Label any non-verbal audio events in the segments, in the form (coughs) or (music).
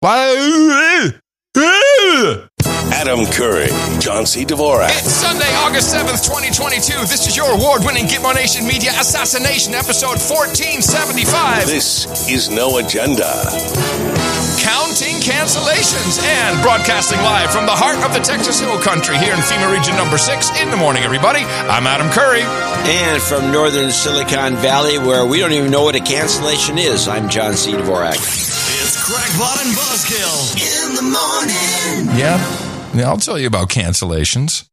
Why? Adam Curry, John C. Dvorak. It's Sunday, August 7th, 2022. This is your award winning Gitmo Nation Media Assassination episode 1475. This is No Agenda. Counting cancellations and broadcasting live from the heart of the Texas Hill Country here in FEMA Region number 6 in the morning, everybody. I'm Adam Curry. And from northern Silicon Valley, where we don't even know what a cancellation is, I'm John C. Dvorak. It's Crackpot and Buzzkill in the morning. Yeah. Yeah, I'll tell you about cancellations.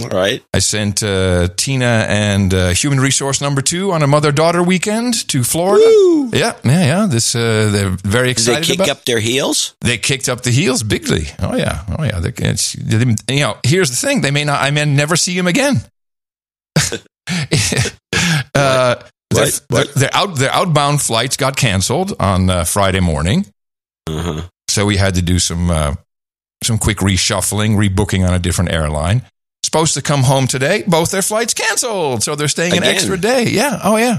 All right. I sent uh, Tina and uh, Human Resource Number Two on a mother-daughter weekend to Florida. Woo! Yeah, yeah, yeah. This uh, they're very excited. Did they excited kick about. up their heels? They kicked up the heels bigly. Oh yeah, oh yeah. They, it's, they- you know, here's the thing: they may not. I may never see him again. (laughs) (laughs) (laughs) uh, their, What? What? their out their outbound flights got canceled on uh, Friday morning, Uh-huh. so we had to do some uh, some quick reshuffling, rebooking on a different airline. Supposed to come home today, both their flights canceled, so they're staying an extra day. Yeah, oh yeah.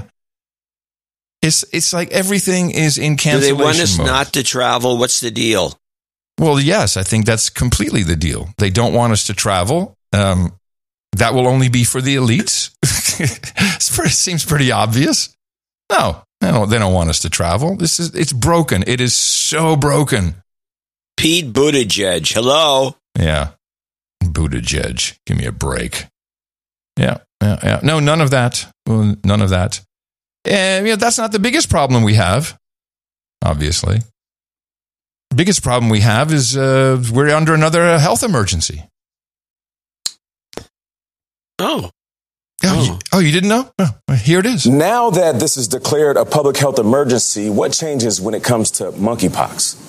It's it's like everything is in cancellation. Do they want us mode. not to travel? What's the deal? Well, yes, I think that's completely the deal. They don't want us to travel. Um, that will only be for the elites. (laughs) It seems pretty obvious. No, they don't, they don't want us to travel. This is it's broken. It is so broken. Pete Buttigieg. Hello. Yeah, Buttigieg, give me a break. Yeah, yeah, yeah. No, none of that. Well, none of that. And yeah, that's not the biggest problem we have. Obviously, biggest problem we have is uh, we're under another health emergency. Oh. Oh, Oh. You, oh, you didn't know? Oh, well, here it is. Now that this is declared a public health emergency, what changes when it comes to monkeypox?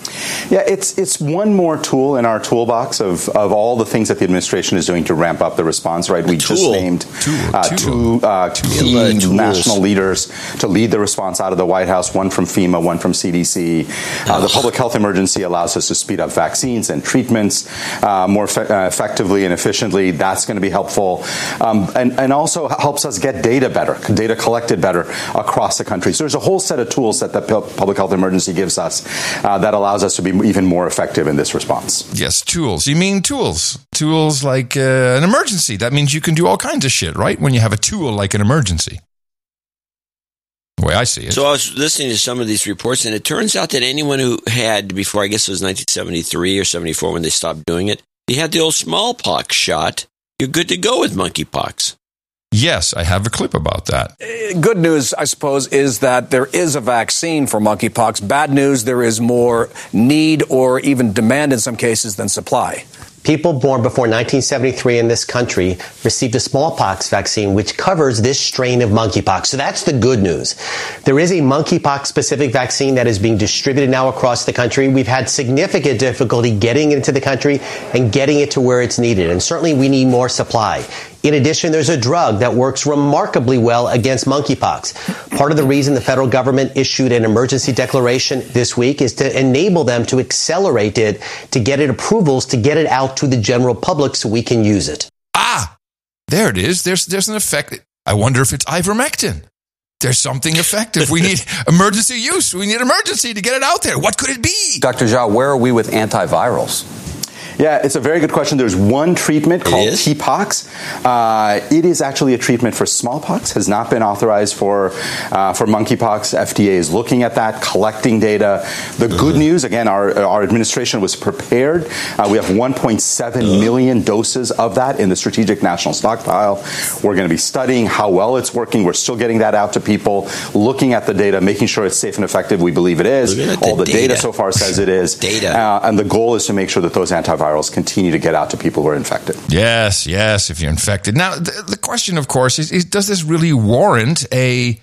Yeah, it's it's one more tool in our toolbox of, of all the things that the administration is doing to ramp up the response. Right, we just named Tool, uh, tool. two uh, key tools. national leaders to lead the response out of the White House. One from FEMA, one from CDC. Uh, the public health emergency allows us to speed up vaccines and treatments uh, more effe- uh, effectively and efficiently. That's going to be helpful, um, and and also helps us get data better, data collected better across the country. So there's a whole set of tools that the public health emergency gives us uh, that allows us to be even more effective in this response. Yes, tools. You mean tools? Tools like uh, an emergency. That means you can do all kinds of shit, right? When you have a tool like an emergency. The way I see it. So I was listening to some of these reports, and it turns out that anyone who had, before I guess it was 1973 or 74 when they stopped doing it, you had the old smallpox shot, you're good to go with monkeypox. Yes, I have a clip about that. Uh, good news, I suppose, is that there is a vaccine for monkeypox. Bad news, there is more need or even demand in some cases than supply. People born before 1973 in this country received a smallpox vaccine which covers this strain of monkeypox. So that's the good news. There is a monkeypox specific vaccine that is being distributed now across the country. We've had significant difficulty getting it into the country and getting it to where it's needed. And certainly we need more supply. In addition, there's a drug that works remarkably well against monkeypox. Part of the reason the federal government issued an emergency declaration this week is to enable them to accelerate it, to get it approvals, to get it out to the general public so we can use it. Ah, there it is. There's there's an effect. I wonder if it's ivermectin. There's something effective. We need (laughs) emergency use. We need emergency to get it out there. What could it be? Dr. Zhao, where are we with antivirals? Yeah, it's a very good question. There's one treatment called is? TPOXX. Uh, it is actually a treatment for smallpox. Has not been authorized for uh, for monkeypox. FDA is looking at that, collecting data. The good news, again, our our administration was prepared. Uh, we have 1.7 million doses of that in the strategic national stockpile. We're going to be studying how well it's working. We're still getting that out to people, looking at the data, making sure it's safe and effective. We believe it is. At the All the data data. so far says it is. Data. Uh, and the goal is to make sure that those antivirals continue to get out to people who are infected. Yes, yes. If you're infected, now the, the question, of course, is, is does this really warrant a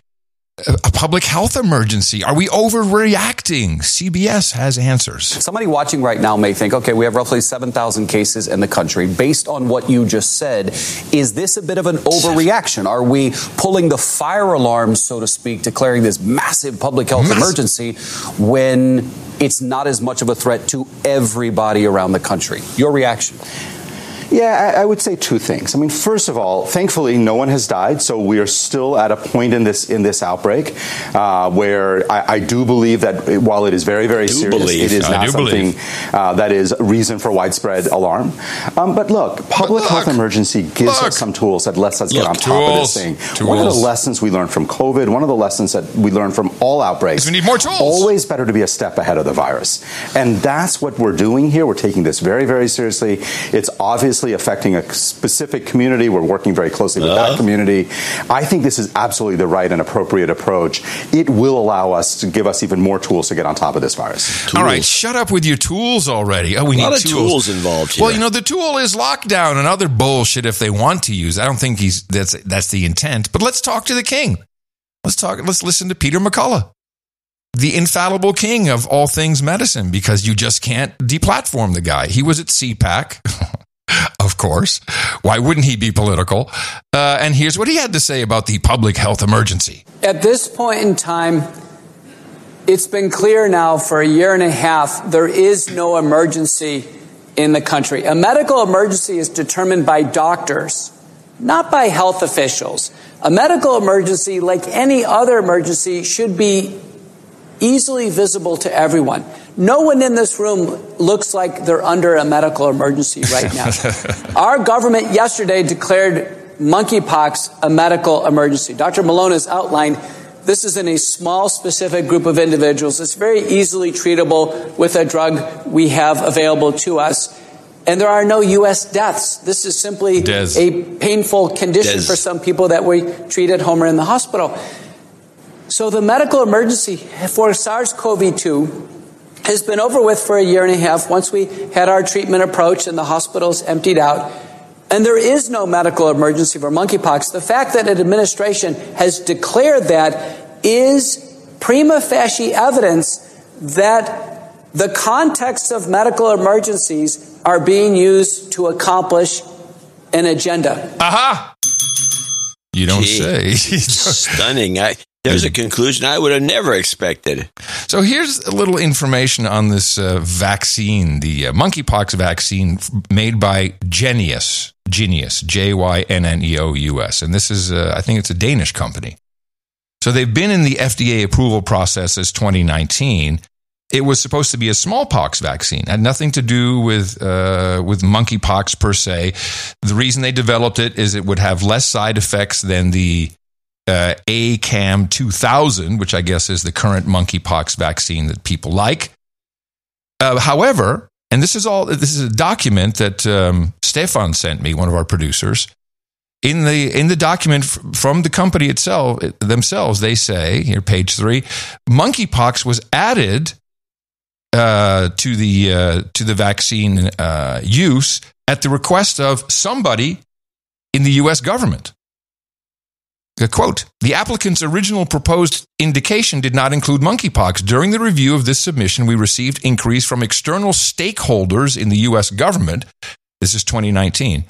a public health emergency? Are we overreacting? CBS has answers. Somebody watching right now may think, okay, we have roughly 7,000 cases in the country. Based on what you just said, is this a bit of an overreaction? Are we pulling the fire alarm, so to speak, declaring this massive public health Massive. emergency when it's not as much of a threat to everybody around the country? Your reaction? Yeah, I, I, would say two things. I mean, first of all, thankfully, no one has died, so we are still at a point in this in this outbreak uh, where I, I, do believe that while it is very very serious, believe. it is not something uh, that is reason for widespread alarm. Um, but look, public but look, health emergency gives look, us some tools that lets us look, get on top of this thing. Tools. One of the lessons we learned from COVID, one of the lessons that we learned from all outbreaks, we need more tools. Always better to be a step ahead of the virus, and that's what we're doing here. We're taking this very very seriously. It's obviously affecting a specific community. We're working very closely with uh-huh. that community. I think this is absolutely the right and appropriate approach. It will allow us to give us even more tools to get on top of this virus. Tools. All right, shut up with your tools already. Oh, we need tools. tools. involved. Here. Well, you know the tool is lockdown and other bullshit if they want to use. I don't think he's that's that's the intent. But let's talk to the king. Let's talk. Let's listen to Peter McCullough the infallible king of all things medicine because you just can't deplatform the guy. He was at CPAC, (laughs) of course. Why wouldn't he be political? Uh, and here's what he had to say about the public health emergency. At this point in time, it's been clear now for a year and a half there is no emergency in the country. A medical emergency is determined by doctors, not by health officials. A medical emergency, like any other emergency, should be easily visible to everyone. No one in this room looks like they're under a medical emergency right now. (laughs) Our government yesterday declared monkeypox a medical emergency. Dr. Malone has outlined this is in a small, specific group of individuals. It's very easily treatable with a drug we have available to us. And there are no U.S. deaths. This is simply Des. a painful condition Des. for some people that we treat at home or in the hospital. So the medical emergency for SARS-CoV-2 has been over with for a year and a half once we had our treatment approach and the hospitals emptied out. And there is no medical emergency for monkeypox. The fact that an administration has declared that is prima facie evidence that the context of medical emergencies are being used to accomplish an agenda. Aha! You don't Gee, say. (laughs) Stunning. I, there's a conclusion I would have never expected. So here's a little information on this uh, vaccine, the uh, monkeypox vaccine made by Genius, Genius, J Y N N E O U S, and this is, uh, I think, it's a Danish company. So they've been in the FDA approval process since 2019. It was supposed to be a smallpox vaccine, had nothing to do with uh, with monkeypox per se. The reason they developed it is it would have less side effects than the uh, ACAM 2000, which I guess is the current monkeypox vaccine that people like. Uh, however, and this is all this is a document that um, Stefan sent me, one of our producers. In the in the document from the company itself themselves, they say here, page three, monkeypox was added uh, to the uh, to the vaccine uh, use at the request of somebody in the U.S. government. A quote The applicant's original proposed indication did not include monkeypox. During the review of this submission, we received inquiries from external stakeholders in the U.S. government. This is 2019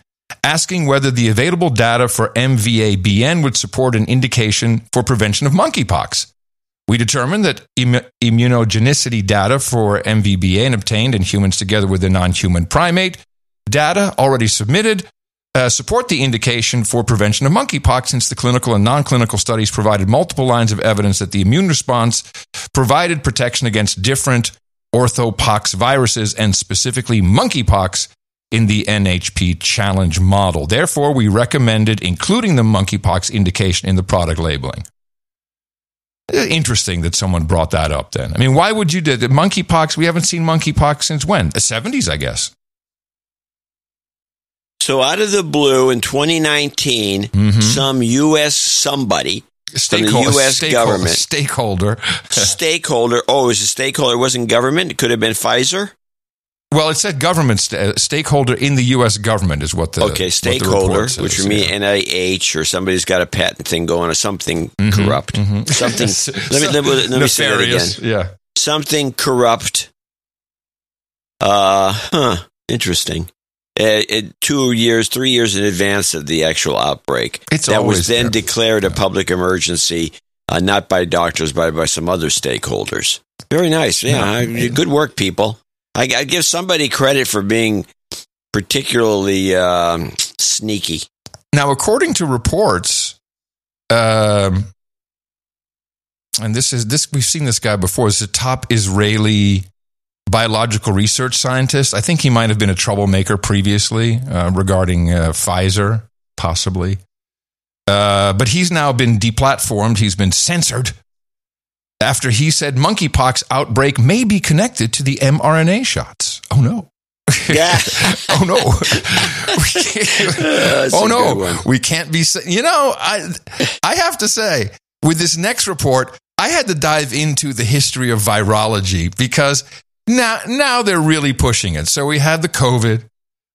asking whether the available data for MVABN would support an indication for prevention of monkeypox. We determined that Im- immunogenicity data for MVBN obtained in humans together with a non human primate data already submitted uh, support the indication for prevention of monkeypox since the clinical and non clinical studies provided multiple lines of evidence that the immune response provided protection against different orthopox viruses and specifically monkeypox in the NHP challenge model. Therefore, we recommended including the monkeypox indication in the product labeling. Interesting that someone brought that up then. I mean, why would you do the monkeypox? We haven't seen monkeypox since when? The 70s, I guess. So out of the blue in 2019, mm-hmm. some U.S. somebody from the U.S. government stakeholder (laughs) stakeholder. Oh, it was a stakeholder. It wasn't government. It could have been Pfizer. Well, it said government st- stakeholder in the U.S. government is what the okay stakeholder, the which would mean yeah. NIH or somebody's got a patent thing going or something mm-hmm, corrupt, mm-hmm. (laughs) something. (laughs) let me let, let me say that again. Yeah, something corrupt. Uh, huh. Interesting. Uh, two years, three years in advance of the actual outbreak. It's that was then declared a public emergency, uh, not by doctors, but by some other stakeholders. Very nice. Yeah, good work, people. I, I give somebody credit for being particularly um, sneaky. Now, according to reports, um, and this is this we've seen this guy before. Is a top Israeli biological research scientist. I think he might have been a troublemaker previously uh, regarding uh, Pfizer, possibly. Uh, but he's now been deplatformed. He's been censored after he said monkeypox outbreak may be connected to the mRNA shots. Oh no. (laughs) Yeah. (laughs) oh no. (laughs) Oh no. We can't be You know, I I have to say with this next report, I had to dive into the history of virology because now now they're really pushing it. So we had the COVID,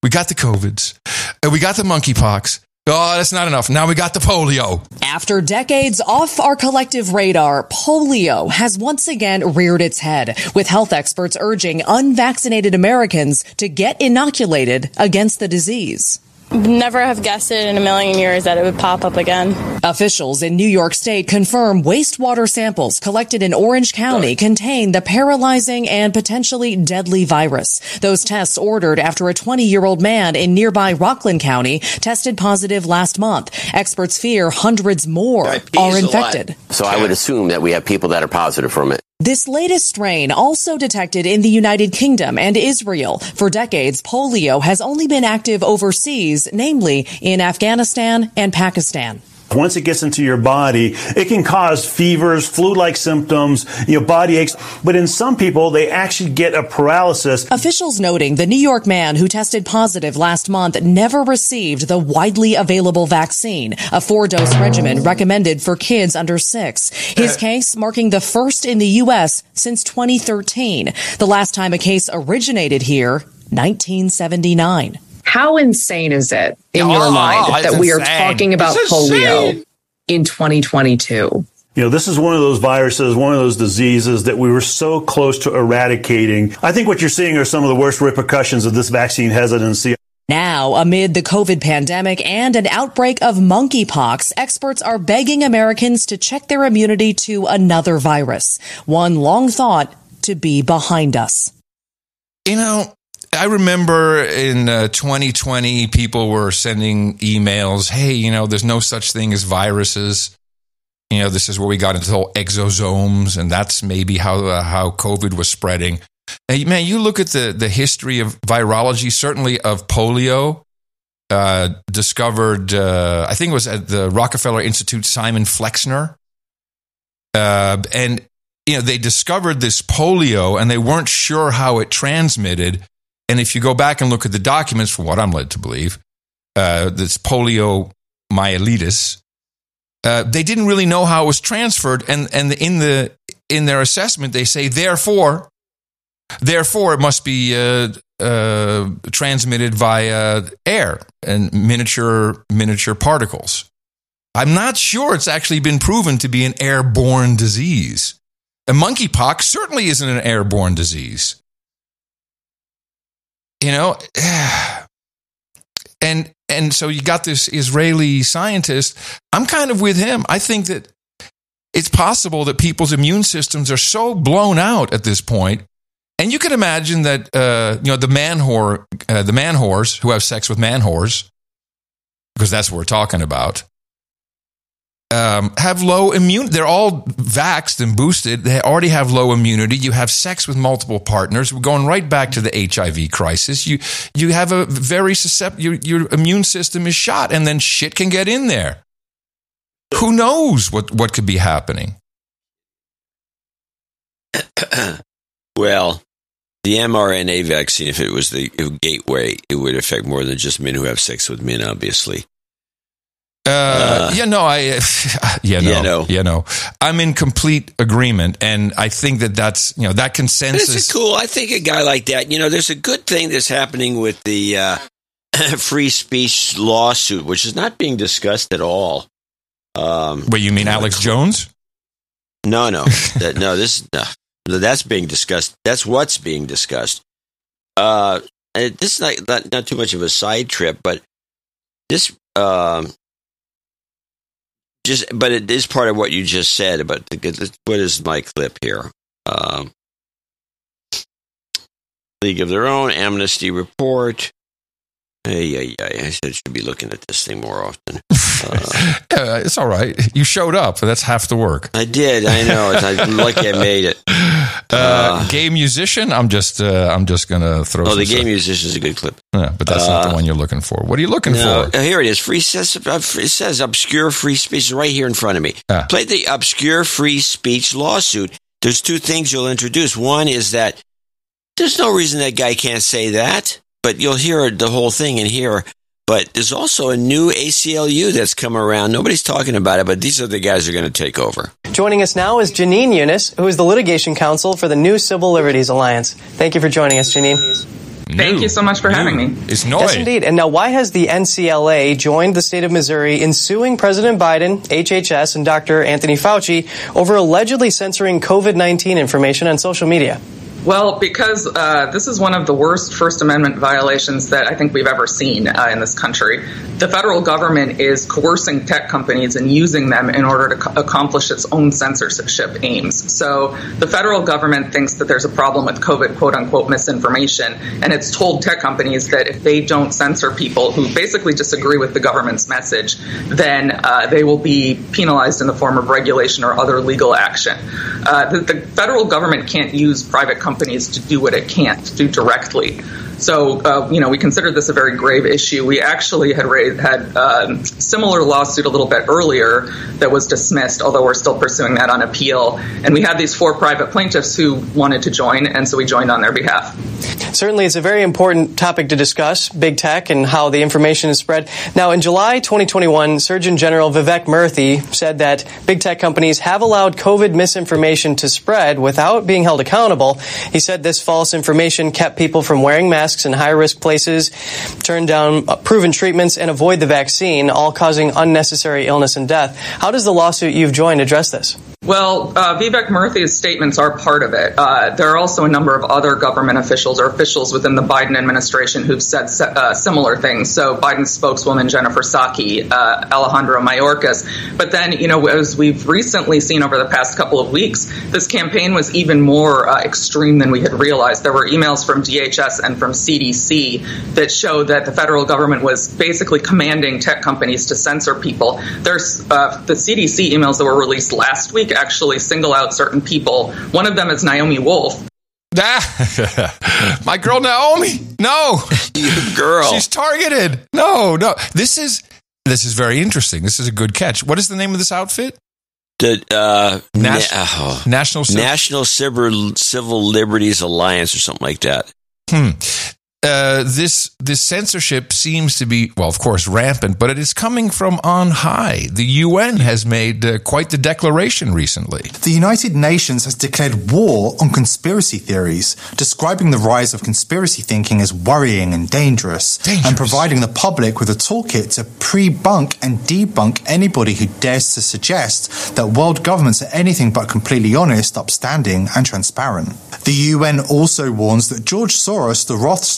we got the COVIDs, and we got the monkeypox. Oh, that's not enough. Now we got the polio. After decades off our collective radar, polio has once again reared its head, with health experts urging unvaccinated Americans to get inoculated against the disease. Never have guessed it in a million years that it would pop up again. Officials in New York State confirm wastewater samples collected in Orange County contain the paralyzing and potentially deadly virus. Those tests ordered after a 20 year old man in nearby Rockland County tested positive last month. Experts fear hundreds more are infected. So I would assume that we have people that are positive from it. This latest strain also detected in the United Kingdom and Israel. For decades, polio has only been active overseas, namely in Afghanistan and Pakistan. Once it gets into your body, it can cause fevers, flu-like symptoms, you know, body aches. But in some people, they actually get a paralysis. Officials noting the New York man who tested positive last month never received the widely available vaccine, a four dose regimen recommended for kids under six. His uh. case marking the first in the U.S. since 2013. The last time a case originated here, 1979. How insane is it in Oh, your mind oh, it's that we are insane. talking about polio in 2022? You know, this is one of those viruses, one of those diseases that we were so close to eradicating. I think what you're seeing are some of the worst repercussions of this vaccine hesitancy. Now, amid the COVID pandemic and an outbreak of monkeypox, experts are begging Americans to check their immunity to another virus, one long thought to be behind us. You know, I remember in uh, 2020, people were sending emails. Hey, you know, there's no such thing as viruses. You know, this is where we got into the whole exosomes, and that's maybe how uh, how COVID was spreading. Hey, man, you look at the the history of virology, certainly of polio. Uh, discovered, uh, I think it was at the Rockefeller Institute, Simon Flexner, uh, and you know they discovered this polio, and they weren't sure how it transmitted. And if you go back and look at the documents, from what I'm led to believe, uh, this polio myelitis, uh, they didn't really know how it was transferred, and and in the in their assessment, they say therefore, therefore it must be uh, uh, transmitted via air and miniature miniature particles. I'm not sure it's actually been proven to be an airborne disease. And monkeypox certainly isn't an airborne disease. You know, (sighs) and and so you got this Israeli scientist. I'm kind of with him. I think that it's possible that people's immune systems are so blown out at this. And you can imagine that uh, you know the man whore, uh, the man whores who have sex with man whores, because that's what we're talking about. Um, have low immune. They're all vaxxed and boosted. They already have low immunity. You have sex with multiple partners. We're going right back to the HIV crisis. You you have a very susceptible. Your, your immune system is shot, and then shit can get in there. Who knows what what could be happening? (coughs) Well, the mRNA vaccine, if it was the gateway, it would affect more than just men who have sex with men, obviously. Uh, yeah, no, I, (laughs) yeah, no, Yeah, no. yeah, no. I'm in complete agreement, and I think that that's you know that consensus. it's cool. I think a guy like that, you know, there's a good thing that's happening with the uh, (laughs) free speech lawsuit, which is not being discussed at all. Um, Wait, you mean Alex Jones? No, no, (laughs) that, no. This no, that's being discussed. That's what's being discussed. Uh, this is not, not not too much of a side trip, but this um, just but it is part of what you just said about the, what is my clip here. Um, League of Their Own Amnesty report. Hey, yeah, yeah. I should should be looking at this thing more often. (laughs) Yeah, it's all right. You showed up. That's half the work. I did. I know. I'm lucky I made it. (laughs) Uh, gay musician. I'm just. Uh, I'm just gonna throw. Oh, the gay musician is a good clip. Yeah, but that's not the Uh, one you're looking for. What are you looking No, for? uh, here it is. Free says uh, it says obscure free speech right here in front of me. Ah. Play the obscure free speech lawsuit. There's two things you'll introduce. One is that there's no reason that guy can't say that, but you'll hear the whole thing in here. But there's also a new ACLU that's come around. Nobody's talking about it, but these are the guys who are going to take over. Joining us now is Jenin Younes, who is the litigation counsel for the New Civil Liberties Alliance. Thank you for joining us, Janine. Thank you so much for having me. It's Yes, indeed. And now, why has the NCLA joined the state of Missouri in suing President Biden, HHS, and Dr. Anthony Fauci over allegedly censoring COVID 19 information on social media? Well, because uh, this is one of the worst First Amendment violations that I think we've ever seen uh, in this country. The federal government is coercing tech companies and using them in order to co- accomplish its own censorship aims. So the federal government thinks that there's a problem with COVID, quote unquote, misinformation, and it's told tech companies that if they don't censor people who basically disagree with the government's message, then uh, they will be penalized in the form of regulation or other legal action. Uh, the, the federal government can't use private companies to do what it can't do directly. So, uh, you know, we considered this a very grave issue. We actually had raised, had um, similar lawsuit a little bit earlier that was dismissed, although we're still pursuing that on appeal. And we had these four private plaintiffs who wanted to join, and so we joined on their behalf. Certainly, it's a very important topic to discuss big tech and how the information is spread. Now, in July 2021, Surgeon General Vivek Murthy said that big tech companies have allowed COVID misinformation to spread without being held accountable. He said this false information kept people from wearing masks in high risk places, turn down proven treatments, and avoid the vaccine, all causing unnecessary illness and death. How does the lawsuit you've joined address this? Well, uh, Vivek Murthy's statements are part of it. Uh, there are also a number of other government officials or officials within the Biden administration who've said uh, similar things. So Biden's spokeswoman Jennifer Psaki, uh, Alejandro Mayorkas. But then, you know, as we've recently seen over the past couple of weeks, this campaign was even more uh, extreme than we had realized. There were emails from DHS and from CDC that showed that the federal government was basically commanding tech companies to censor people. There's uh, the CDC emails that were released last week actually single out certain people. One of them is Naomi Wolf. Ah, (laughs) my girl Naomi. No, (laughs) you girl. She's targeted. No, no. This is this is very interesting. This is a good catch. What is the name of this outfit? The uh, Nas- na- oh. National Civ- National Civil Civil Liberties Alliance or something like that. Hmm. Uh, this this censorship seems to be well, of course, rampant, but it is coming from on high. The UN has made uh, quite the declaration recently. The United Nations has declared war on conspiracy theories, describing the rise of conspiracy thinking as worrying and dangerous, and providing the public with a toolkit to pre-bunk and debunk anybody who dares to suggest that world governments are anything but completely honest, upstanding, and transparent. The UN also warns that George Soros, the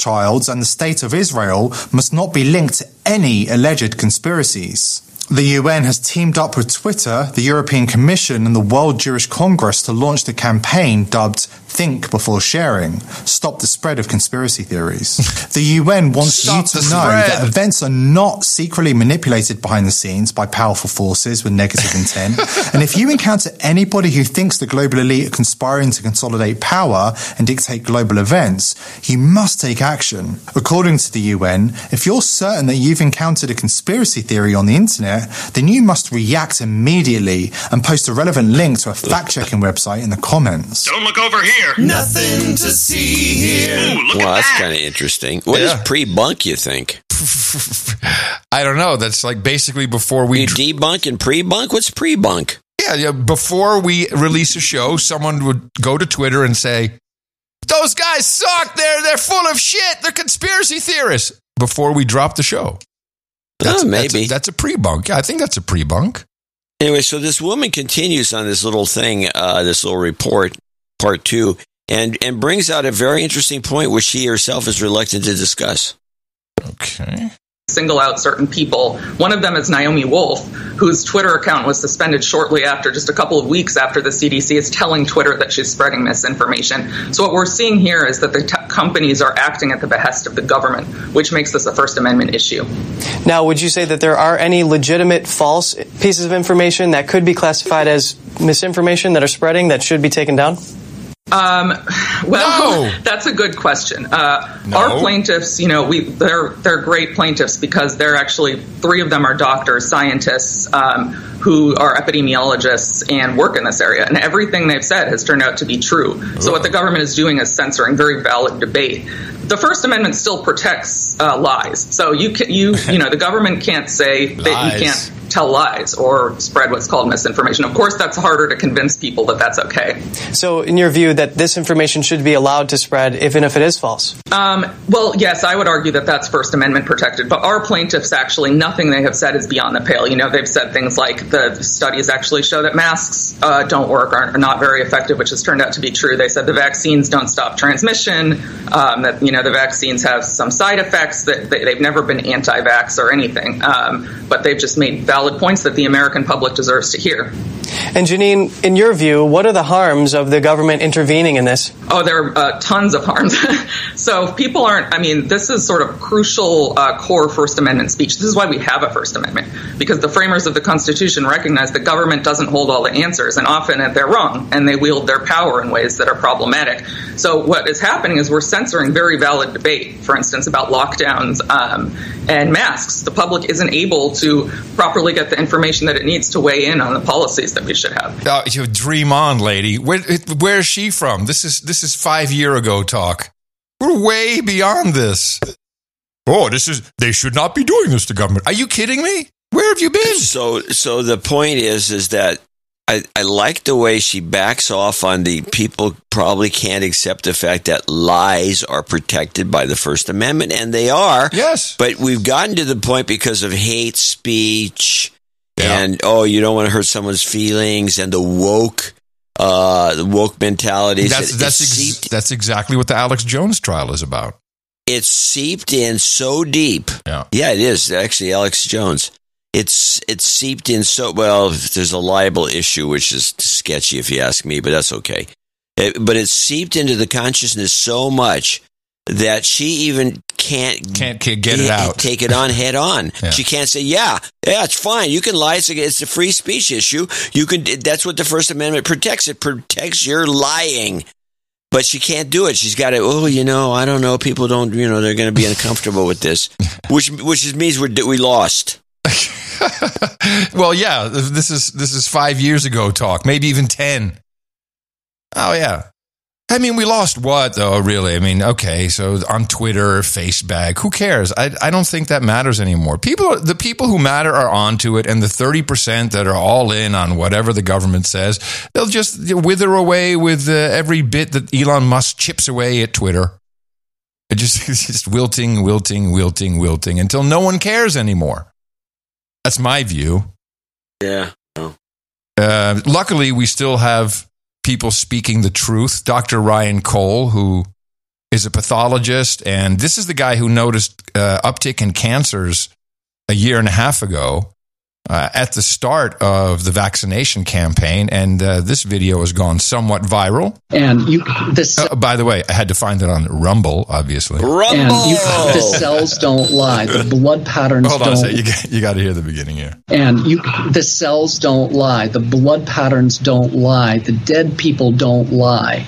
Rothschilds, and the State of Israel must not be linked to any alleged conspiracies. The UN has teamed up with Twitter, the European Commission, and the World Jewish Congress to launch the campaign dubbed Think Before Sharing Stop the Spread of Conspiracy Theories. (laughs) the UN wants Stop you to know spread. that events are not secretly manipulated behind the scenes by powerful forces with negative intent. (laughs) and if you encounter anybody who thinks the global elite are conspiring to consolidate power and dictate global events, you must take action. According to the UN, if you're certain that you've encountered a conspiracy theory on the internet, then you must react immediately and post a relevant link to a fact checking website in the comments. Don't look over here. Nothing to see here. Ooh, look well, at that's that. kind of interesting. What is Yeah. pre-bunk? You think? (laughs) I don't know. That's like basically before we You debunk and pre-bunk. What's pre-bunk? Yeah, yeah. Before we release a show, someone would go to Twitter and say, "Those guys suck. They're they're full of shit. They're conspiracy theorists." Before we drop the show, that's, Oh, that's a- maybe. that's a, pre-bunk. Yeah, I think that's a pre-bunk. Anyway, so this woman continues on this little thing, uh, this little report, part two, and and brings out a very interesting point, which she herself is reluctant to discuss. Okay. Single out certain people. One of them is Naomi Wolf, whose Twitter account was suspended shortly after, just a couple of weeks after the CDC is telling Twitter that she's spreading misinformation. So what we're seeing here is that the t- companies are acting at the behest of the government, which makes this a First Amendment issue. Now, would you say that there are any legitimate false pieces of information that could be classified as misinformation that are spreading that should be taken down? Um, well, (laughs) that's a good question. Uh, Our plaintiffs, you know, we they're they're great plaintiffs because they're actually three of them are doctors, scientists um, who are epidemiologists and work in this area, and everything they've said has turned out to be true. So what the government is doing is censoring very valid debate. The First Amendment still protects uh, lies, so you can, you you know the government can't say that Lies. you can't tell lies or spread what's called misinformation. Of course, that's harder to convince people that that's okay. So, in your view, that this information should be allowed to spread, even if it is false? Um, well, yes, I would argue that that's First Amendment protected, but our plaintiffs actually, nothing they have said is beyond the pale. You know, they've said things like the studies actually show that masks uh, don't work, are, are not very effective, which has turned out to be true. They said the vaccines don't stop transmission, um, that, you know, the vaccines have some side effects, that they, they've never been anti vax or anything, um, but they've just made valid points that the American public deserves to hear. And Jenin, in your view, what are the harms of the government intervening in this? Oh, there are uh, tons of harms. (laughs) so people aren't, I mean, this is sort of crucial uh, core First Amendment speech. This is why we have a First Amendment, because the framers of the Constitution recognize the government doesn't hold all the answers, and often they're wrong, and they wield their power in ways that are problematic. So what is happening is we're censoring very valid debate, for instance, about lockdowns um, and masks. The public isn't able to properly get the information that it needs to weigh in on the policies that we should have. Oh, you dream on, lady. Where, where is she from? This is this is five year ago talk. We're way beyond this. Oh, this is they should not be doing this to government. Are you kidding me? Where have you been? So, so the point is, is that I, I like the way she backs off on the people probably can't accept the fact that lies are protected by the First Amendment, and they are. Yes. But we've gotten to the point because of hate speech and oh, you don't want to hurt someone's feelings and the woke, uh, the woke mentality. That's that's ex- seeped, that's exactly what the Alex Jones trial is about. it's seeped in so deep. Yeah. Yeah, it is actually Alex Jones. It's it's seeped in so well. There's a liable issue, which is sketchy if you ask me, but that's okay. It- but it's seeped into the consciousness so much that she even can't Can't get it out. take it on head on. (laughs) Yeah. She can't say, "Yeah, yeah, it's fine. You can lie. It's a, it's a free speech issue. You can. That's what the First Amendment protects. It protects your lying." But she can't do it. She's got to. Oh, you know, I don't know. People don't. You know, they're going to be uncomfortable with this, (laughs) which which means we're we lost. (laughs) well, yeah, this is this is five years ago talk, maybe even ten. Oh yeah. I mean, we lost what though? Really? I mean, okay, so on Twitter, Facebook, who cares? I I don't think that matters anymore. People, the people who matter are onto it, and the thirty percent that are all in on whatever the government says, they'll just wither away with uh, every bit that Elon Musk chips away at Twitter. It just (laughs) it's just wilting, wilting, wilting, wilting until no one cares anymore. That's my view. Yeah. Uh, luckily, we still have people speaking the truth. Dr. Ryan Cole, who is a pathologist, and this is the guy who noticed uh, uptick in cancers a year and a half ago uh, at the start of the vaccination campaign. And uh, this video has gone somewhat viral. And you, this. Uh, by the way, I had to find it on Rumble, obviously. And you, the cells don't lie. The blood patterns Hold on a don't. second. You got, you got to hear the beginning here. And you, the cells don't lie. The blood patterns don't lie. The dead people don't lie.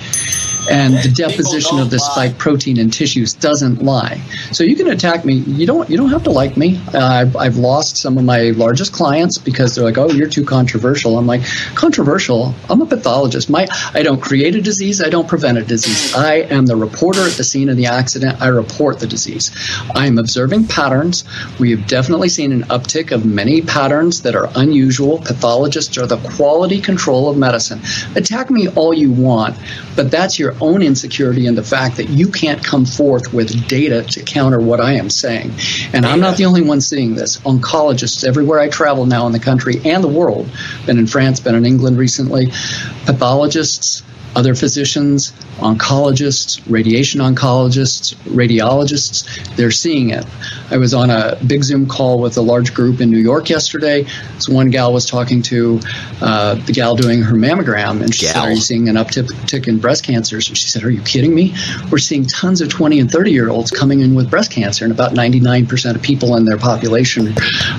And the deposition of the spike protein in tissues doesn't lie. So you can attack me. You don't. You don't have to like me. Uh, I've, I've lost some of my largest clients because they're like, "Oh, you're too controversial." I'm like, controversial. I'm a pathologist. My I don't create a disease. I don't prevent a disease. I am the reporter at the scene of the accident. I report the disease. I am observing patterns. We have definitely seen an uptick of many patterns that are unusual. Pathologists are the quality control of medicine. Attack me all you want, but that's your own insecurity and the fact that you can't come forth with data to counter what I am saying. And I'm not the only one seeing this. Oncologists everywhere I travel now in the country and the world, been in France, been in England recently, pathologists other physicians, oncologists, radiation oncologists, radiologists, they're seeing it. I was on a big Zoom call with a large group in New York yesterday. So one gal was talking to uh, the gal doing her mammogram, and she said, Are you seeing an uptick in breast cancers? And she said, Are you kidding me? We're seeing tons of 20 and 30 year olds coming in with breast cancer, and about 99% of people in their population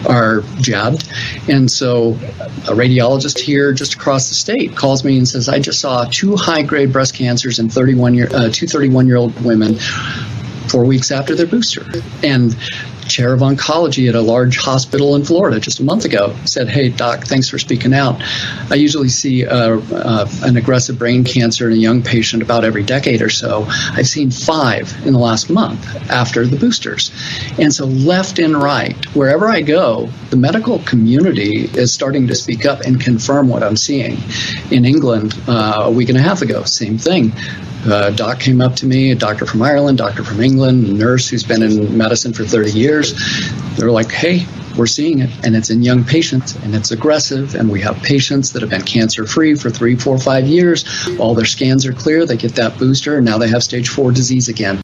are jabbed. And so a radiologist here just across the state calls me and says, I just saw two high grade breast cancers in 31 year, uh, two 31 year old women four weeks after their booster. And chair of oncology at a large hospital in Florida just a month ago said, Hey, doc, thanks for speaking out. I usually see uh, uh, an aggressive brain cancer in a young patient about every decade or so. I've seen five in the last month after the boosters. And so, left and right, wherever I go, the medical community is starting to speak up and confirm what I'm seeing. In England, uh, a week and a half ago, same thing. Uh, doc came up to me, a doctor from Ireland, doctor from England, nurse who's been in medicine for 30 years. They're like, hey, we're seeing it, and it's in young patients, and it's aggressive, and we have patients that have been cancer free for three, four, five years. All their scans are clear, they get that booster, and now they have stage four disease again.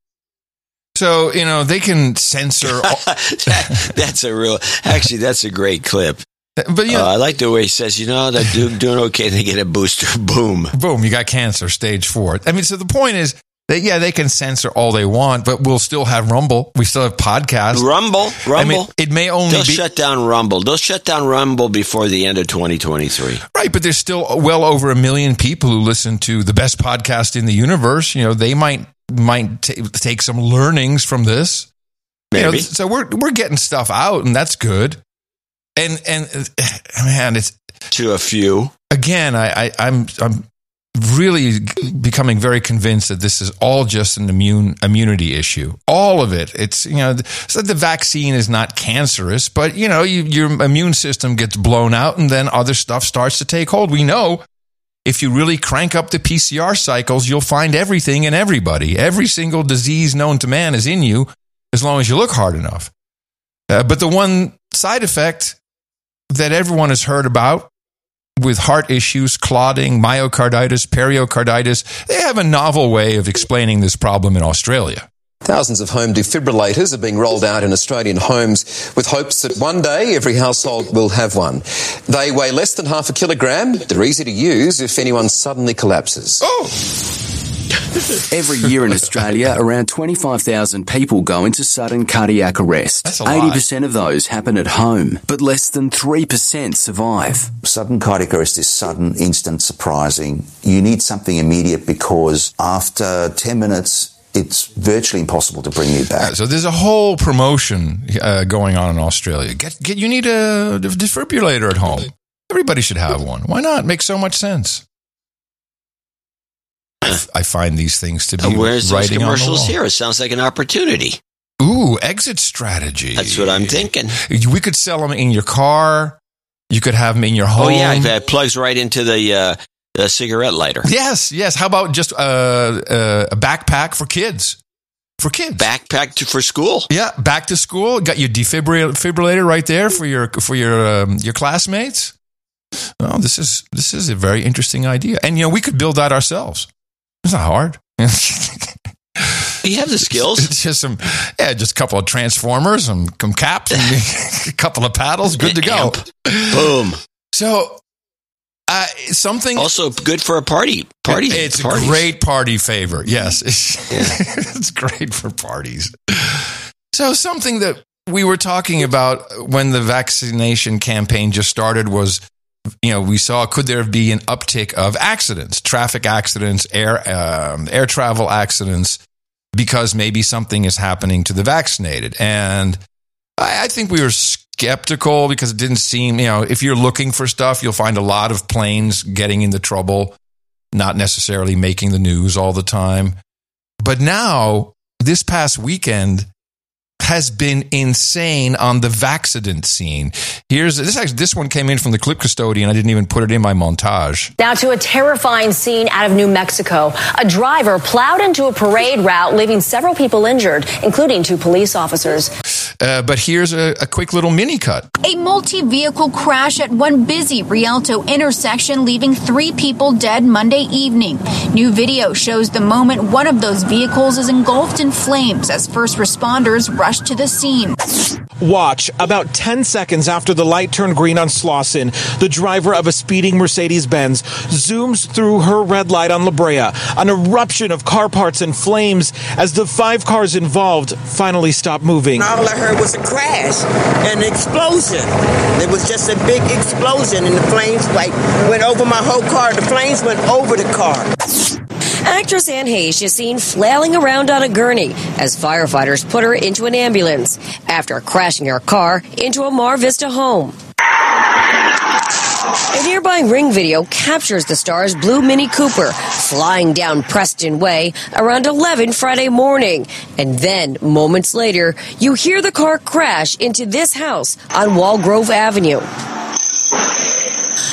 So, you know, they can censor. (laughs) that, that's a real, actually, that's a great clip. But you know, uh, I like the way he says, you know, they're doing, doing okay. They get a booster. (laughs) Boom. Boom. You got cancer, stage four. I mean, so the point is that, yeah, they can censor all they want, but we'll still have Rumble. We still have podcasts. Rumble. Rumble. I mean, it may only They'll be. shut down Rumble. They'll shut down Rumble before the end of 2023. Right. But there's still well over a million people who listen to the best podcast in the universe. You know, they might, might t- take some learnings from this. Maybe. You know, so we're, we're getting stuff out and that's good and and (sighs) man, it's to a few. Again, I, I I'm I'm really becoming very convinced that this is all just an immune immunity issue. All of it. It's you know so the vaccine is not cancerous, but you know you, your immune system gets blown out, and then other stuff starts to take hold. We know if you really crank up the PCR cycles, you'll find everything in everybody. Every single disease known to man is in you, as long as you look hard enough. Uh, but the one side effect that everyone has heard about with heart issues, clotting, myocarditis, pericarditis. They have a novel way of explaining this problem in Australia. Thousands of home defibrillators are being rolled out in Australian homes with hopes that one day every household will have one. They weigh less than half a kilogram. They're easy to use if anyone suddenly collapses. Oh! Every year in Australia, around 25,000 people go into sudden cardiac arrest. That's a 80% of those happen at home, but less than 3% survive. Sudden cardiac arrest is sudden, instant, surprising. You need something immediate because after 10 minutes, it's virtually impossible to bring you back. So there's a whole promotion uh, going on in Australia. Get, get, you need a defibrillator at home. Everybody should have one. Why not? Makes so much sense. (coughs) I find these things to be Where's those commercials here? It sounds like an opportunity. Ooh, exit strategy. That's what I'm thinking. We could sell them in your car. You could have them in your home. Oh yeah, that plugs right into the, uh, the cigarette lighter. Yes, yes. How about just uh, uh, a backpack for kids? For kids, backpack to, for school. Yeah, back to school. Got your defibrillator right there for your for your um, your classmates. Well, this is this is a very interesting idea, and you know we could build that ourselves. It's not hard. you have the skills. It's just some, yeah, just a couple of transformers, some, some caps, and (laughs) a couple of paddles, good to go. Boom. So, uh, something also good for a party. Party. It's parties. a great party favor. Yes, (laughs) it's great for parties. So, something that we were talking about when the vaccination campaign just started was you know, we saw could there be an uptick of accidents, traffic accidents, air um, air travel accidents, because maybe something is happening to the vaccinated. And I, I think we were skeptical because it didn't seem, you know, if you're looking for stuff, you'll find a lot of planes getting into trouble, not necessarily making the news all the time. But now, this past weekend, has been insane on the vaccident scene. Here's this actually this one came in from the clip custodian. I didn't even put it in my montage. Now to a terrifying scene out of New Mexico. A driver plowed into a parade route, leaving several people injured, including two police officers. Uh, but here's a, a quick little mini cut. A multi vehicle crash at one busy Rialto intersection, leaving three people dead Monday evening. New video shows the moment one of those vehicles is engulfed in flames as first responders rush to the scene. Watch. About 10 seconds after the light turned green on Slauson, the driver of a speeding Mercedes Benz zooms through her red light on La Brea. An eruption of car parts and flames as the five cars involved finally stop moving. Heard was a crash, an explosion. It was just a big explosion, and the flames like went over my whole car. The flames went over the car. Actress Anne Heche is seen flailing around on a gurney as firefighters put her into an ambulance after crashing her car into a Mar Vista home. A nearby ring video captures the star's blue Mini Cooper flying down Preston Way around 11 Friday morning. And then, moments later, you hear the car crash into this house on Walgrove Avenue.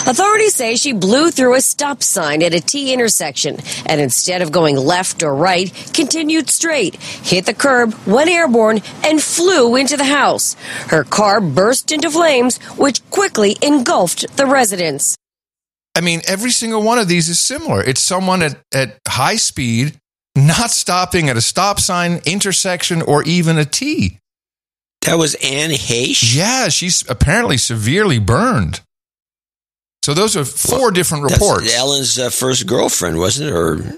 Authorities say she blew through a stop sign at a T intersection and instead of going left or right, continued straight, hit the curb, went airborne, and flew into the house. Her car burst into flames, which quickly engulfed the residence. I mean, every single one of these is similar. It's someone at, at high speed, not stopping at a stop sign, intersection, or even a T. That was Anne Heche? Yeah, she's apparently severely burned. So those are four different reports. That's Ellen's uh, first girlfriend, wasn't it? Or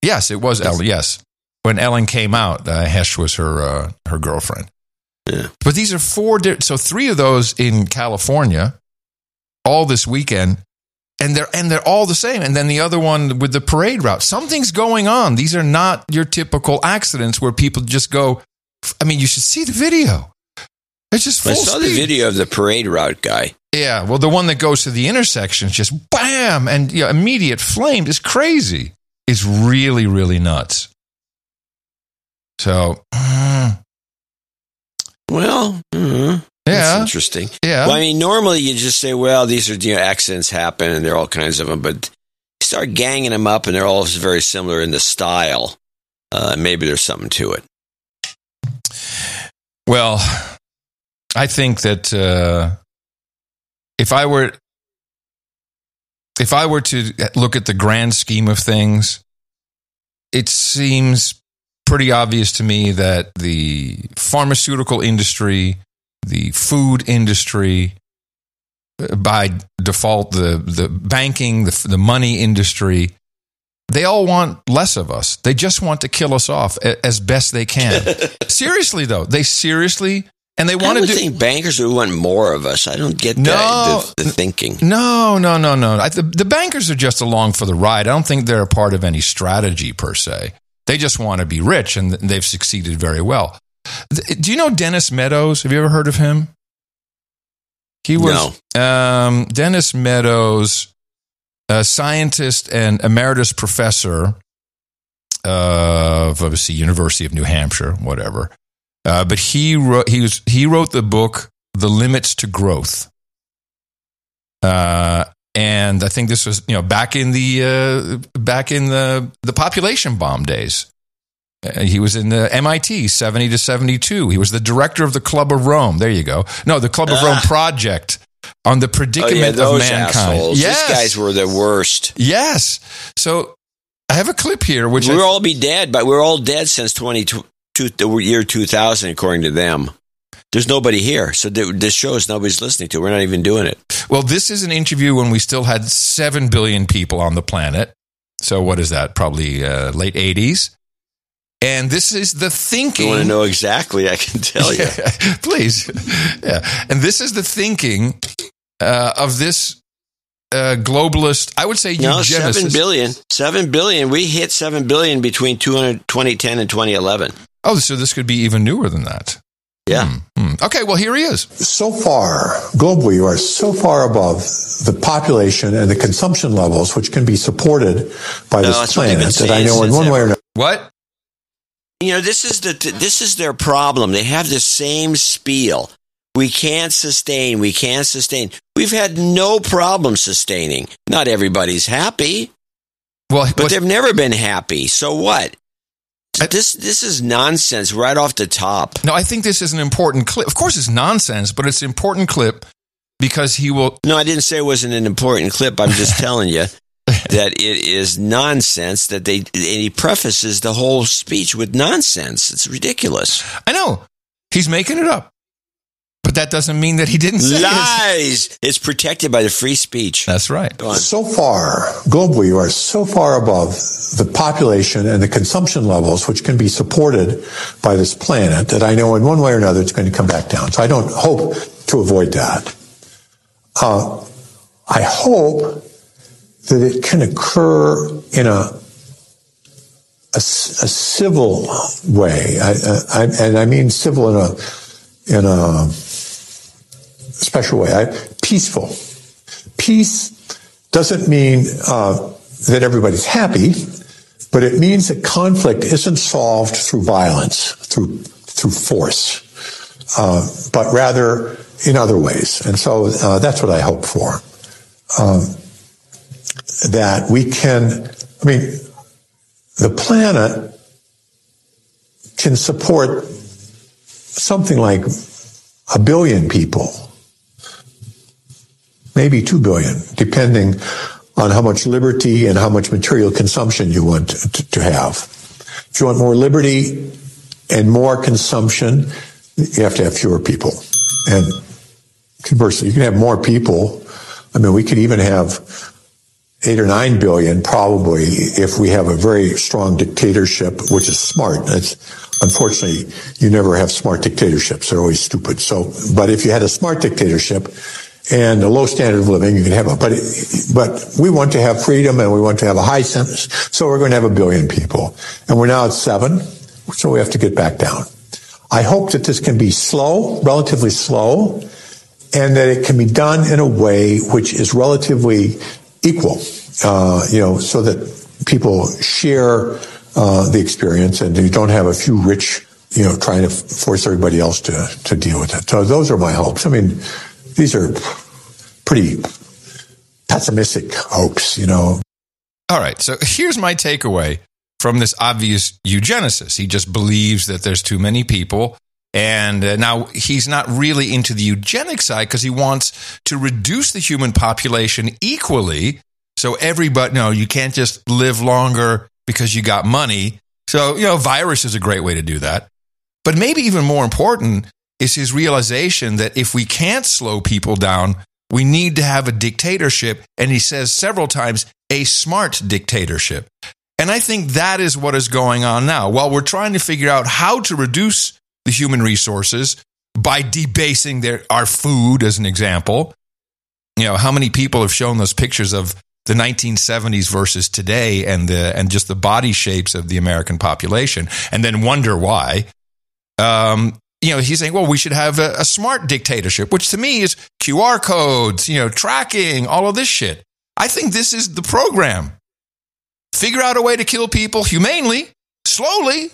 yes, it was Ellen. Yes, when Ellen came out, uh, Heche was her uh, her girlfriend. Yeah. But these are four. Di- so three of those in California, all this weekend, and they're and they're all the same. And then the other one with the parade route. Something's going on. These are not your typical accidents where people just go. I mean, you should see the video. It's just full I saw speed. the video of the parade route guy. Yeah, well, the one that goes to the intersection is just bam and you know, immediate flame is crazy. It's really, really nuts. So, mm, Well, mhm. Yeah. That's interesting. Yeah. Well, I mean, normally you just say, well, these are, you know, accidents happen and there are all kinds of them, but you start ganging them up and they're all very similar in the style. Uh, maybe there's something to it. well, I think that uh, if I were if I were to look at the grand scheme of things, it seems pretty obvious to me that the pharmaceutical industry, the food industry, uh, by default, the the banking, the the money industry, they all want less of us. They just want to kill us off as best they can. (laughs) seriously, though, they seriously and they want to do. think bankers would want more of us. I don't get No. that, the, the thinking. No, no, no, no. I, the, the bankers are just along for the ride. I don't think they're a part of any strategy per se. They just want to be rich, and they've succeeded very well. Do you know Dennis Meadows? Have you ever heard of him? He was um, Dennis Meadows, a scientist and emeritus professor of obviously University of New Hampshire, whatever. Uh, but he wrote he was he wrote the book The Limits to Growth. Uh, and I think this was you know back in the uh, back in the the population bomb days. Uh, he was in the MIT 70 to 72. He was the director of the Club of Rome. There you go. No, the Club of Rome project on the Oh, predicament yeah, of mankind. assholes. Yes. These guys were the worst. Yes. So I have a clip here, which we'll I- all be dead, but we're all dead since 20, two, the year 2000, according to them. There's nobody here. So th- this shows nobody's listening to. We're not even doing it. Well, this is an interview when we still had 7 billion people on the planet. So, what is that? Probably uh, late 80s. And this is the thinking. you want to know exactly, I can tell you. (laughs) Please. Yeah. And this is the thinking uh, of this uh, globalist, I would say No, eugenicist. seven billion. Seven billion. We hit seven billion between 2010 and 2011. Oh, so this could be even newer than that. Yeah. Hmm. Okay, well, here he is. So far, globally, you are so far above the population and the consumption levels which can be supported by No, this that's what they've been planet that I know in since one way or another. What? You know, this is the this is their problem. They have the same spiel. We can't sustain. We can't sustain. We've had no problem sustaining. Not everybody's happy, Well, but they've never been happy. So what? This this is nonsense right off the top. No, I think this is an important clip. Of course, it's nonsense, but it's an important clip because he will. No, I didn't say it wasn't an important clip. I'm just telling you (laughs) that it is nonsense. That they and he prefaces the whole speech with nonsense. It's ridiculous. I know he's making it up, but that doesn't mean that he didn't say it. Lies. It's protected by the free speech. That's right. So far, globally, you are so far above the population and the consumption levels, which can be supported by this planet, that I know in one way or another it's going to come back down. So I don't hope to avoid that. Uh, I hope that it can occur in a a civil way, I, I, and I mean civil in a in a special way, I, peaceful. Peace doesn't mean uh, that everybody's happy, but it means that conflict isn't solved through violence, through through force, uh, but rather in other ways. And so uh, that's what I hope for. Um, that we can, I mean, the planet can support something like a billion people, maybe two billion, depending on how much liberty and how much material consumption you want to, to have. If you want more liberty and more consumption, you have to have fewer people. And conversely, you can have more people. I mean, we could even have eight or nine billion probably if we have a very strong dictatorship, which is smart. That's unfortunately you never have smart dictatorships; they're always stupid. So, but if you had a smart dictatorship and a low standard of living, you can have a. But but we want to have freedom and we want to have a high sentence, so we're going to have a billion people, and we're now at seven, so we have to get back down. I hope that this can be slow, relatively slow, and that it can be done in a way which is relatively equal, uh, you know, so that people share uh, the experience and you don't have a few rich, you know, trying to force everybody else to, to deal with it. So those are my hopes. I mean, these are pretty pessimistic hopes, you know. All right. So here's my takeaway from this obvious eugenicist. He just believes that there's too many people. And uh, now he's not really into the eugenic side because he wants to reduce the human population equally. So everybody, no, you can't just live longer because you got money. So, you know, virus is a great way to do that. But maybe even more important is his realization that if we can't slow people down, we need to have a dictatorship. And he says several times, a smart dictatorship. And I think that is what is going on now. While we're trying to figure out how to reduce the human resources by debasing their, our food, as an example, you know, how many people have shown those pictures of the 1970s versus today and the, and just the body shapes of the American population and then wonder why. Um, you know, he's saying, well, we should have a, a smart dictatorship, which to me is QR codes, you know, tracking, all of this shit. I think this is the program. Figure out a way to kill people humanely, slowly.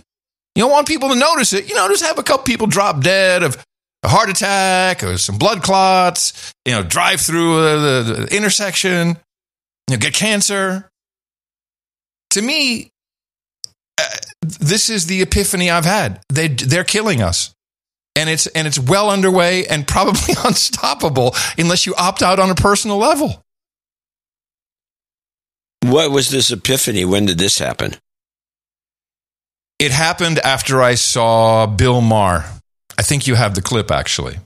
You don't want people to notice it. You know, just have a couple people drop dead of a heart attack or some blood clots, you know, drive through the, the, the intersection, you know, get cancer. To me, uh, this is the epiphany I've had. They, they're killing us. And it's, and it's well underway and probably (laughs) unstoppable unless you opt out on a personal level. What was this epiphany? When did this happen? It happened after I saw Bill Maher. I think you have the clip actually.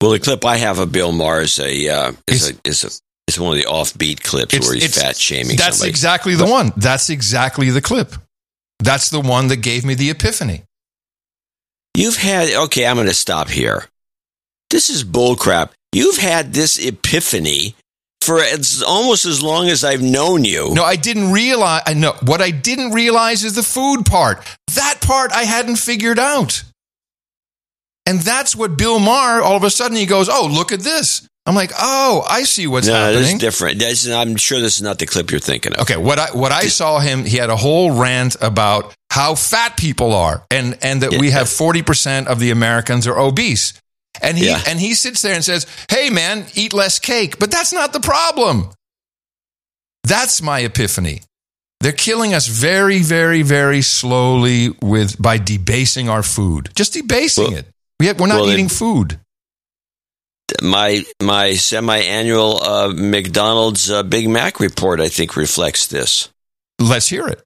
Well, the clip I have of Bill Maher is a uh, is a is a is one of the offbeat clips where he's fat shaming. That's somebody. exactly the one. That's exactly the clip. That's the one that gave me the epiphany. You've had okay. I'm going to stop here. This is bullcrap. You've had this epiphany for as, almost as long as I've known you. No, I didn't realize. I know what I didn't realize is the food part. That part I hadn't figured out. And that's what Bill Maher, all of a sudden, he goes, Oh, look at this. I'm like, Oh, I see what's no, this is happening. different. I'm sure this is not the clip you're thinking of. Okay, what I what I saw him, he had a whole rant about how fat people are, and and that we have forty percent of the Americans are obese, and he Yeah. and he sits there and says, "Hey, man, eat less cake," but that's not the problem. That's my epiphany. They're killing us very, very, very slowly with by debasing our food. Just debasing it. We have, we're not well, they- eating food. My my semi-annual uh, McDonald's uh, Big Mac report, I think, reflects this. Let's hear it.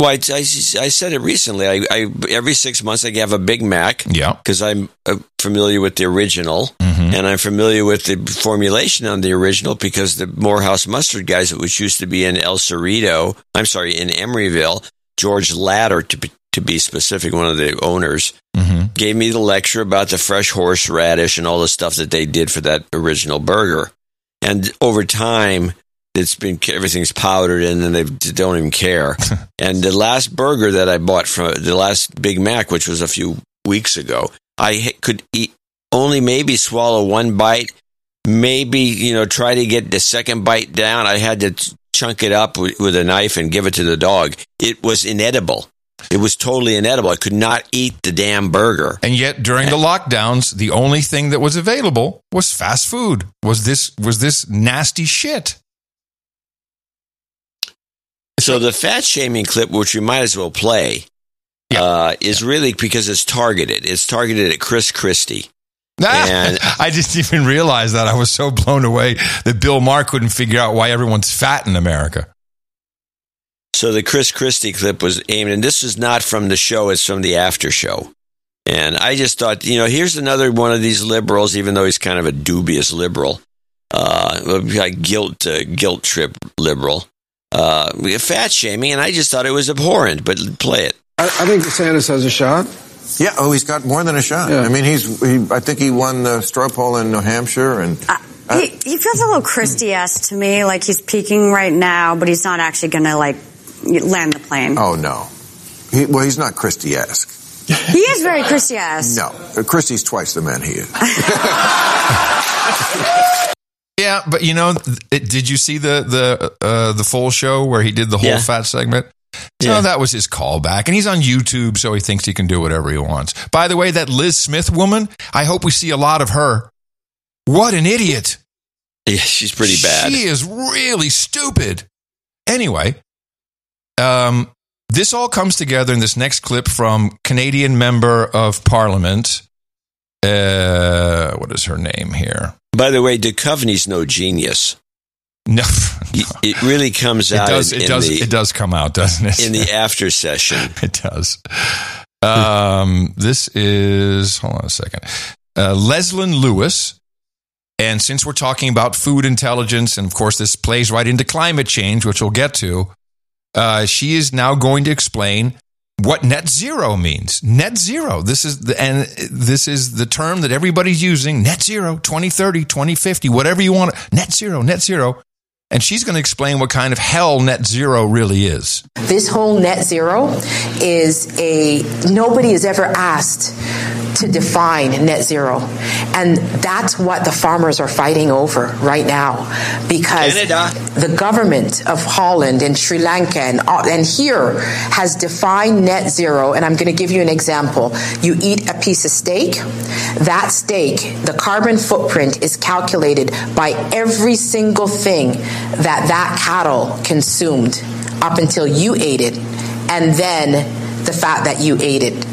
Well, I, I, I said it recently. I, I every six months I have a Big Mac. Yeah, because I'm uh, familiar with the original, Mm-hmm. and I'm familiar with the formulation on the original because the Morehouse mustard guys, which used to be in El Cerrito, I'm sorry, in Emeryville, George Ladder to be, to be specific, one of the owners, Mm-hmm. gave me the lecture about the fresh horseradish and all the stuff that they did for that original burger. And over time, it's been everything's powdered and then they don't even care. (laughs) and the last burger that I bought from the last Big Mac, which was a few weeks ago, I could eat only maybe swallow one bite, maybe you know try to get the second bite down. I had to chunk it up with, with a knife and give it to the dog. It was inedible. It was totally inedible. I could not eat the damn burger. And yet, during the lockdowns, the only thing that was available was fast food. Was this was this nasty shit? So the fat shaming clip, which we might as well play, uh, is really because it's targeted. It's targeted at Chris Christie. (laughs) And I didn't even realize that. I was so blown away that Bill Maher couldn't figure out why everyone's fat in America. So the Chris Christie clip was aimed, and this is not from the show; it's from the after show. And I just thought, you know, here's another one of these liberals, even though he's kind of a dubious liberal, uh, like guilt uh, guilt trip liberal, uh, fat shaming, and I just thought it was abhorrent. But play it. I, I think DeSantis has a shot. Yeah, oh, he's got more than a shot. I mean, he's. He, I think he won the straw poll in New Hampshire, and He, he feels a little Christie-esque to me, like he's peaking right now, but he's not actually going to like land the plane. oh no, he, well, he's not Christie-esque. He is very Christie-esque. No, Christie's twice the man he is. (laughs) Yeah, but you know, it, did you see the the uh, the full show where he did the whole Yeah. fat segment? So Yeah. that was his callback, and he's on YouTube, so he thinks he can do whatever he wants. By the way, that Liz Smith woman, I hope we see a lot of her. What an idiot! Yeah, she's pretty bad. She is really stupid. Anyway, um, this all comes together in this next clip from Canadian member of Parliament. Uh, what is her name here? By the way, Duchovny's no genius. No, It- It really comes it out. does. in, It in does. the, it does come out, doesn't it? in the after session. (laughs) it does. Um, this is hold on a second. Uh, Leslyn Lewis, and since we're talking about food intelligence, and of course this plays right into climate change, which we'll get to, uh, she is now going to explain what net zero means. Net zero. This is the, and this is the term that everybody's using. Net zero, 2030, 2050, whatever you want. Net zero, net zero. And she's going to explain what kind of hell net zero really is. This whole net zero is a nobody has ever asked to define net zero. And that's what the farmers are fighting over right now because Canada. the government of Holland and Sri Lanka and, and here has defined net zero. And I'm going to give you an example. You eat a piece of steak, that steak, the carbon footprint is calculated by every single thing that that cattle consumed up until you ate it, and then the fat that you ate it.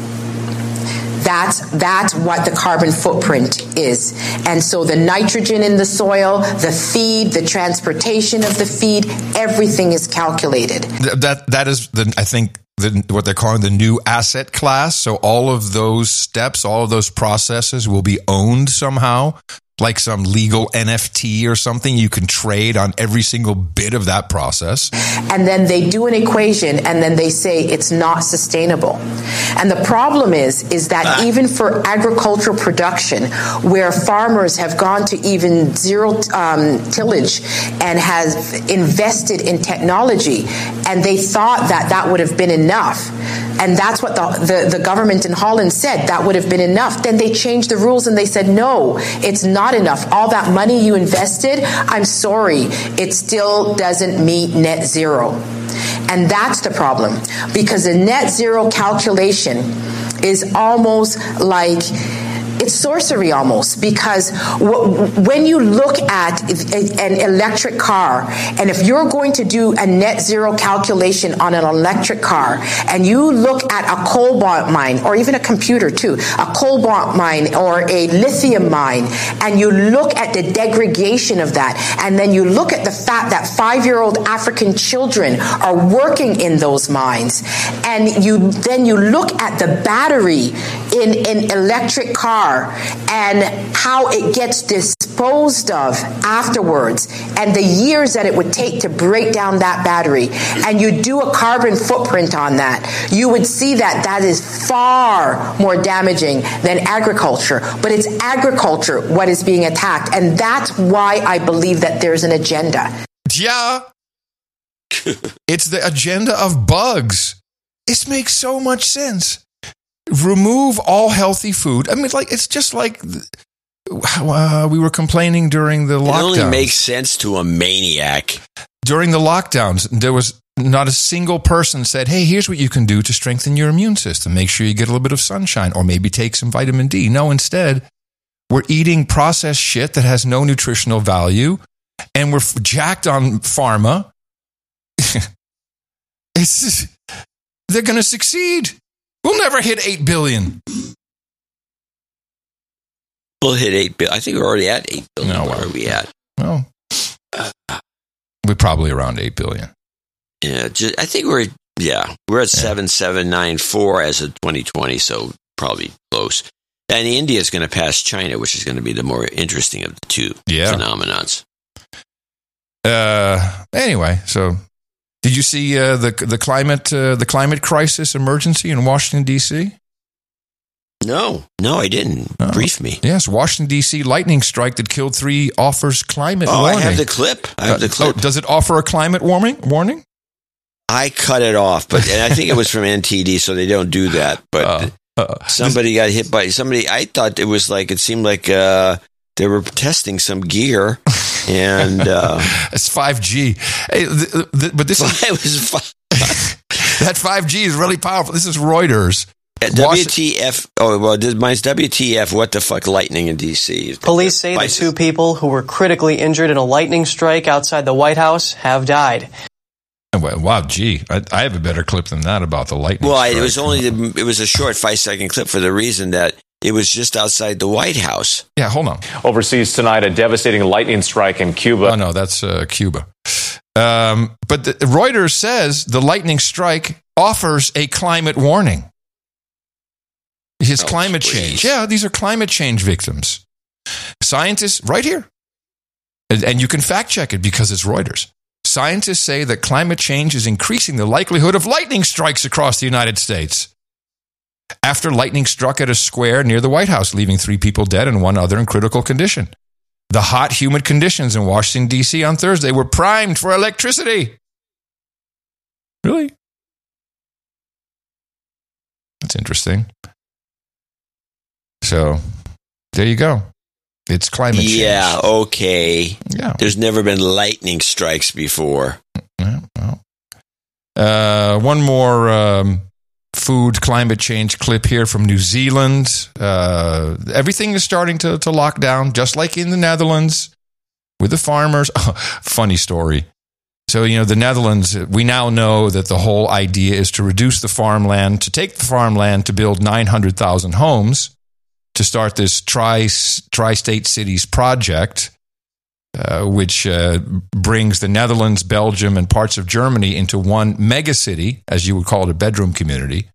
That's that's what the carbon footprint is. And so the nitrogen in the soil, the feed, the transportation of the feed, everything is calculated. That that is the I think the, what they're calling the new asset class. So all of those steps, all of those processes will be owned somehow, like some legal NFT or something. You can trade on every single bit of that process. and then they do an equation and then they say it's not sustainable and the problem is is that even for agricultural production where farmers have gone to even zero um, tillage and have invested in technology and they thought that that would have been enough and that's what the, the, the government in holland said that would have been enough then they changed the rules and they said no it's not enough. All that money you invested i'm sorry it still doesn't meet net zero. And that's the problem because the net zero calculation is almost like it's sorcery almost because when you look at an electric car, and if you're going to do a net zero calculation on an electric car, and you look at a cobalt mine, or even a computer too, a cobalt mine or a lithium mine, and you look at the degradation of that, and then you look at the fact that five year old African children are working in those mines, and you then you look at the battery in an electric car and how it gets disposed of afterwards and the years that it would take to break down that battery and you do a carbon footprint on that you would see that that is far more damaging than agriculture but it's agriculture what is being attacked and that's why i believe that there's an agenda Yeah. (laughs) it's the agenda of bugs. This makes so much sense. Remove all healthy food. I mean, like, it's just like uh, we were complaining during the It only makes sense to a maniac. during the lockdowns, there was not a single person said, Hey, here's what you can do to strengthen your immune system. Make sure you get a little bit of sunshine or maybe take some vitamin D. No, instead, we're eating processed shit that has no nutritional value and we're f- jacked on pharma. (laughs) it's just- they're going to succeed. We'll never hit 8 billion. We'll hit eight billion. I think we're already at eight billion. No, Where are we at? Well, we're probably around 8 billion. Yeah, ju- I think we're yeah we're at seven seven nine four as of twenty twenty, so probably close. And India is going to pass China, which is going to be the more interesting of the two Yeah. phenomenons. Uh, anyway, so did you see uh, the the climate uh, the climate crisis emergency in Washington D.C.? No, no, I didn't. Brief me. Yes, Washington D.C. lightning strike that killed three offers climate Oh, I warning. have the clip. I have the Uh, clip. oh, does it offer a climate warming? Warning? I cut it off, but and I think it was from (laughs) NTD, so they don't do that. But Uh, somebody got hit by somebody. I thought it was like it seemed like uh, they were testing some gear, (laughs) and uh, (laughs) it's five G. Hey, th- th- but this is (laughs) it was (laughs) that five G is really powerful. This is Reuters. WTF? Oh well, this- mine's WTF? What the fuck? Lightning in DC. Police say the two people who were critically injured in a lightning strike outside the White House have died. Wow, gee, I, I have a better clip than that about the lightning. Well, I, it was only the, it was a short five second clip for the reason that it was just outside the White House. Yeah, hold on. Overseas tonight, a devastating lightning strike in Cuba. Oh no, that's uh, Cuba. Um, but the, Reuters says the lightning strike offers a climate warning. It's climate change. Yeah, these are climate change victims. Scientists, right here, and, and you can fact check it because it's Reuters. Scientists say that climate change is increasing the likelihood of lightning strikes across the United States. After lightning struck at a square near the White House, leaving three people dead and one other in critical condition. The hot, humid conditions in Washington, D.C. on Thursday were primed for electricity. Really? That's interesting. So, there you go. It's climate change. Yeah, okay. Yeah. There's never been lightning strikes before. Uh, one more um, food climate change clip here from New Zealand. Uh, everything is starting to, to lock down, just like in the Netherlands with the farmers. (laughs) funny story. So, you know, the Netherlands, we now know that the whole idea is to reduce the farmland, to take the farmland to build 900,000 homes to start this tri tri state cities project, uh, which uh, brings the Netherlands, Belgium, and parts of Germany into one mega city, as you would call it, a bedroom community.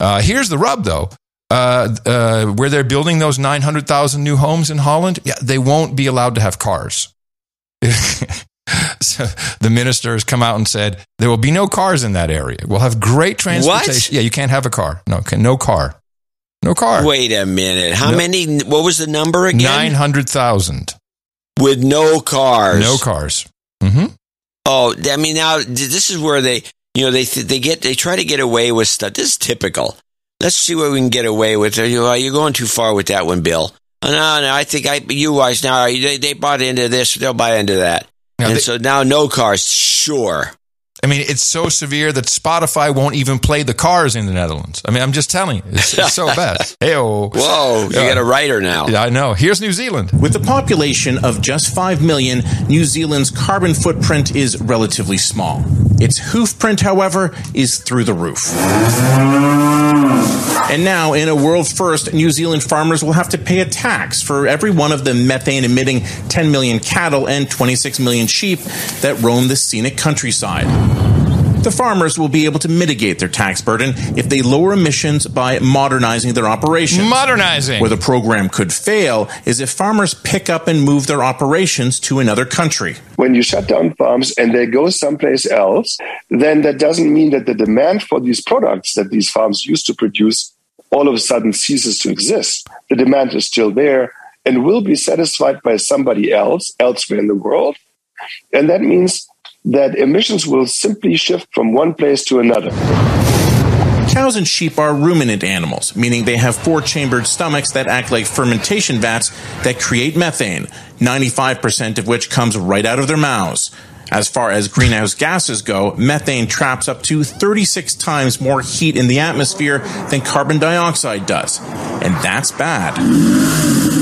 Uh, here's the rub, though. Uh, uh, where they're building those 900,000 new homes in Holland, yeah, they won't be allowed to have cars. (laughs) so the minister has come out and said there will be no cars in that area. We'll have great transportation. Yeah, you can't have a car. No, can- no car. No car. Wait a minute. How No. many? What was the number again? 900,000. With no cars. No cars. Mm-hmm. Oh, I mean, now this is where they, you know, they they get they try to get away with stuff. This is typical. Let's see what we can get away with. You're going too far with that one, Bill. Oh, no, no, I think I you guys now they, they bought into this, they'll buy into that, Now and they- so now no cars. Sure, I mean, it's so severe that Spotify won't even play the cars in the Netherlands. I mean, I'm just telling you, it's, it's so (laughs) bad. Hey, Whoa, you got a writer now. Yeah, I know. Here's New Zealand. With a population of just 5 million, New Zealand's carbon footprint is relatively small. Its hoof print, however, is through the roof. And now, in a world first, New Zealand farmers will have to pay a tax for every one of the methane emitting 10 million cattle and 26 million sheep that roam the scenic countryside. The farmers will be able to mitigate their tax burden if they lower emissions by modernizing their operations. Modernizing. Where the program could fail is if farmers pick up and move their operations to another country. When you shut down farms and they go someplace else, then that doesn't mean that the demand for these products that these farms used to produce all of a sudden ceases to exist. The demand is still there and will be satisfied by somebody else elsewhere in the world. And that means that emissions will simply shift from one place to another. Cows and sheep are ruminant animals, meaning they have four chambered stomachs that act like fermentation vats that create methane, 95% of which comes right out of their mouths. As far as greenhouse gases go, methane traps up to 36 times more heat in the atmosphere than carbon dioxide does. And that's bad.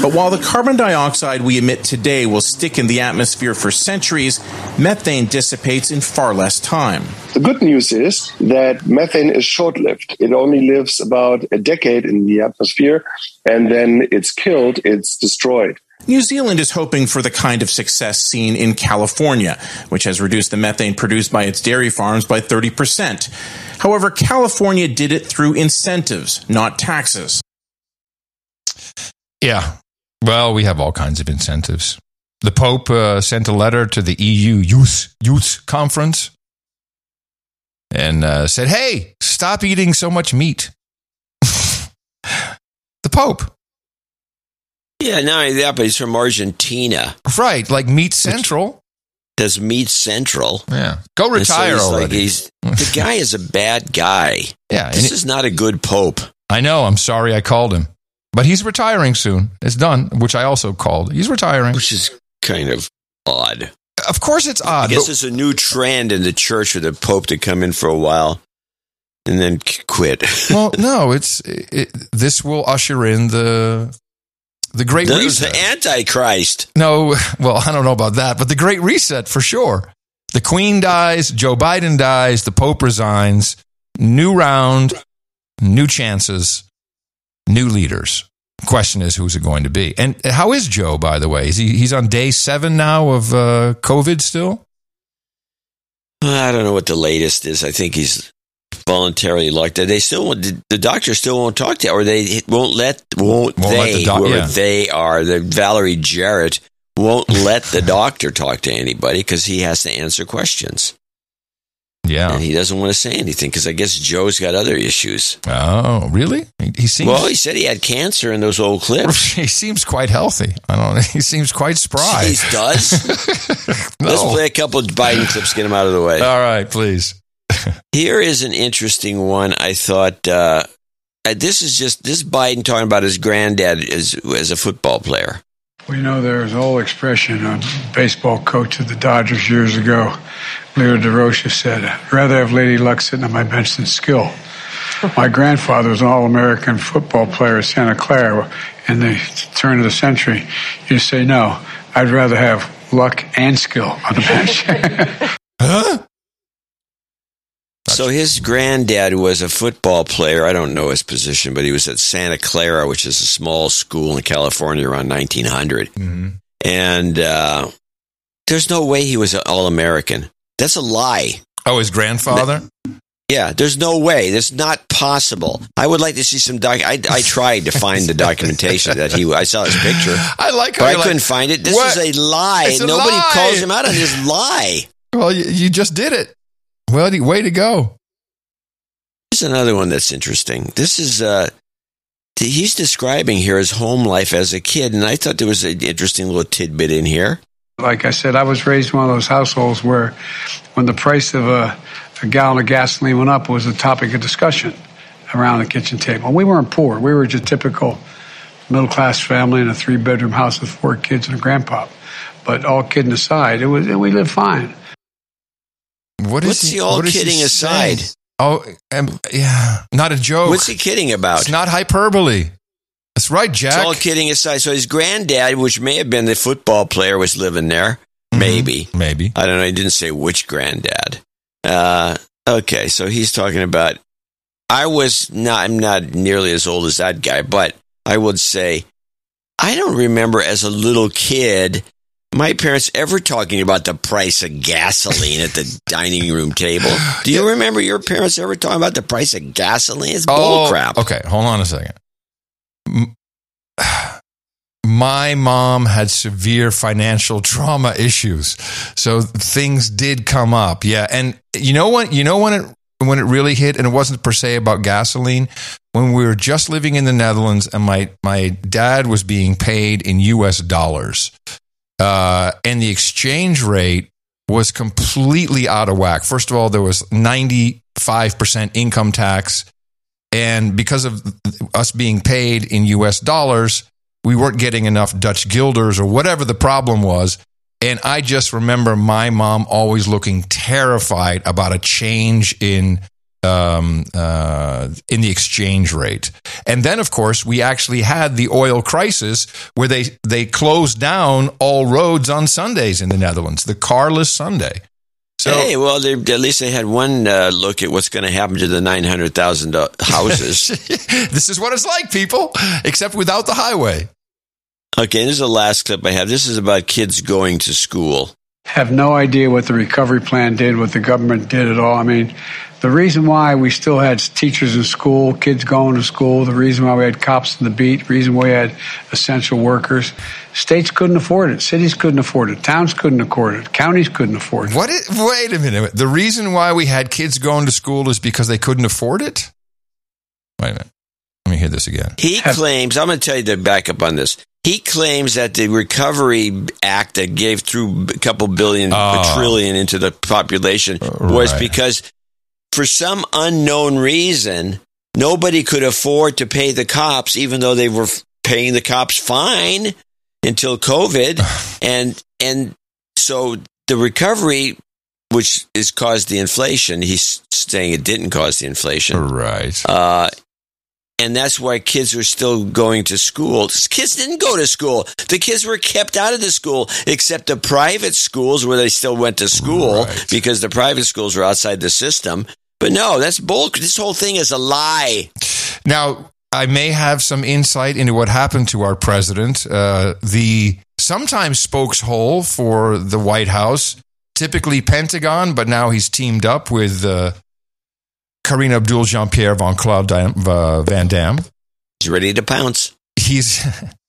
But while the carbon dioxide we emit today will stick in the atmosphere for centuries, methane dissipates in far less time. The good news is that methane is short lived. It only lives about a decade in the atmosphere, and then it's killed, it's destroyed. New Zealand is hoping for the kind of success seen in California, which has reduced the methane produced by its dairy farms by 30%. However, California did it through incentives, not taxes. Yeah. Well, we have all kinds of incentives. The Pope uh, sent a letter to the EU Youth Youth Conference and uh, said, "Hey, stop eating so much meat." (laughs) the Pope. Yeah, not only that, but he's from Argentina. Right, like Meat Central. Does Meat Central. Yeah. Go And so retire he's like- already. he's, the (laughs) guy is a bad guy. Yeah, This it- is not a good pope. I know. I'm sorry I called him. But he's retiring soon. It's done, which I also called. He's retiring. Which is kind of odd. Of course it's odd. I guess it's a new trend in the church for the pope to come in for a while and then quit. (laughs) well, no, it's it, this will usher in the the Great That Reset. the Antichrist. No, (laughs) well, I don't know about that, but the Great Reset for sure. The Queen dies, Joe Biden dies, the Pope resigns, new round, new chances, new leaders. Question is, who's it going to be? And how is Joe, by the way? Is he he's on day seven now of uh, COVID still? I don't know what the latest is. I think he's voluntarily locked. They still want the, doctor still won't talk to, or they won't let won't, Won't let they the doc- yeah. they are the Valerie Jarrett won't let the doctor talk to anybody because he has to answer questions. Yeah, and he doesn't want to say anything because I guess Joe's got other issues. Oh, really? He, he seems Well, he said he had cancer in those old clips. (laughs) he seems quite healthy. I don't know. (laughs) He seems quite spry. He does. (laughs) Let's play a couple of Biden clips, get him out of the way. All right, please. (laughs) Here is an interesting one. I thought uh, uh, this is just this Biden talking about his granddad as as a football player. We know, there's an old expression, a baseball coach of the Dodgers years ago, Leo Durocher said, I'd rather have Lady Luck sitting on my bench than skill. (laughs) My grandfather was an All American football player at Santa Clara in the turn of the century. You say, no, I'd rather have luck and skill on the bench. (laughs) So his granddad was a football player. I don't know his position, but he was at Santa Clara, which is a small school in California around 1900. And uh, there's no way he was an All American. That's a lie. Oh, his grandfather? Yeah, there's no way. That's not possible. I would like to see some doc. I, I tried to find the documentation that he. I saw his picture. (laughs) I like but how I couldn't like, find it. This "What? is a lie. A Nobody lie." calls him out on his lie. Well, you, you just did it. Well, way to go. Here's another one that's interesting. This is uh he's describing here his home life as a kid, and I thought there was an interesting little tidbit in here. Like I said, I was raised in one of those households where when the price of a, a gallon of gasoline went up, it was a topic of discussion around the kitchen table. We weren't poor. We were just typical middle class family in a three bedroom house with four kids and a grandpa. But all kidding aside, it was we lived fine. What is What's he, all what is he kidding saying? aside? Oh, um, yeah, not a joke. What's he kidding about? It's not hyperbole. That's right, Jack. It's all kidding aside. So his granddad, which may have been the football player, was living there. Maybe. Mm-hmm. Maybe. I don't know. He didn't say which granddad. Uh, okay, so he's talking about. I was not. I'm not nearly as old as that guy, but I would say I don't remember as a little kid my parents ever talking about the price of gasoline at the (laughs) dining room table. Do you remember your parents ever talking about the price of gasoline? It's bull Oh, crap. Okay, hold on a second. My mom had severe financial trauma issues, so things did come up. Yeah, and you know what? You know when it when it really hit, and it wasn't per se about gasoline. When we were just living in the Netherlands, and my my dad was being paid in U.S. dollars, uh, and the exchange rate was completely out of whack. First of all, there was ninety five percent income tax. And because of us being paid in US dollars, we weren't getting enough Dutch guilders or whatever the problem was. And I just remember my mom always looking terrified about a change in um, uh, in the exchange rate. And then, of course, we actually had the oil crisis where they they closed down all roads on Sundays in the Netherlands, the carless Sunday. So hey, well, they, at least they had one uh, look at what's going to happen to the nine hundred thousand houses. (laughs) this is what it's like, people, except without the highway. okay, this is the last clip I have. This is about kids going to school. have no idea what the recovery plan did, what the government did at all. I mean, the reason why we still had teachers in school, kids going to school, the reason why we had cops on the beat, the reason why we had essential workers, states couldn't afford it, cities couldn't afford it, towns couldn't afford it, counties couldn't afford it. What? It, wait a minute. The reason why we had kids going to school is because they couldn't afford it. Wait a minute. Let me hear this again. He claims, I'm going to tell you the backup on this. He claims that the Recovery Act that gave through a couple billion, Oh. a ah. trillion into the population was right. because for some unknown reason, nobody could afford to pay the cops, even though they were paying the cops fine until COVID. (sighs) and, and so the recovery, which has caused the inflation, he's saying it didn't cause the inflation. Right. Uh, and that's why kids are still going to school. Kids didn't go to school. The kids were kept out of the school, except the private schools where they still went to school because the private schools were outside the system. But no, that's bull. This whole thing is a lie. Now, I may have some insight into what happened to our president. Uh, the sometimes spokeshole for the White House, typically Pentagon, but now he's teamed up with uh, Karine Abdul Jean Pierre von Claude Van Damme. He's ready to pounce. He's (laughs)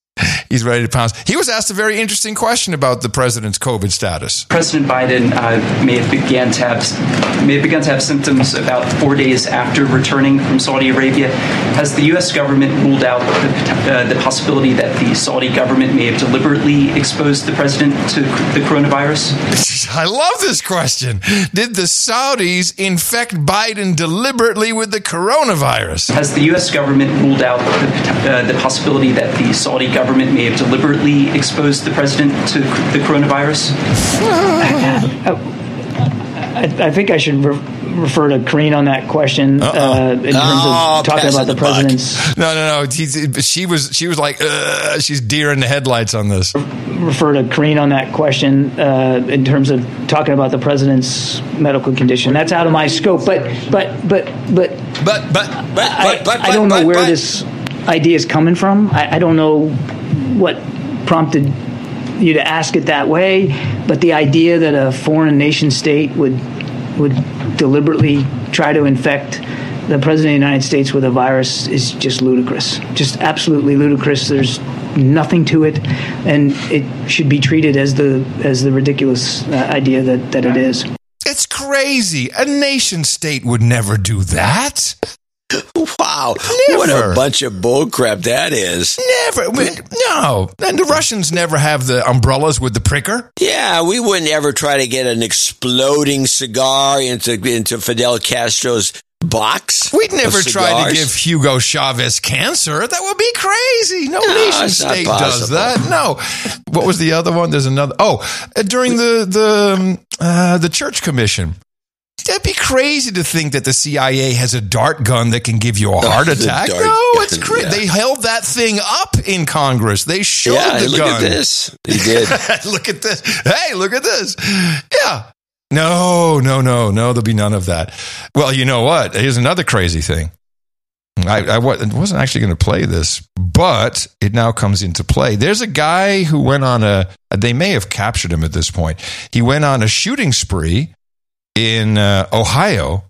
he's ready to pounce. He was asked a very interesting question about the president's COVID status. President Biden uh, may have began to have may have begun to have symptoms about four days after returning from Saudi Arabia. Has the U.S. government ruled out the, uh, the possibility that the Saudi government may have deliberately exposed the president to the coronavirus? (laughs) I love this question. Did the Saudis infect Biden deliberately with the coronavirus? Has the U.S. government ruled out the, uh, the possibility that the Saudi government may have deliberately exposed the president to the coronavirus? I, I think I should re- refer to Karine on that question uh, in terms Oh, of talking about the, the buck. president's. No, no, no. He's, she was she was like uh, she's deer in the headlights on this. Refer to Karine on that question uh, in terms of talking about the president's medical condition. That's out of my scope. But but but but but but but I, but, I don't know but, where but. this idea is coming from. I, I don't know what prompted you to ask it that way. But the idea that a foreign nation state would would deliberately try to infect the president of the United States with a virus is just ludicrous. Just absolutely ludicrous. There's nothing to it, and it should be treated as the as the ridiculous uh, idea that, that it is. It's crazy. A nation state would never do that. Wow. Never. What a bunch of bullcrap that is. Never. No. And the Russians never have the umbrellas with the pricker. Yeah, we wouldn't ever try to get an exploding cigar into into Fidel Castro's box. We'd never try to give Hugo Chavez cancer. That would be crazy. No, No, nation state does that. No. What was the other one? There's another. Oh, uh, during the the um, uh, the church commission, crazy to think that the CIA has a dart gun that can give you a (laughs) heart attack. No, it's (laughs) crazy. yeah. They held that thing up in Congress. They showed Yeah, the look gun. at this. He did. (laughs) look at this. Hey, look at this. Yeah. No, no, no, no. There'll be none of that. Well, you know what? Here's another crazy thing. I, I wasn't actually going to play this, but it now comes into play. There's a guy who went on a, they may have captured him at this point. He went on a shooting spree in uh, Ohio,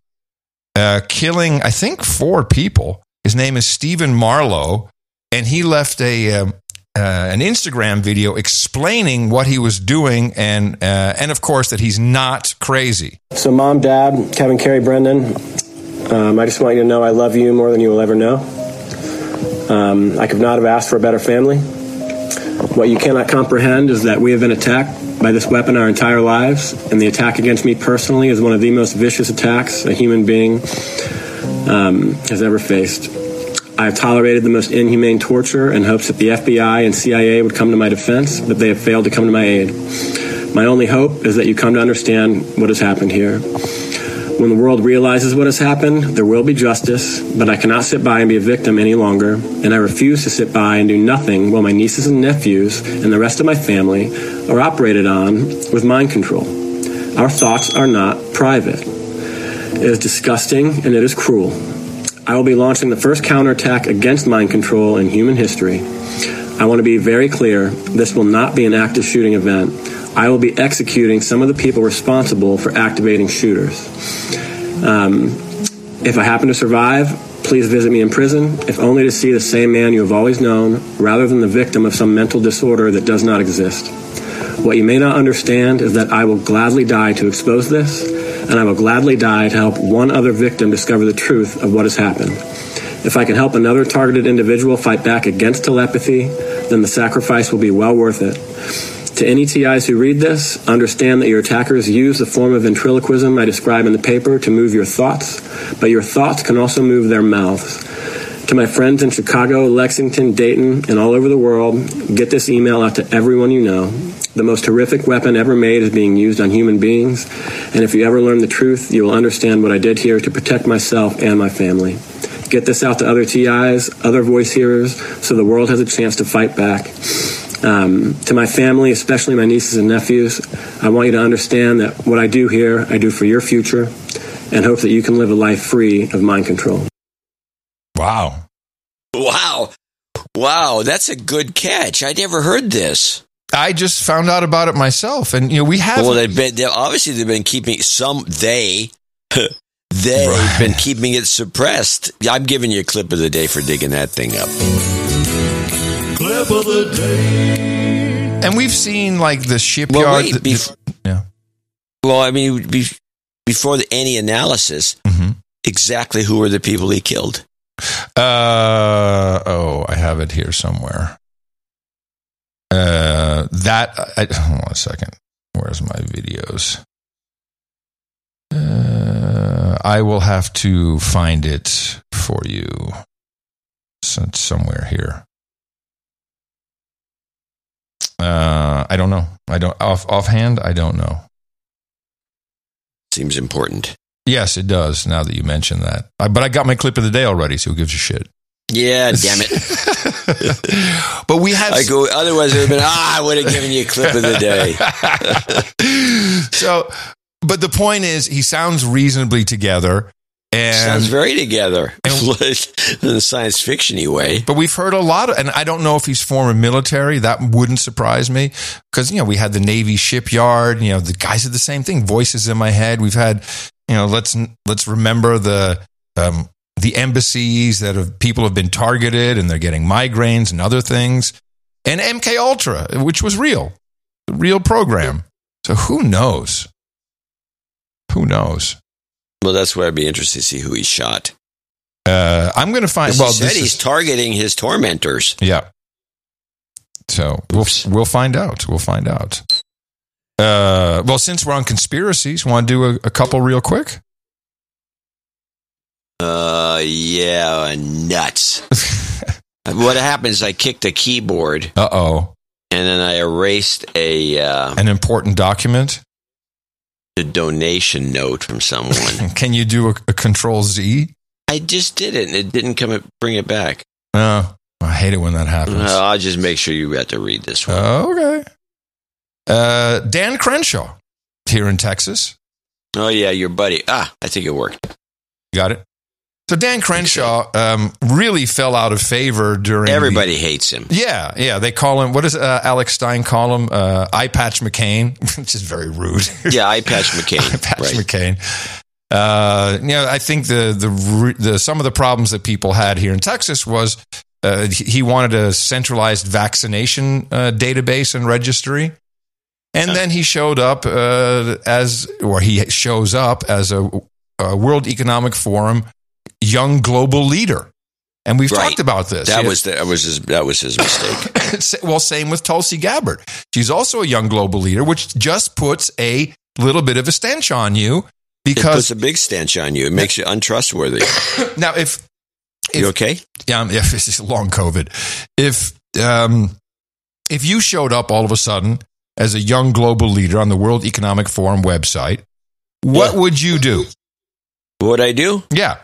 uh, killing, I think, four people. His name is Stephen Marlow, and he left a, um, uh, an Instagram video explaining what he was doing, and, uh, and of course, that he's not crazy. So, mom, dad, Kevin, Carrie, Brendan, um, I just want you to know I love you more than you will ever know. Um, I could not have asked for a better family. What you cannot comprehend is that we have been attacked by this weapon our entire lives, and the attack against me personally is one of the most vicious attacks a human being um, has ever faced. I have tolerated the most inhumane torture in hopes that the FBI and CIA would come to my defense, but they have failed to come to my aid. My only hope is that you come to understand what has happened here. When the world realizes what has happened, there will be justice, but I cannot sit by and be a victim any longer, and I refuse to sit by and do nothing while my nieces and nephews and the rest of my family are operated on with mind control. Our thoughts are not private. It is disgusting and it is cruel. I will be launching the first counterattack against mind control in human history. I want to be very clear this will not be an active shooting event. I will be executing some of the people responsible for activating shooters. Um, if I happen to survive, please visit me in prison, if only to see the same man you have always known, rather than the victim of some mental disorder that does not exist. What you may not understand is that I will gladly die to expose this, and I will gladly die to help one other victim discover the truth of what has happened. If I can help another targeted individual fight back against telepathy, then the sacrifice will be well worth it. To any TIs who read this, understand that your attackers use the form of ventriloquism I describe in the paper to move your thoughts, but your thoughts can also move their mouths. To my friends in Chicago, Lexington, Dayton, and all over the world, get this email out to everyone you know. The most horrific weapon ever made is being used on human beings, and if you ever learn the truth, you will understand what I did here to protect myself and my family. Get this out to other TIs, other voice hearers, so the world has a chance to fight back. Um, to my family, especially my nieces and nephews, I want you to understand that what I do here, I do for your future, and hope that you can live a life free of mind control. Wow. Wow. Wow, that's a good catch. I never heard this. I just found out about it myself, and you know we have. Well, they've been they, obviously they've been keeping some they (laughs) they've Right. been keeping it suppressed. I'm giving you a clip of the day for digging that thing up. Clip of the day. And we've seen like the shipyard. Well, wait, the- bef- yeah. Well, I mean, be, before the, any analysis, Mm-hmm. exactly who were the people he killed? Uh oh, I have it here somewhere. Uh, that I, hold on a second. Where's my videos? Uh, I will have to find it for you. So it's somewhere here. Uh, I don't know. I don't off offhand. I don't know. Seems important. Yes, it does. Now that you mention that, I, but I got my clip of the day already. So who gives a shit? Yeah, (laughs) damn it. (laughs) But we have I go. Otherwise, it would have been ah. I would have given you a clip of the day. (laughs) so, but the point is, he sounds reasonably together, and Sounds very together (laughs) in a science fictiony way. But we've heard a lot of, and I don't know if he's former military. That wouldn't surprise me because you know we had the Navy shipyard. You know the guys did the same thing. Voices in my head. We've had you know let's let's remember the um, the embassies that have people have been targeted and they're getting migraines and other things, and MK Ultra, which was real, the real program. So who knows? Who knows? Well, that's where I'd be interested to see who he shot. Uh, I'm going to find. Well, he said he's is, targeting his tormentors. Yeah. So we'll we'll find out. We'll find out. Uh, well, since we're on conspiracies, want to do a, a couple real quick? Uh, yeah, nuts. (laughs) what happens? I kicked a keyboard. Uh oh. And then I erased a. Uh, An important document. A donation note from someone. (laughs) Can you do a, a control Z? I just did it, and it didn't come bring it back. No, I hate it when that happens. Uh, I'll just make sure you have to read this one. okay. Uh, Dan Crenshaw here in Texas. Oh yeah, your buddy. Ah, I think it worked. Got it. So Dan Crenshaw um, really fell out of favor during. Everybody the, hates him. Yeah, yeah. They call him. What does uh, Alex Stein call him? Uh, Eye Patch McCain, (laughs) which is very rude. Yeah, Eye Patch McCain. (laughs) Eye Patch right. McCain. Uh, you know, I think the, the the some of the problems that people had here in Texas was uh, he wanted a centralized vaccination uh, database and registry. And then he showed up uh, as, or he shows up as a, a, World Economic Forum young global leader. And we've Right. talked about this. That was the, that was his that was his (laughs) mistake. well, same with Tulsi Gabbard. She's also a young global leader, which just puts a little bit of a stench on you because it puts a big stench on you. It makes you untrustworthy. (coughs) now if you okay? yeah, if (laughs) it's long COVID, if um, if you showed up all of a sudden as a young global leader on the World Economic Forum website, what would you do? What would I do? Yeah,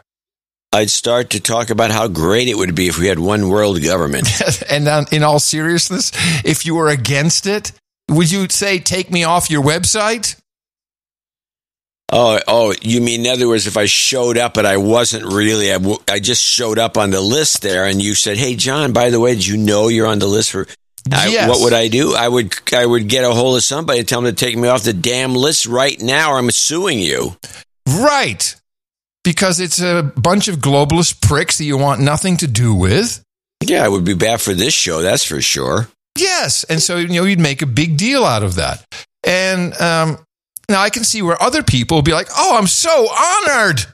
I'd start to talk about how great it would be if we had one world government. (laughs) and then in all seriousness, if you were against it, would you say take me off your website? Oh, oh, you mean in other words, if I showed up but I wasn't really, I, w- I just showed up on the list there, and you said, "Hey, John, by the way, did you know you're on the list for?" I, Yes. What would I do? I would, I would get a hold of somebody and tell them to take me off the damn list right now, or I'm suing you. Right. Because it's a bunch of globalist pricks that you want nothing to do with. Yeah, it would be bad for this show, that's for sure. Yes. And so, you know, you'd make a big deal out of that. And um, now I can see where other people would be like, oh, I'm so honored.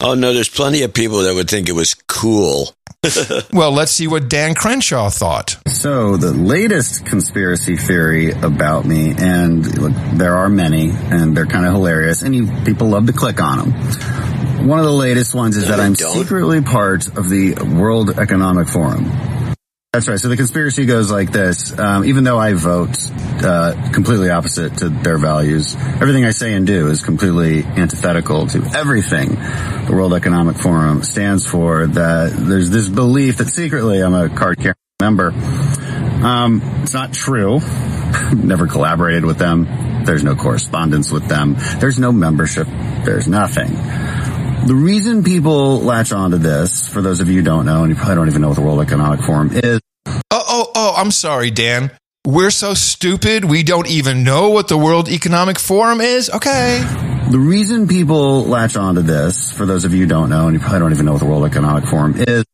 Oh no, there's plenty of people that would think it was cool. (laughs) Well, let's see what Dan Crenshaw thought. So, the latest conspiracy theory about me, and look, there are many, and they're kind of hilarious, and you, people love to click on them. One of the latest ones is that I'm secretly part of the World Economic Forum. That's right. So the conspiracy goes like this. Um, even though I vote uh, completely opposite to their values, everything I say and do is completely antithetical to everything the World Economic Forum stands for. That there's this belief that secretly I'm a card carrying member. Um, it's not true. (laughs) Never collaborated with them. There's no correspondence with them. There's no membership. There's nothing. The reason people latch onto this, for those of you who don't know, and you probably don't even know what the World Economic Forum is, Oh, oh, oh, I'm sorry, Dan. We're so stupid. We don't even know what the World Economic Forum is. Okay. The reason people latch onto this, for those of you who don't know, and you probably don't even know what the World Economic Forum is,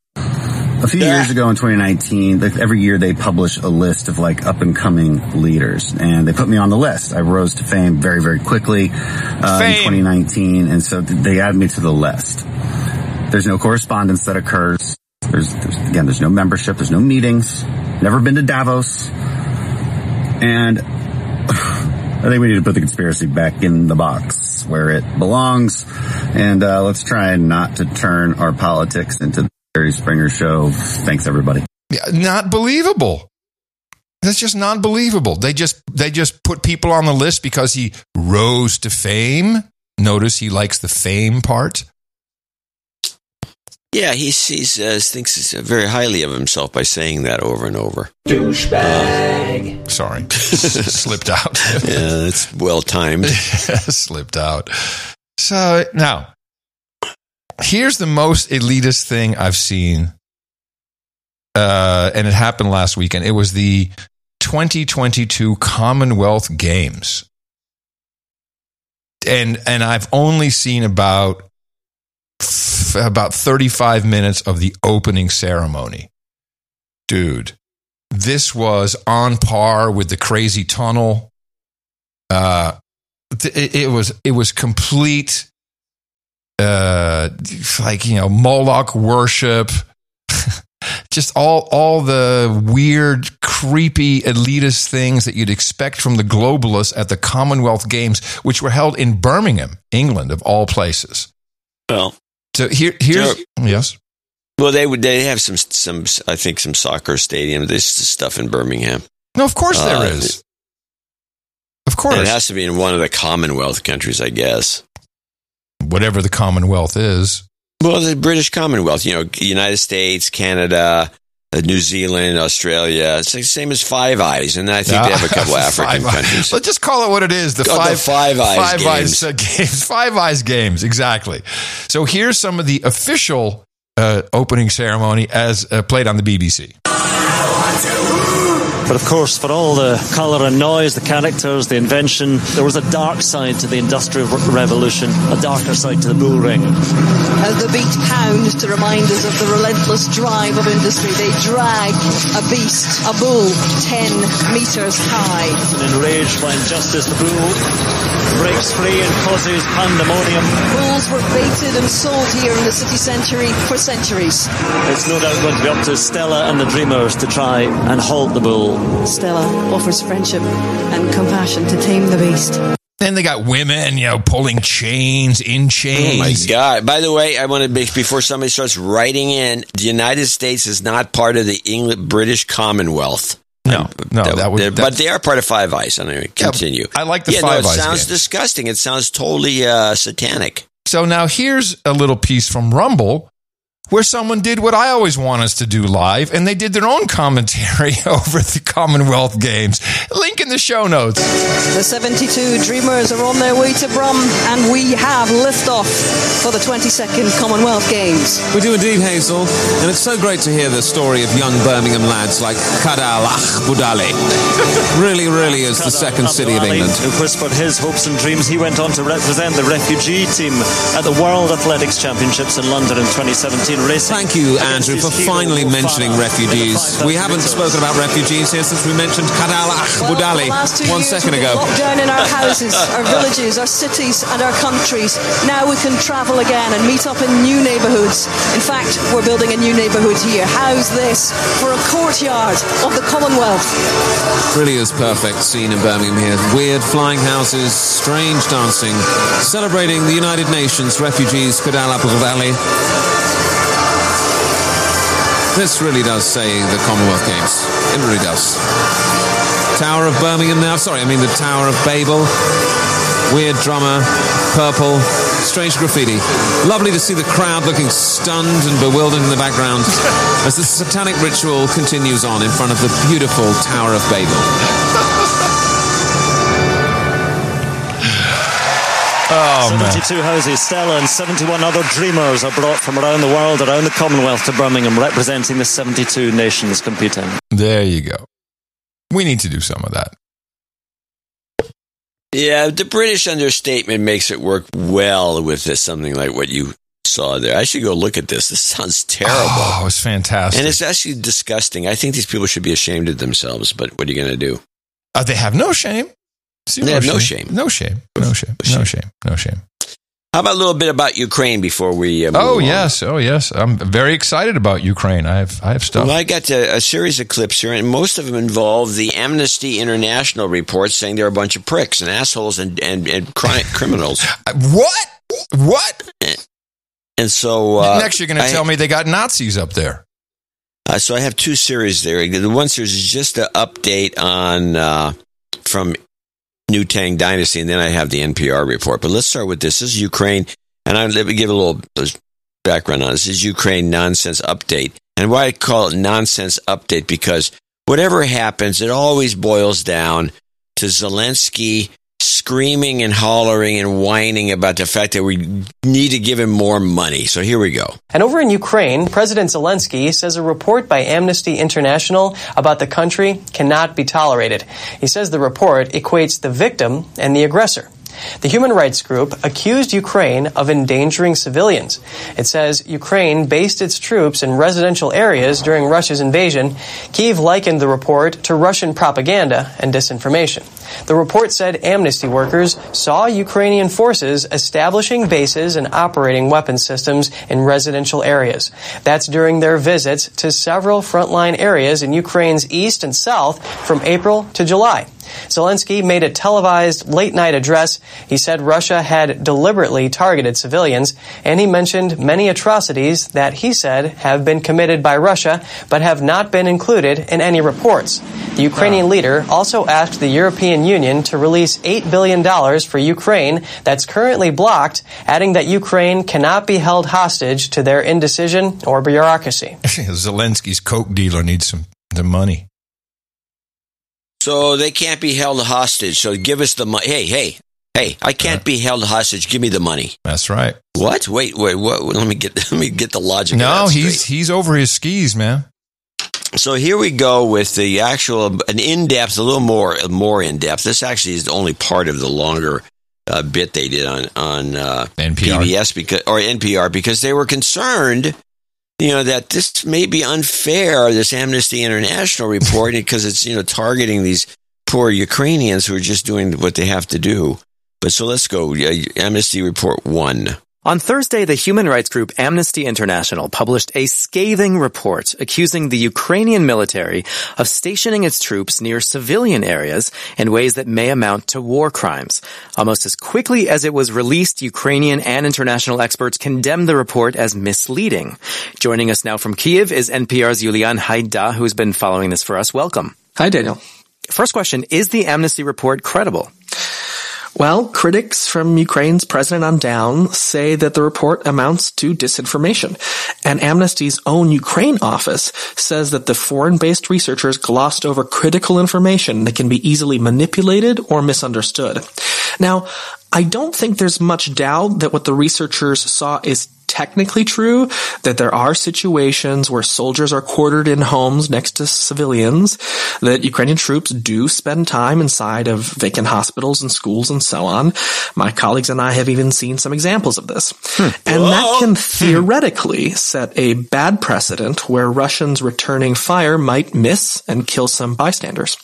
a few years ago in 2019, every year they publish a list of like up and coming leaders, and they put me on the list. I rose to fame very, very quickly uh, in 2019, and so they added me to the list. There's no correspondence that occurs. There's, there's again, there's no membership. There's no meetings. Never been to Davos, and (sighs) I think we need to put the conspiracy back in the box where it belongs. And uh, let's try not to turn our politics into Jerry Springer show. Thanks, everybody. Yeah, Not believable. That's just not believable. They just they just put people on the list because he rose to fame. Notice he likes the fame part. Yeah, he sees uh, thinks very highly of himself by saying that over and over. Douchebag. Sorry, (laughs) slipped out. yeah, it's well timed. (laughs) slipped out. So now, here's the most elitist thing I've seen, uh, and it happened last weekend. It was the 2022 Commonwealth Games, and and I've only seen about about 35 minutes of the opening ceremony. Dude, this was on par with the crazy tunnel. Uh, it, it was it was complete, uh, like you know Moloch worship, (laughs) just all all the weird, creepy, elitist things that you'd expect from the globalists at the Commonwealth Games, which were held in Birmingham, England, of all places. Well, So here, here's yes. well, they would they have some some I think some soccer stadium. There's stuff in Birmingham. No, of course Uh, there is. Of course. And it has to be in one of the Commonwealth countries, I guess. Whatever the Commonwealth is. Well, the British Commonwealth, you know, United States, Canada, uh, New Zealand, Australia. It's the same as Five Eyes, and I think they have a couple (laughs) of African Five- countries. Let's just call it what it is. The Call it the five, Five Eyes five games. eyes uh, (laughs) games. Five eyes games. Exactly. So here's some of the official uh, opening ceremony as uh, played on the BBC. But of course, for all the colour and noise, the characters, the invention, there was a dark side to the Industrial Revolution, a darker side to the bull ring. The beat pounds to remind us of the relentless drive of industry, they drag a beast, a bull, 10 metres high. And enraged by injustice, the bull breaks free and causes pandemonium. Bulls were baited and sold here in the city century for centuries. It's no doubt going to be up to Stella and the Dreamers to try and halt the bull. Stella offers friendship and compassion to tame the beast. Then they got women, you know, pulling chains in Oh chains. my God! By the way, I want to make before somebody starts writing in, the United States is not part of the English British Commonwealth. No, no, that would- but they are part of Five Eyes. I'm going to continue. I like the yeah, Five no, it Eyes sounds games. disgusting. It sounds totally uh, satanic. So now here's a little piece from Rumble where someone did what I always want us to do live, and they did their own commentary (laughs) over the Commonwealth Games. Link in the show notes. The 72 Dreamers are on their way to Brum, and we have liftoff for the 22nd Commonwealth Games. We do indeed, Hazel, and it's so great to hear the story of young Birmingham lads like Kadal Budali. (laughs) really, really is the second city of Ali, England. Who whispered his hopes and dreams. He went on to represent the refugee team at the World Athletics Championships in London in 2017. Racing Thank you, Andrew, for finally mentioning refugees. We haven't spoken about refugees here since we mentioned Kadal Budali Well, the last two one years second we've ago. been Locked down in our houses, our villages, our cities, and our countries. Now we can travel again and meet up in new neighbourhoods. In fact, we're building a new neighbourhood here. How's this for a courtyard of the Commonwealth? Really is perfect scene in Birmingham here. Weird flying houses, strange dancing, celebrating the United Nations refugees Kadal Budali. This really does say the Commonwealth Games. It really does. Tower of Birmingham now. Sorry, I mean the Tower of Babel. Weird drummer, purple, strange graffiti. Lovely to see the crowd looking stunned and bewildered in the background (laughs) as the satanic ritual continues on in front of the beautiful Tower of Babel. Oh, man. 72 houses, Stella and 71 other dreamers are brought from around the world, around the Commonwealth to Birmingham, representing the 72 nations competing. There you go. We need to do some of that. Yeah, the British understatement makes it work well with this, something like what you saw there. I should go look at this. This sounds terrible. Oh, it's fantastic. And it's actually disgusting. I think these people should be ashamed of themselves, but what are you going to do? Uh, they have no shame. They have no shame. No shame. No shame. No shame. No shame. How about a little bit about Ukraine before we uh, move Oh on? yes. Oh yes. I'm very excited about Ukraine. I have I have stuff. Well, I got a, a series of clips here, and most of them involve the Amnesty International report saying they're a bunch of pricks and assholes and, and, and (laughs) criminals. what? What? And so uh, Next, you're going to tell me they got Nazis up there. Uh, so I have two series there. The one series is just an update on uh, from New Tang Dynasty, and then I have the NPR report. But let's start with this. This is Ukraine, and I let me give a little background on this. This is Ukraine nonsense update, and why I call it nonsense update because whatever happens, it always boils down to Zelensky screaming and hollering and whining about the fact that we need to give him more money. So here we go. And over in Ukraine, President Zelensky says a report by Amnesty International about the country cannot be tolerated. He says the report equates the victim and the aggressor. The human rights group accused Ukraine of endangering civilians. It says Ukraine based its troops in residential areas during Russia's invasion. Kiev likened the report to Russian propaganda and disinformation. The report said amnesty workers saw Ukrainian forces establishing bases and operating weapon systems in residential areas. That's during their visits to several frontline areas in Ukraine's east and south from April to July. Zelensky made a televised late night address. He said Russia had deliberately targeted civilians, and he mentioned many atrocities that he said have been committed by Russia but have not been included in any reports. The Ukrainian leader also asked the European Union to release $8 billion for Ukraine that's currently blocked, adding that Ukraine cannot be held hostage to their indecision or bureaucracy. (laughs) Zelensky's coke dealer needs some the money. So they can't be held hostage. So give us the money. Hey, hey, hey! I can't be held hostage. Give me the money. That's right. What? Wait, wait. What? Let me get. (laughs) Let me get the logic. No, he's he's over his skis, man. So here we go with the actual an in depth, a little more more in depth. This actually is only part of the longer uh, bit they did on on uh, NPR. PBS because or NPR because they were concerned, you know, that this may be unfair. This Amnesty International report (laughs) because it's you know targeting these poor Ukrainians who are just doing what they have to do. But so let's go. Amnesty Report one. On Thursday, the human rights group Amnesty International published a scathing report accusing the Ukrainian military of stationing its troops near civilian areas in ways that may amount to war crimes. Almost as quickly as it was released, Ukrainian and international experts condemned the report as misleading. Joining us now from Kiev is NPR's Julian Hayda, who's been following this for us. Welcome. Hi, Daniel. First question, is the Amnesty report credible? Well, critics from Ukraine's president on down say that the report amounts to disinformation. And Amnesty's own Ukraine office says that the foreign-based researchers glossed over critical information that can be easily manipulated or misunderstood. Now, I don't think there's much doubt that what the researchers saw is technically true, that there are situations where soldiers are quartered in homes next to civilians, that Ukrainian troops do spend time inside of vacant hospitals and schools and so on. My colleagues and I have even seen some examples of this. Hmm. And that can hmm. theoretically set a bad precedent where Russians returning fire might miss and kill some bystanders.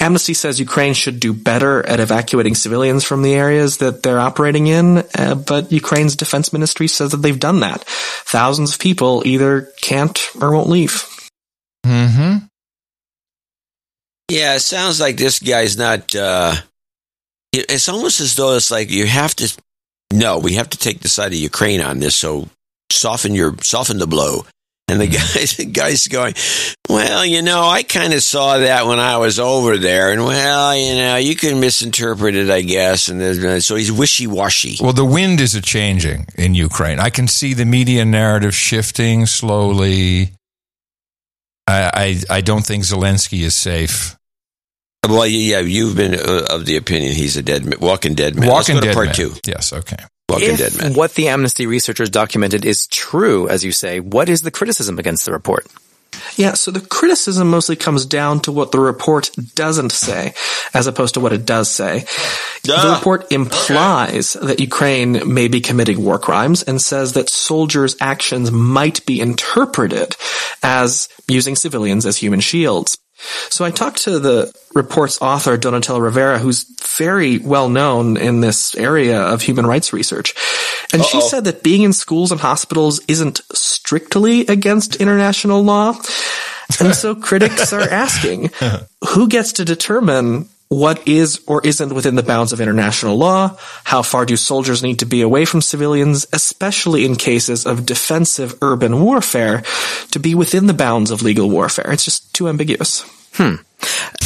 Amnesty says Ukraine should do better at evacuating civilians from the areas that they're operating in, uh, but Ukraine's defense ministry says that they've done that. Thousands of people either can't or won't leave. Mm-hmm. Yeah, it sounds like this guy's not. Uh, it's almost as though it's like you have to. No, we have to take the side of Ukraine on this. So soften your soften the blow. And the guy's, (laughs) the guy's going, well, you know, I kind of saw that when I was over there, and well, you know, you can misinterpret it, I guess. And so he's wishy washy. Well, the wind is a changing in Ukraine. I can see the media narrative shifting slowly. I I, I don't think Zelensky is safe. Well, yeah, you've been uh, of the opinion he's a dead, ma- walking dead man. Walking Let's go to dead part man. two. Yes, okay. Walking if dead man. what the Amnesty researchers documented is true, as you say, what is the criticism against the report? Yeah, so the criticism mostly comes down to what the report doesn't say, as opposed to what it does say. The report implies that Ukraine may be committing war crimes and says that soldiers' actions might be interpreted as using civilians as human shields. So I talked to the report's author, Donatella Rovera, who's very well known in this area of human rights research. And she Uh-oh. said that being in schools and hospitals isn't strictly against international law. And so (laughs) critics are asking, (laughs) who gets to determine what is or isn't within the bounds of international law? How far do soldiers need to be away from civilians, especially in cases of defensive urban warfare, to be within the bounds of legal warfare? It's just too ambiguous. Hmm.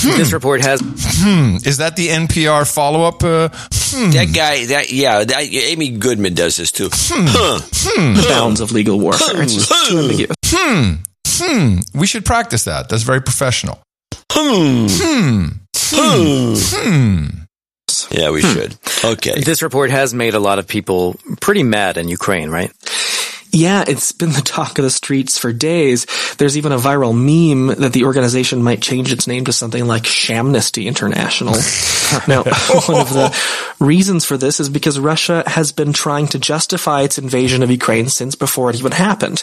This report has. Hmm. Is that the NPR follow up? Uh, hmm. That guy, that yeah, that, Amy Goodman does this too. Huh. Hmm. The bounds of legal warfare. It's just too ambiguous. Hmm. Hmm. We should practice that. That's very professional. Hmm. Hmm. Hmm. Hmm. Yeah, we should. Okay. This report has made a lot of people pretty mad in Ukraine, right? Yeah, it's been the talk of the streets for days. There's even a viral meme that the organization might change its name to something like Shamnesty International. (laughs) now, (laughs) one of the reasons for this is because Russia has been trying to justify its invasion of Ukraine since before it even happened.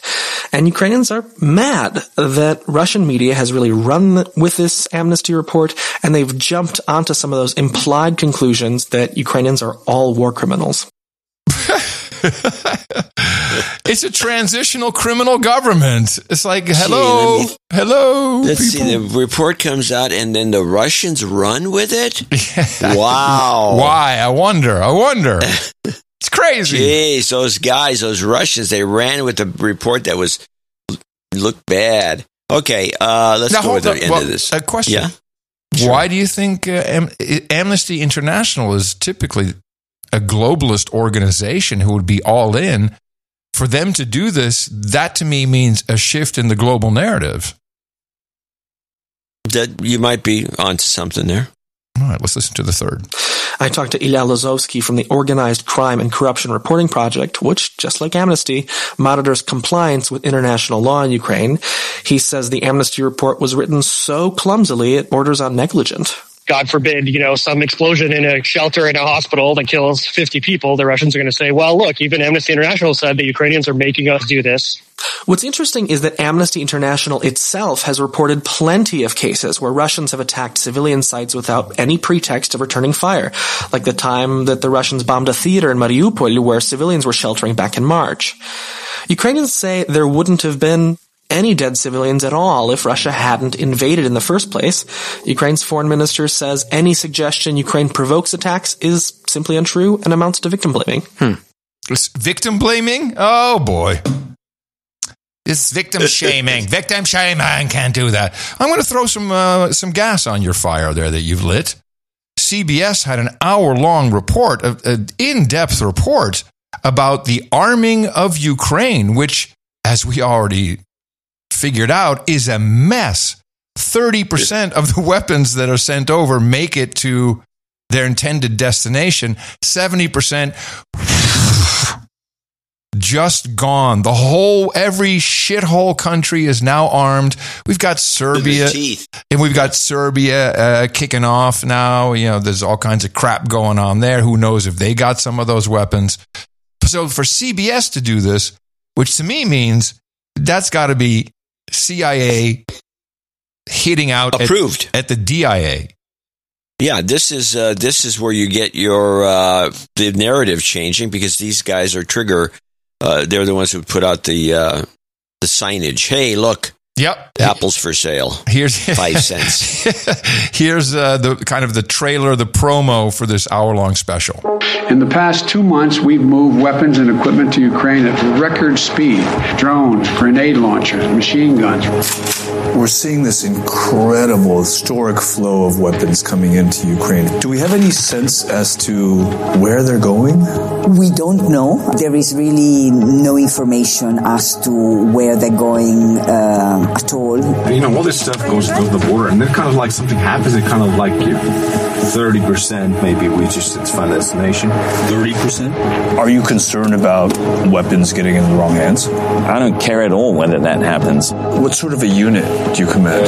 And Ukrainians are mad that Russian media has really run with this amnesty report and they've jumped onto some of those implied conclusions that Ukrainians are all war criminals. (laughs) (laughs) it's a transitional criminal government. It's like, hello, let me- hello. Let's people. see. The report comes out, and then the Russians run with it. (laughs) Wow. Why? I wonder. I wonder. (laughs) It's crazy. Jeez, those guys, those Russians, they ran with the report that was looked bad. Okay, uh, let's Now, go with the end Well, of this. A question. Yeah. Why do you think uh, Am- Amnesty International is typically a globalist organization who would be all in? For them to do this, that to me means a shift in the global narrative. That you might be onto something there. All right, let's listen to the third. I talked to Ilya Lozovsky from the Organized Crime and Corruption Reporting Project, which, just like Amnesty, monitors compliance with international law in Ukraine. He says the Amnesty report was written so clumsily it borders on negligent. God forbid, you know, some explosion in a shelter in a hospital that kills 50 people, the Russians are going to say, well, look, even Amnesty International said the Ukrainians are making us do this. What's interesting is that Amnesty International itself has reported plenty of cases where Russians have attacked civilian sites without any pretext of returning fire, like the time that the Russians bombed a theater in Mariupol where civilians were sheltering back in March. Ukrainians say there wouldn't have been any dead civilians at all if Russia hadn't invaded in the first place. Ukraine's foreign minister says any suggestion Ukraine provokes attacks is simply untrue and amounts to victim blaming. This victim blaming? Oh boy. This victim (laughs) shaming. victim shaming can't do that. I'm going to throw some uh, some gas on your fire there that you've lit. CBS had an hour long report, an in depth report about the arming of Ukraine, which, as we already figured out, is a mess. 30% of the (laughs) weapons that are sent over make it to their intended destination. 70% (sighs) just gone. The whole, every shithole country is now armed. We've got Serbia, and we've got Serbia uh, kicking off now. You know, there's all kinds of crap going on there. Who knows if they got some of those weapons? So for CBS to do this, which to me means that's got to be CIA hitting out at- Approved. at, the DIA. Yeah, this is uh, this is where you get your uh, the narrative changing because these guys are trigger. Uh, they're the ones who put out the uh, the signage. Hey, look, Yep. apples for sale. Here's (laughs) Five cents. Here's uh, the kind of the trailer, the promo for this hour long special. In the past two months, we've moved weapons and equipment to Ukraine at record speed drones, grenade launchers, machine guns. We're seeing this incredible historic flow of weapons coming into Ukraine. Do we have any sense as to where they're going? We don't know. There is really no information as to where they're going um, at all. You know, all this stuff goes through the border, and then kind of like something happens, it kind of like you. 30% maybe reaches its final destination. 30%? Are you concerned about weapons getting in the wrong hands? I don't care at all whether that happens. What sort of a unit do you command?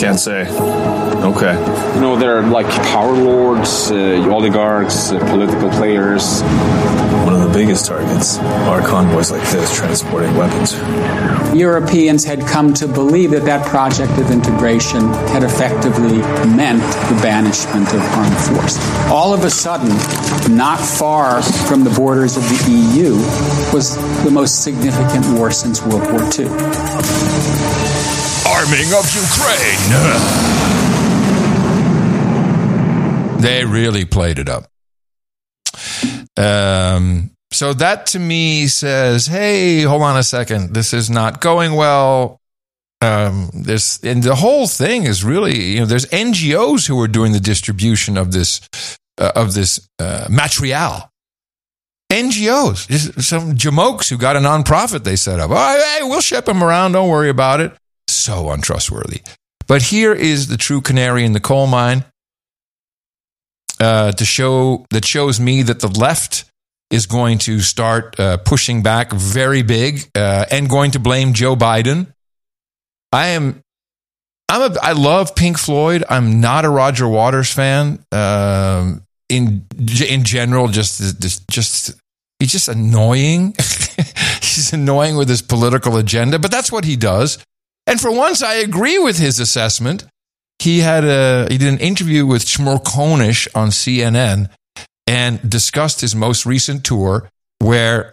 Can't say. Okay. You know, there are like power lords, uh, oligarchs, uh, political players. One biggest targets are convoys like this transporting weapons. Europeans had come to believe that that project of integration had effectively meant the banishment of armed force. All of a sudden, not far from the borders of the EU, was the most significant war since World War II. Arming of Ukraine. They really played it up. Um, so that to me says, hey, hold on a second. This is not going well. Um, this and the whole thing is really, you know, there's NGOs who are doing the distribution of this uh, of this uh, material. NGOs, some jamokes who got a nonprofit they set up. Oh, hey, we'll ship them around. Don't worry about it. So untrustworthy. But here is the true canary in the coal mine uh, to show that shows me that the left is going to start uh, pushing back very big uh, and going to blame Joe Biden. I am. I'm a. I love Pink Floyd. I'm not a Roger Waters fan. Um, in in general, just just just he's just annoying. (laughs) he's annoying with his political agenda, but that's what he does. And for once, I agree with his assessment. He had a he did an interview with Shmurkonish on CNN, and discussed his most recent tour, where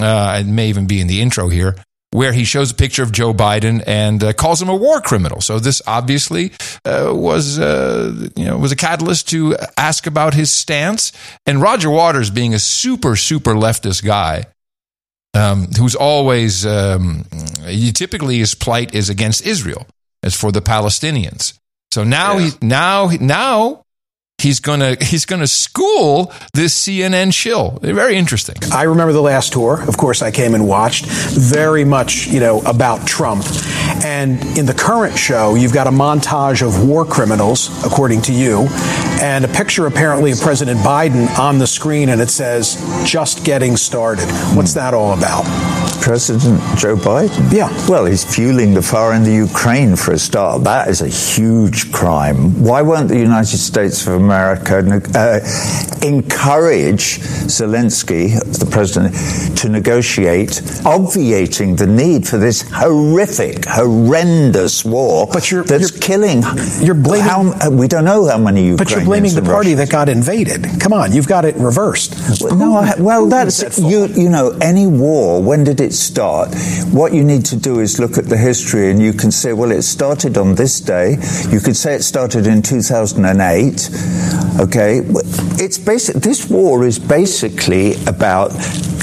uh, it may even be in the intro here, where he shows a picture of Joe Biden and uh, calls him a war criminal. So this obviously uh, was uh, you know was a catalyst to ask about his stance. And Roger Waters, being a super super leftist guy, um, who's always um, typically his plight is against Israel, as for the Palestinians. So now he now now he's gonna he's gonna school this CNN shill. Very interesting. I remember the last tour. Of course, I came and watched. Very much, you know, about Trump. And in the current show, you've got a montage of war criminals, according to you, and a picture apparently of President Biden on the screen, and it says "Just getting started." What's that all about? President Joe Biden? Yeah. Well, he's fueling the fire in the Ukraine for a start. That is a huge crime. Why weren't the United States of America uh, encourage Zelensky, the president, to negotiate, obviating the need for this horrific, horrendous war but you're, that's you're, killing? You're blaming. How, we don't know how many Ukrainians. But you're blaming the party that got invaded. Come on, you've got it reversed. Well, no, I, well, that's you. You know, any war. When did it start? What you need to do is look at the history, and you can say, well, it started on this day. You could say it started in 2008. Okay, it's basic. This war is basically about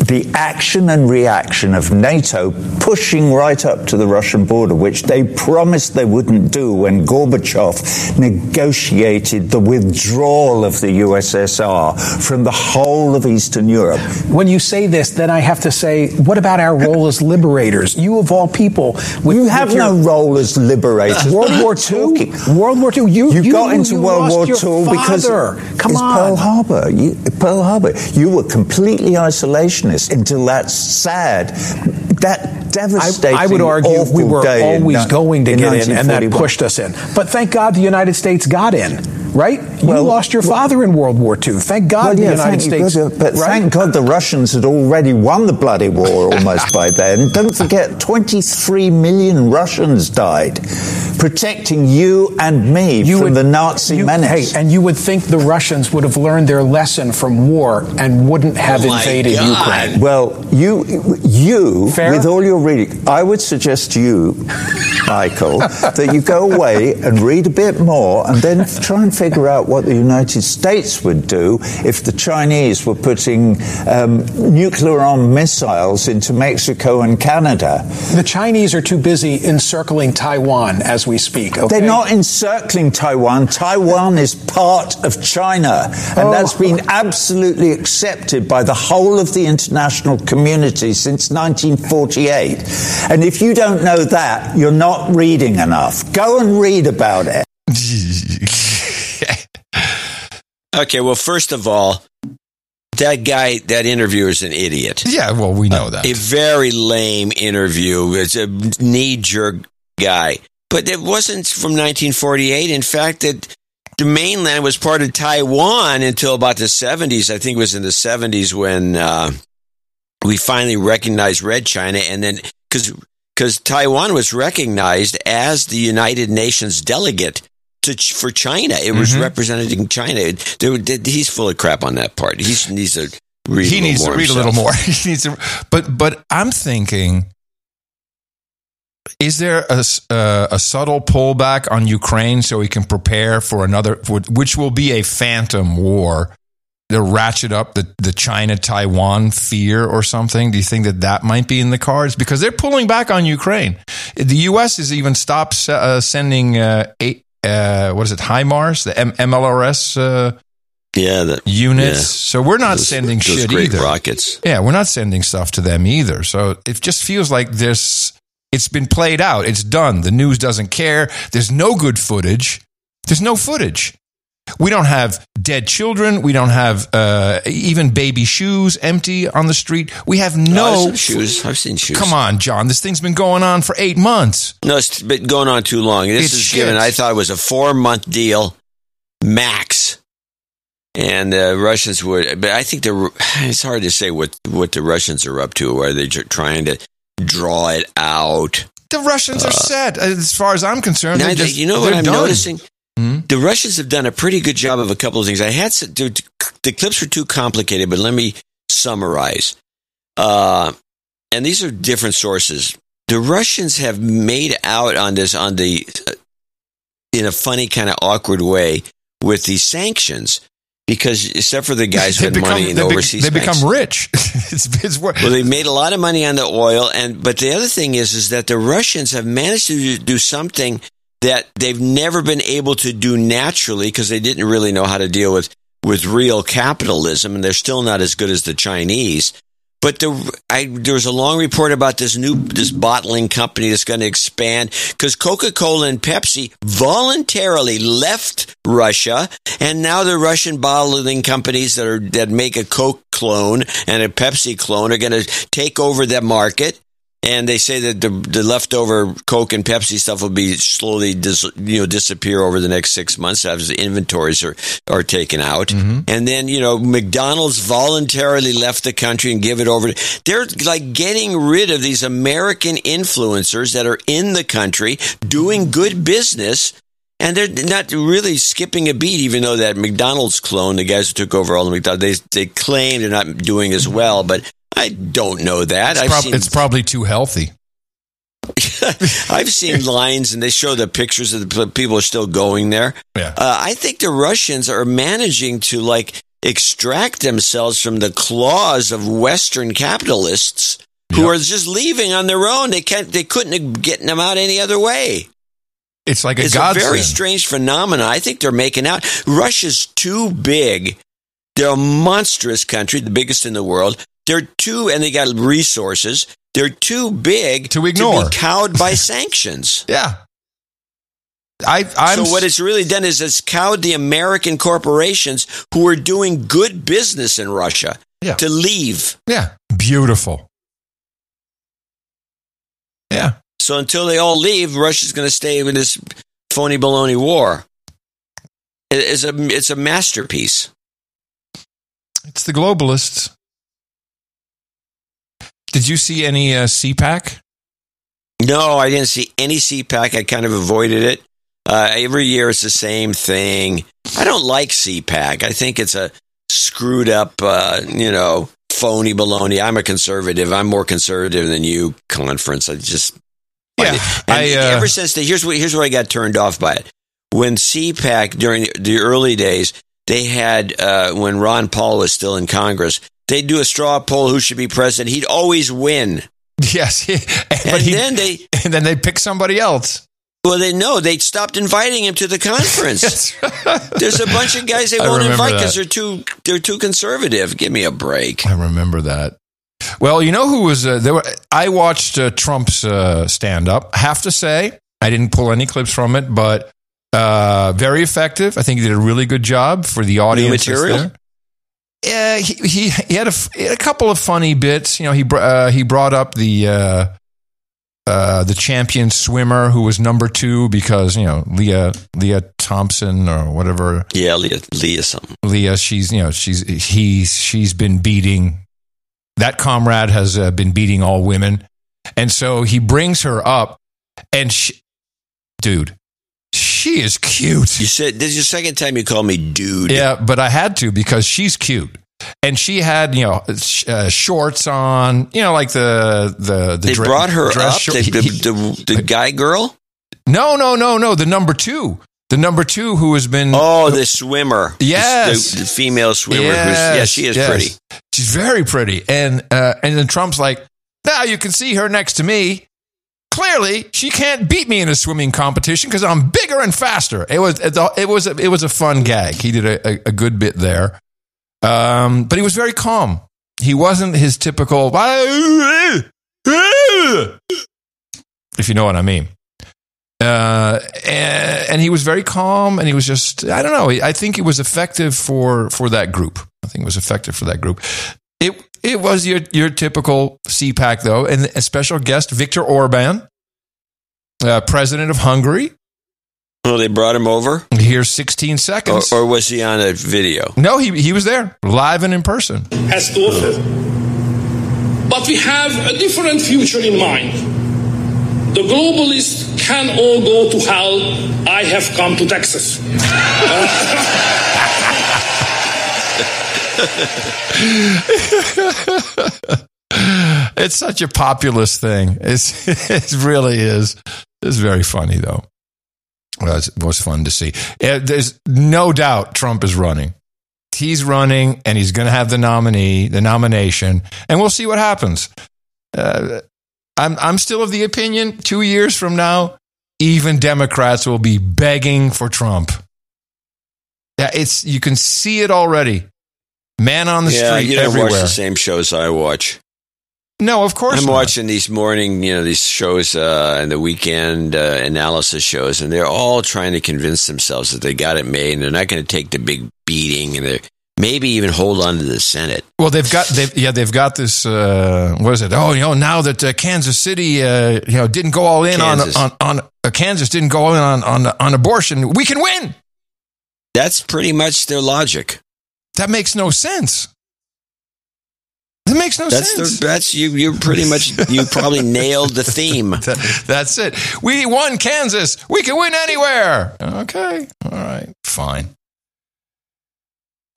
the action and reaction of NATO pushing right up to the Russian border, which they promised they wouldn't do when Gorbachev negotiated the withdrawal of the USSR from the whole of Eastern Europe. When you say this, then I have to say, what about our role as liberators? You, of all people, with, you have no role as liberators. World War II. World War II. You, you, you got into you World War II because Come it's on. Pearl Harbor. You, Pearl Harbor. You were completely isolationist until that sad, that devastating. I, I would argue we were always in, going to in get in, and that pushed us in. But thank God the United States got in. Right? You well, lost your father in World War II. Thank God well, the yeah, United States. God, uh, but right? thank God the Russians had already won the bloody war almost by then. Don't forget, 23 million Russians died protecting you and me you from would, the Nazi you, menace. Hey, and you would think the Russians would have learned their lesson from war and wouldn't have oh invaded God. Ukraine. Well, you, you, Fair? with all your reading, I would suggest to you, Michael, that you go away and read a bit more and then try and figure out what the United States would do if the Chinese were putting um, nuclear armed missiles into Mexico and Canada. The Chinese are too busy encircling Taiwan as we speak. Okay? They're not encircling Taiwan. Taiwan is part of China, and Oh. that's been absolutely accepted by the whole of the international community since 1948. And if you don't know that, you're not reading enough. Go and read about it. (laughs) Okay, well, first of all, that guy, that interviewer is an idiot. Yeah, well, we know that. A very lame interview. It's a knee jerk guy. But it wasn't from 1948. In fact, that the mainland was part of Taiwan until about the 70s. I think it was in the 70s when uh, we finally recognized Red China. And then, because because Taiwan was recognized as the United Nations delegate to for China. It was Mhm. representing China. He's full of crap on that part. He needs to read. he a little needs to more read a little more. (laughs) he needs to, but but I'm thinking, is there a, uh, a subtle pullback on Ukraine so he can prepare for another, for- which will be a phantom war? To ratchet up the, the China Taiwan fear or something? Do you think that that might be in the cards? Because they're pulling back on Ukraine. The U.S. has even stopped uh, sending uh, eight, uh, what is it, HIMARS, the M- MLRS uh, Yeah, the, units. yeah. So we're not Those- sending those shit either. rockets. Yeah, we're not sending stuff to them either. So it just feels like this. It's been played out. It's done. The news doesn't care. There's no good footage. There's no footage. We don't have dead children. We don't have uh, even baby shoes empty on the street. We have no shoes. I've seen shoes. Come on, John. This thing's been going on for eight months. No, it's been going on too long. This It's is shit. given. I thought it was a four month deal, max. And the Russians would, but I think the it's hard to say what what the Russians are up to. Are they trying to draw it out? The Russians are set. As far as I'm concerned, just- you know what I'm done. noticing? The Russians have done a pretty good job of a couple of things. I had some, the, the clips were too complicated, but let me summarize. Uh, and these are different sources. The Russians have made out on this on the uh, in a funny kind of awkward way with these sanctions because except for the (laughs) guys who had become- money in they bec- overseas, they banks. become rich. (laughs) it's, it's Well, they've made a lot of money on the oil, and but the other thing is, is that the Russians have managed to do something that they've never been able to do naturally because they didn't really know how to deal with with real capitalism, and they're still not as good as the Chinese. But the, I, there was a long report about this new this bottling company that's going to expand because Coca Cola and Pepsi voluntarily left Russia, and now the Russian bottling companies that are that make a Coke clone and a Pepsi clone are going to take over that market. And they say that the, the leftover Coke and Pepsi stuff will be slowly dis, you know disappear over the next six months as the inventories are are taken out. Mm-hmm. And then you know McDonald's voluntarily left the country and give it over. They're like getting rid of these American influencers that are in the country doing good business. And they're not really skipping a beat, even though that McDonald's clone, the guys who took over all the McDonald's, they, they claim they're not doing as well, but I don't know that. it's, prob- seen it's probably too healthy. (laughs) I've seen lines and they show the pictures of the people are still going there. Yeah. Uh, I think the Russians are managing to like extract themselves from the claws of Western capitalists who are just leaving on their own. They can't, they couldn't have gotten them out any other way. It's like a It's a very strange phenomenon. I think they're making out. Russia's too big. They're a monstrous country, the biggest in the world. They're too, and they got resources. They're too big to ignore. be (laughs) cowed by sanctions. Yeah. I, I'm so what it's really done is it's cowed the American corporations who are doing good business in Russia Yeah. to leave. Yeah. Beautiful. Yeah. So until they all leave, Russia's going to stay with this phony baloney war. It- It's a it's a masterpiece. It's the globalists. Did you see any uh, CPAC? No, I didn't see any CPAC. I kind of avoided it. Uh, every year it's the same thing. I don't like CPAC. I think it's a screwed up, uh, you know, phony baloney. I'm a conservative. I'm more conservative than you. Conference. I just Yeah, I, uh, ever since the, here's what here's where I got turned off by it. When CPAC during the early days, they had uh, when Ron Paul was still in Congress, they'd do a straw poll who should be president. He'd always win. (laughs) Yes, and but he- then they (laughs) and then they pick somebody else. well, they know they stopped inviting him to the conference. (laughs) There's a bunch of guys they I won't invite because they're too they're too conservative. Give me a break. I remember that. Well, you know who was uh, there? Were, I watched uh, Trump's uh, stand up. Have to say, I didn't pull any clips from it, but uh, very effective. I think he did a really good job for the audience. that's material? Yeah, he, he he had a, f- he had a couple of funny bits. You know, he br- uh, he brought up the uh, uh, the champion swimmer who was number two because you know Leah Leah Thompson or whatever Yeah, Leah, Leah something. Leah, she's you know she's he's she's been beating that comrade has uh, been beating all women, and so he brings her up, and she, dude, she is cute. You said this is your second time you called me dude. Yeah, but I had to because she's cute, and she had you know uh, shorts on, you know, like the the the They dre- brought her dress up. short- The, the, the, the guy girl. no, no, no, no, the number two, the number two who has been Oh, the swimmer. Yes. the, the female swimmer. who's, yeah, she is yes. pretty. She's very pretty. And uh, and then Trump's like, now you can see her next to me. Clearly, she can't beat me in a swimming competition because I'm bigger and faster. It was it, was it was a fun gag. He did a, a, a good bit there, um, but he was very calm. He wasn't his typical, if you know what I mean. Uh, and, and he was very calm, and he was just I don't know. I think it was effective for for that group. I think it was effective for that group. It it was your your typical CPAC though, and a special guest Victor Orban, uh, president of Hungary. Well, they brought him over, Here's 16 seconds. or was he on a video? no, he he was there live and in person. has to offer. But we have a different future in mind. The globalists can all go to hell. I have come to Texas. (laughs) it's such a populist thing. It's, (laughs) it really is. It's very funny, though. Well, it was fun to see. Uh, There's no doubt Trump is running. He's running, and he's going to have the nominee, the nomination, and we'll see what happens. Uh, I'm I'm still of the opinion. Two years from now, even Democrats will be begging for Trump. Yeah, it's you can see it already. Man on the yeah, street you don't everywhere. watch the same shows I watch. No, of course I'm not. watching these morning, you know, these shows uh, and the weekend uh, analysis shows, and they're all trying to convince themselves that they got it made, and they're not going to take the big beating, and they're maybe even hold on to the Senate. Well, they've got they've yeah they've got this uh, what is it? Oh, you know now that uh, Kansas City uh, you know didn't go all in Kansas. on on on uh, Kansas didn't go all in on on on abortion, we can win. That's pretty much their logic. That makes no sense. That makes no That's sense. the, that's you. You pretty much you probably (laughs) nailed the theme. That- that's it. We won Kansas. We can win anywhere. Okay. All right. Fine.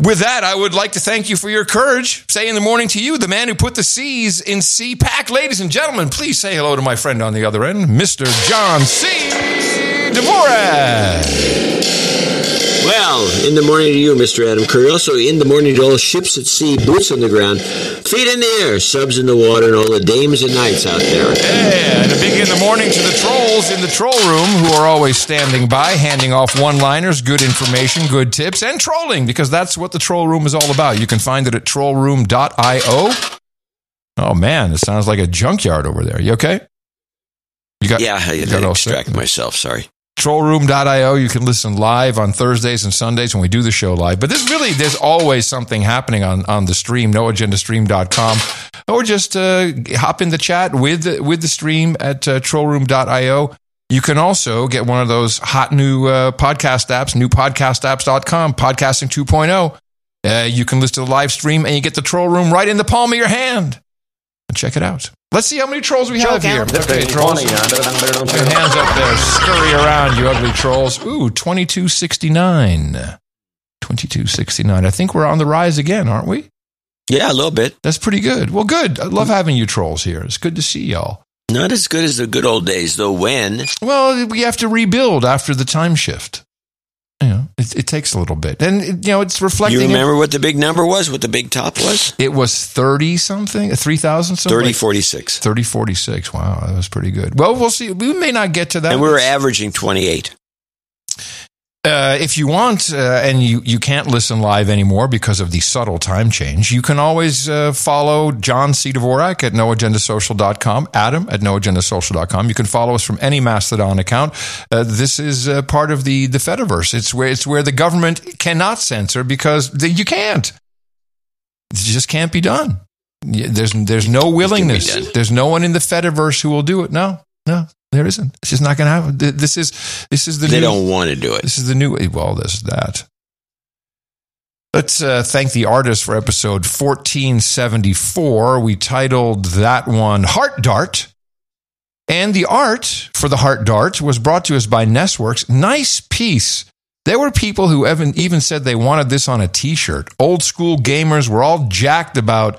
With that, I would like to thank you for your courage. Say in the morning to you, the man who put the C's in CPAC. Ladies and gentlemen, please say hello to my friend on the other end, Mr. John C. Dvorak. Well, in the morning to you, Mr. Adam Curry. Also, in the morning to all ships at sea, boots on the ground, feet in the air, subs in the water, and all the dames and knights out there. Yeah, and a big in the morning to the trolls in the troll room who are always standing by, handing off one liners, good information, good tips, and trolling, because that's what the troll room is all about. You can find it at trollroom.io. Oh, man, it sounds like a junkyard over there. You okay? You got, yeah, I you got to extract myself. Sorry. trollroom.io you can listen live on thursdays and sundays when we do the show live. But there's really there's always something happening on on the stream noagendastream.com or just uh, hop in the chat with with the stream at uh, trollroom.io you can also get one of those hot new uh, podcast apps newpodcastapps.com podcasting 2.0 uh, you can listen to the live stream and you get the troll room right in the palm of your hand and check it out let's see how many trolls we have here okay trolls Put your hands up there. Scurry around, you ugly trolls. Ooh, 2269. 2269. I think we're on the rise again, aren't we? Yeah, a little bit. That's pretty good. Well, good. I love having you trolls here. It's good to see y'all. Not as good as the good old days, though. When Well, we have to rebuild after the time shift. You know, it, it takes a little bit. And, you know, it's reflecting. you remember what the big number was, what the big top was? It was uh, 30 something, 3,000 something? 3046. 3046. Wow, that was pretty good. Well, we'll see. We may not get to that. And we were averaging 28. Uh, if you want, uh, and you, you can't listen live anymore because of the subtle time change, you can always uh, follow John C. Dvorak at noagendasocial.com, Adam at noagendasocial.com. You can follow us from any Mastodon account. Uh, this is uh, part of the, the Fediverse. It's where, it's where the government cannot censor because the, you can't. It just can't be done. There's, there's no willingness. There's no one in the Fediverse who will do it. No, no, there isn't. It's just not going to happen. This is, this is the They new, don't want to do it. this is the new. Well, this is that. Let's uh, thank the artist for episode 1474. We titled that one Heart Dart. And the art for the Heart Dart was brought to us by Nestworks. Nice piece. There were people who even, even said they wanted this on a t shirt. Old school gamers were all jacked about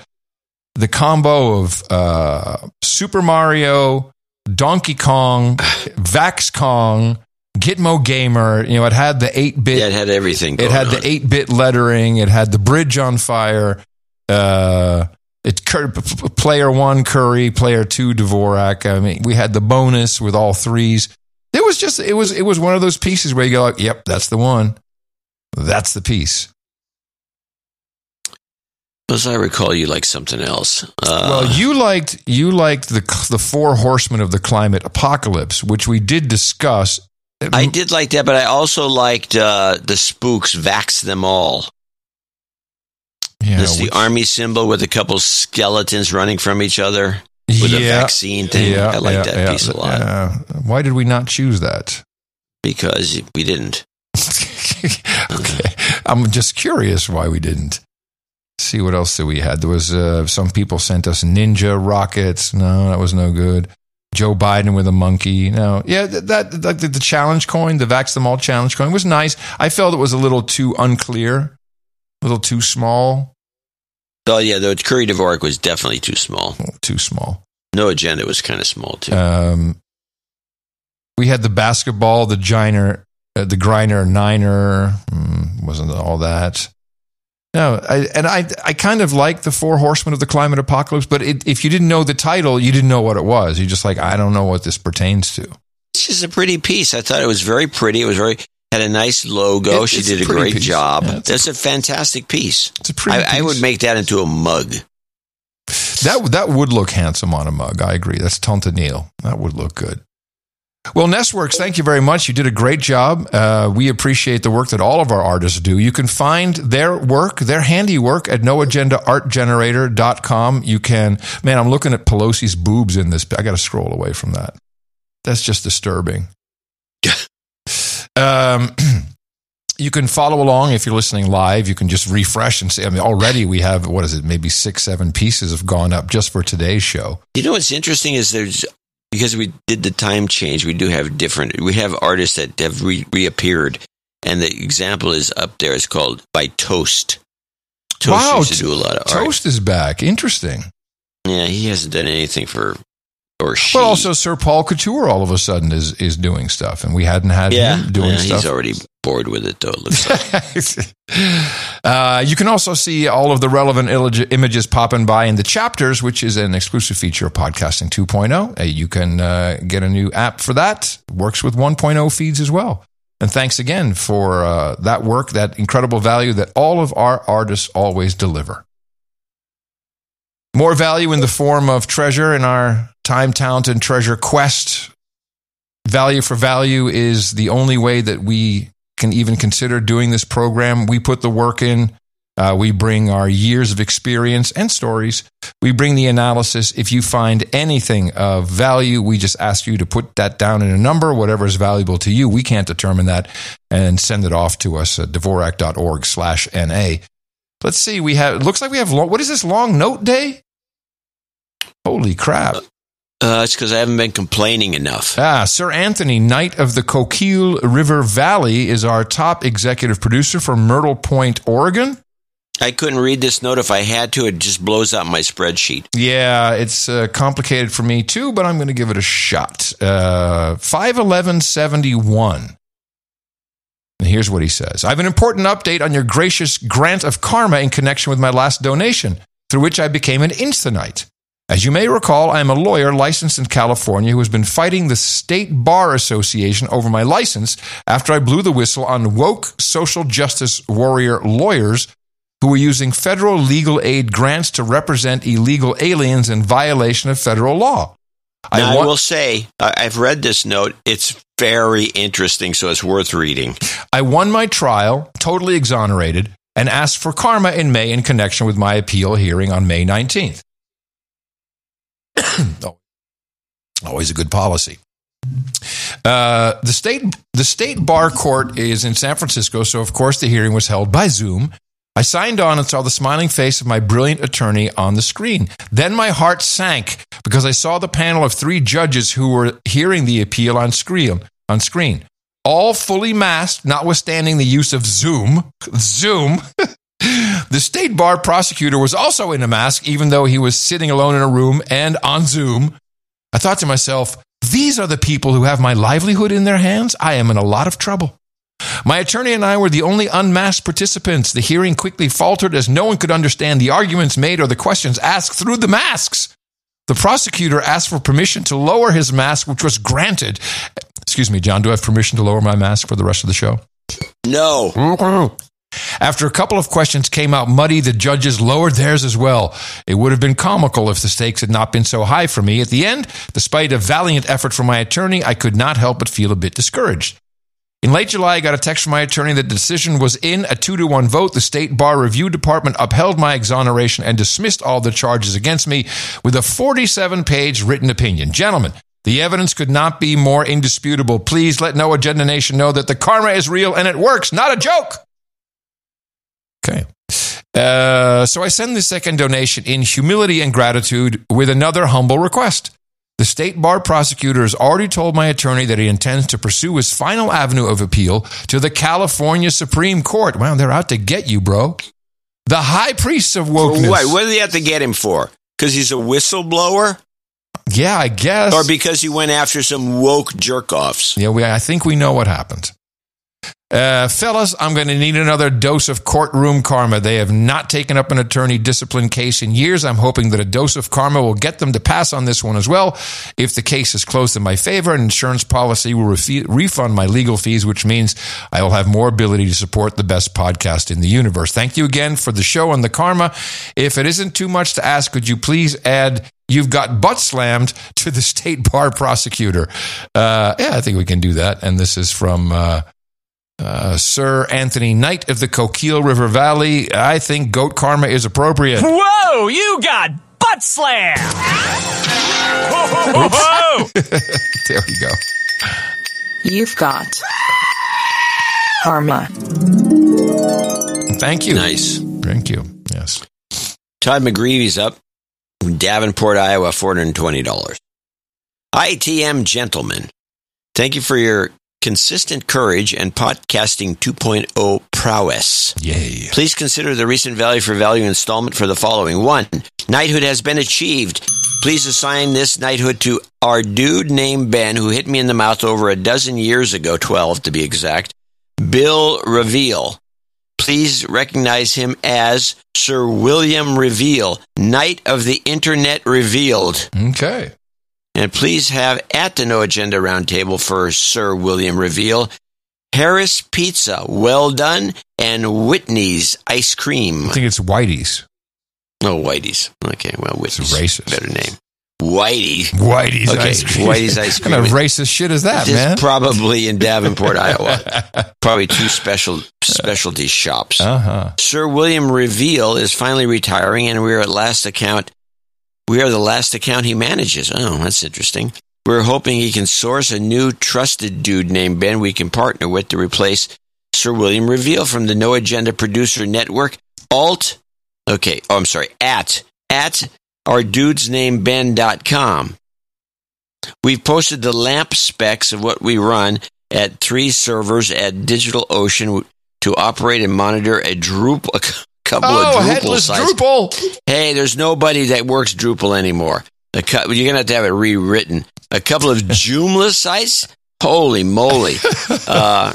the combo of uh, Super Mario, Donkey Kong, (laughs) Vax Kong, Gitmo Gamer. You know, it had the 8 bit. Yeah, it had everything. It had on. the 8 bit lettering. It had the bridge on fire. Uh, it Cur- p- p- player one Curry, player two Dvorak. I mean, we had the bonus with all threes. It was just it was it was one of those pieces where you go, like, "Yep, that's the one. That's the piece." As I recall, you like something else. Uh, well, you liked you liked the the four horsemen of the climate apocalypse, which we did discuss. I did like that, but I also liked uh, the spooks vax them all. Yeah, That's the army symbol with a couple skeletons running from each other with a vaccine thing. I like yeah, that yeah, piece a lot yeah. Why did we not choose that? because we didn't. (laughs) okay, I'm just curious why we didn't. See what else did we had? There was uh, some people sent us ninja rockets. No, that was no good. Joe Biden with a monkey. No, yeah, that, that the, the challenge coin, the Vax them all challenge coin was nice. I felt it was a little too unclear, a little too small. Oh yeah, the Curry Dvorak was definitely too small. Too small. No agenda was kind of small too. Um, we had the basketball, the Giner, uh, the Griner Niner. Mm, wasn't all that. No, I, and I I kind of like the Four Horsemen of the Climate Apocalypse, but it, if you didn't know the title, you didn't know what it was. You're just like, I don't know what this pertains to. It's just a pretty piece. I thought it was very pretty. It was very had a nice logo. It- she did a a great piece. job. Yeah, That's a, fantastic piece. It's a pretty I, I would make that into a mug. That that would look handsome on a mug. I agree. That's Tontanil. That would look good. Well, Nestworks, thank you very much. You did a great job. Uh, we appreciate the work that all of our artists do. You can find their work, their handiwork at noagendaartgenerator.com. You can, man, I'm looking at Pelosi's boobs in this. I got to scroll away from that. That's just disturbing. (laughs) um, (clears throat) you can follow along if you're listening live. You can just refresh and see. I mean, already we have, what is it, maybe six, seven pieces have gone up just for today's show. You know what's interesting is there's because we did the time change. We do have different. We have artists that have re- reappeared, and the example is up there. It's called by Toast. Toast wow, used to do a lot of art. Toast is back. Interesting. Yeah, he hasn't done anything for or she. But also Sir Paul Couture all of a sudden is is doing stuff, and we hadn't had yeah, him doing yeah, stuff. he's already bored with it though. It looks like. (laughs) Uh, you can also see all of the relevant illeg- images popping by in the chapters, which is an exclusive feature of Podcasting 2.0. Uh, you can uh, get a new app for that. Works with 1.0 feeds as well. And thanks again for uh, that work, that incredible value that all of our artists always deliver. More value in the form of treasure in our time, talent, and treasure quest. Value for value is the only way that we can even consider doing this program. We put the work in. Uh, we bring our years of experience and stories. We bring the analysis. If you find anything of value, we just ask you to put that down in a number, whatever is valuable to you. We can't determine that and send it off to us at dvorak.org slash NA. Let's see. We have, it looks like we have, long, what is this long note day? Holy crap. Uh, it's because I haven't been complaining enough. Ah, Sir Anthony, Knight of the Coquille River Valley, is our top executive producer from Myrtle Point, Oregon. I couldn't read this note if I had to. It just blows out my spreadsheet. Yeah, it's uh, complicated for me too, but I'm going to give it a shot. Uh, 51171. And here's what he says I have an important update on your gracious grant of karma in connection with my last donation, through which I became an Instanite. As you may recall, I am a lawyer licensed in California who has been fighting the State Bar Association over my license after I blew the whistle on woke social justice warrior lawyers who were using federal legal aid grants to represent illegal aliens in violation of federal law. Now, I, will say, I've read this note. It's very interesting, so it's worth reading. I won my trial, totally exonerated, and asked for karma in May in connection with my appeal hearing on May 19th. (coughs) Always a good policy. Uh, the state the state bar court is in San Francisco, so of course the hearing was held by Zoom. I signed on and saw the smiling face of my brilliant attorney on the screen. Then my heart sank because I saw the panel of three judges who were hearing the appeal on screen. On screen, all fully masked, notwithstanding the use of Zoom. (laughs) Zoom. The state bar prosecutor was also in a mask, even though he was sitting alone in a room and on Zoom. I thought to myself, these are the people who have my livelihood in their hands. I am in a lot of trouble. My attorney and I were the only unmasked participants. The hearing quickly faltered as no one could understand the arguments made or the questions asked through the masks. The prosecutor asked for permission to lower his mask, which was granted. Excuse me, John, do I have permission to lower my mask for the rest of the show? No. Mm-hmm. After a couple of questions came out muddy, the judges lowered theirs as well. It would have been comical if the stakes had not been so high for me. At the end, despite a valiant effort from my attorney, I could not help but feel a bit discouraged. In late July, I got a text from my attorney that the decision was in a two to one vote. The State Bar Review Department upheld my exoneration and dismissed all the charges against me with a 47 page written opinion. Gentlemen, the evidence could not be more indisputable. Please let No Agenda Nation know that the karma is real and it works, not a joke. Okay. Uh, so I send the second donation in humility and gratitude with another humble request. The state bar prosecutor has already told my attorney that he intends to pursue his final avenue of appeal to the California Supreme Court. Wow, they're out to get you, bro. The high priests of wokeness. What? What do they have to get him for? Because he's a whistleblower? Yeah, I guess. Or because he went after some woke jerk offs? Yeah, we, I think we know what happened. Uh, fellas, I'm going to need another dose of courtroom karma. They have not taken up an attorney discipline case in years. I'm hoping that a dose of karma will get them to pass on this one as well. If the case is closed in my favor, an insurance policy will refi- refund my legal fees, which means I will have more ability to support the best podcast in the universe. Thank you again for the show and the karma. If it isn't too much to ask, could you please add You've got butt slammed to the state bar prosecutor. Uh, yeah, I think we can do that. And this is from uh, uh, Sir Anthony Knight of the Coquille River Valley. I think goat karma is appropriate. Whoa, you got butt slam! Whoa, whoa, (laughs) there we go. You've got karma. Thank you. Nice. Thank you. Yes. Todd McGreevy's up. Davenport, Iowa, $420. ITM gentlemen, thank you for your consistent courage and podcasting 2.0 prowess. Yay. Please consider the recent value for value installment for the following. One, knighthood has been achieved. Please assign this knighthood to our dude named Ben who hit me in the mouth over a dozen years ago, 12 to be exact. Bill Reveal. Please recognize him as Sir William Reveal, Knight of the Internet Revealed. Okay. And please have at the No Agenda Roundtable for Sir William Reveal, Harris Pizza, well done, and Whitney's Ice Cream. I think it's Whitey's. Oh, Whitey's. Okay, well, Whitney's racist. better name. Whitey. Whitey's okay, ice cream. Whitey's Ice Cream. (laughs) What kind of racist shit is that, This man? probably in Davenport, (laughs) Iowa. Probably two special specialty shops. Uh-huh. Sir William Reveal is finally retiring, and we are at last account. We are the last account he manages. Oh, that's interesting. We're hoping he can source a new trusted dude named Ben we can partner with to replace Sir William Reveal from the No Agenda Producer Network. Alt, okay, oh, I'm sorry, at, at our dude's name Ben.com. We've posted the lamp specs of what we run at three servers at DigitalOcean to operate and monitor a Drupal, couple Oh, of Drupal headless sites. Drupal. Hey, there's nobody that works Drupal anymore. A cou- you're gonna have to have it rewritten. A couple of Joomla sites. Holy moly! (laughs) Uh,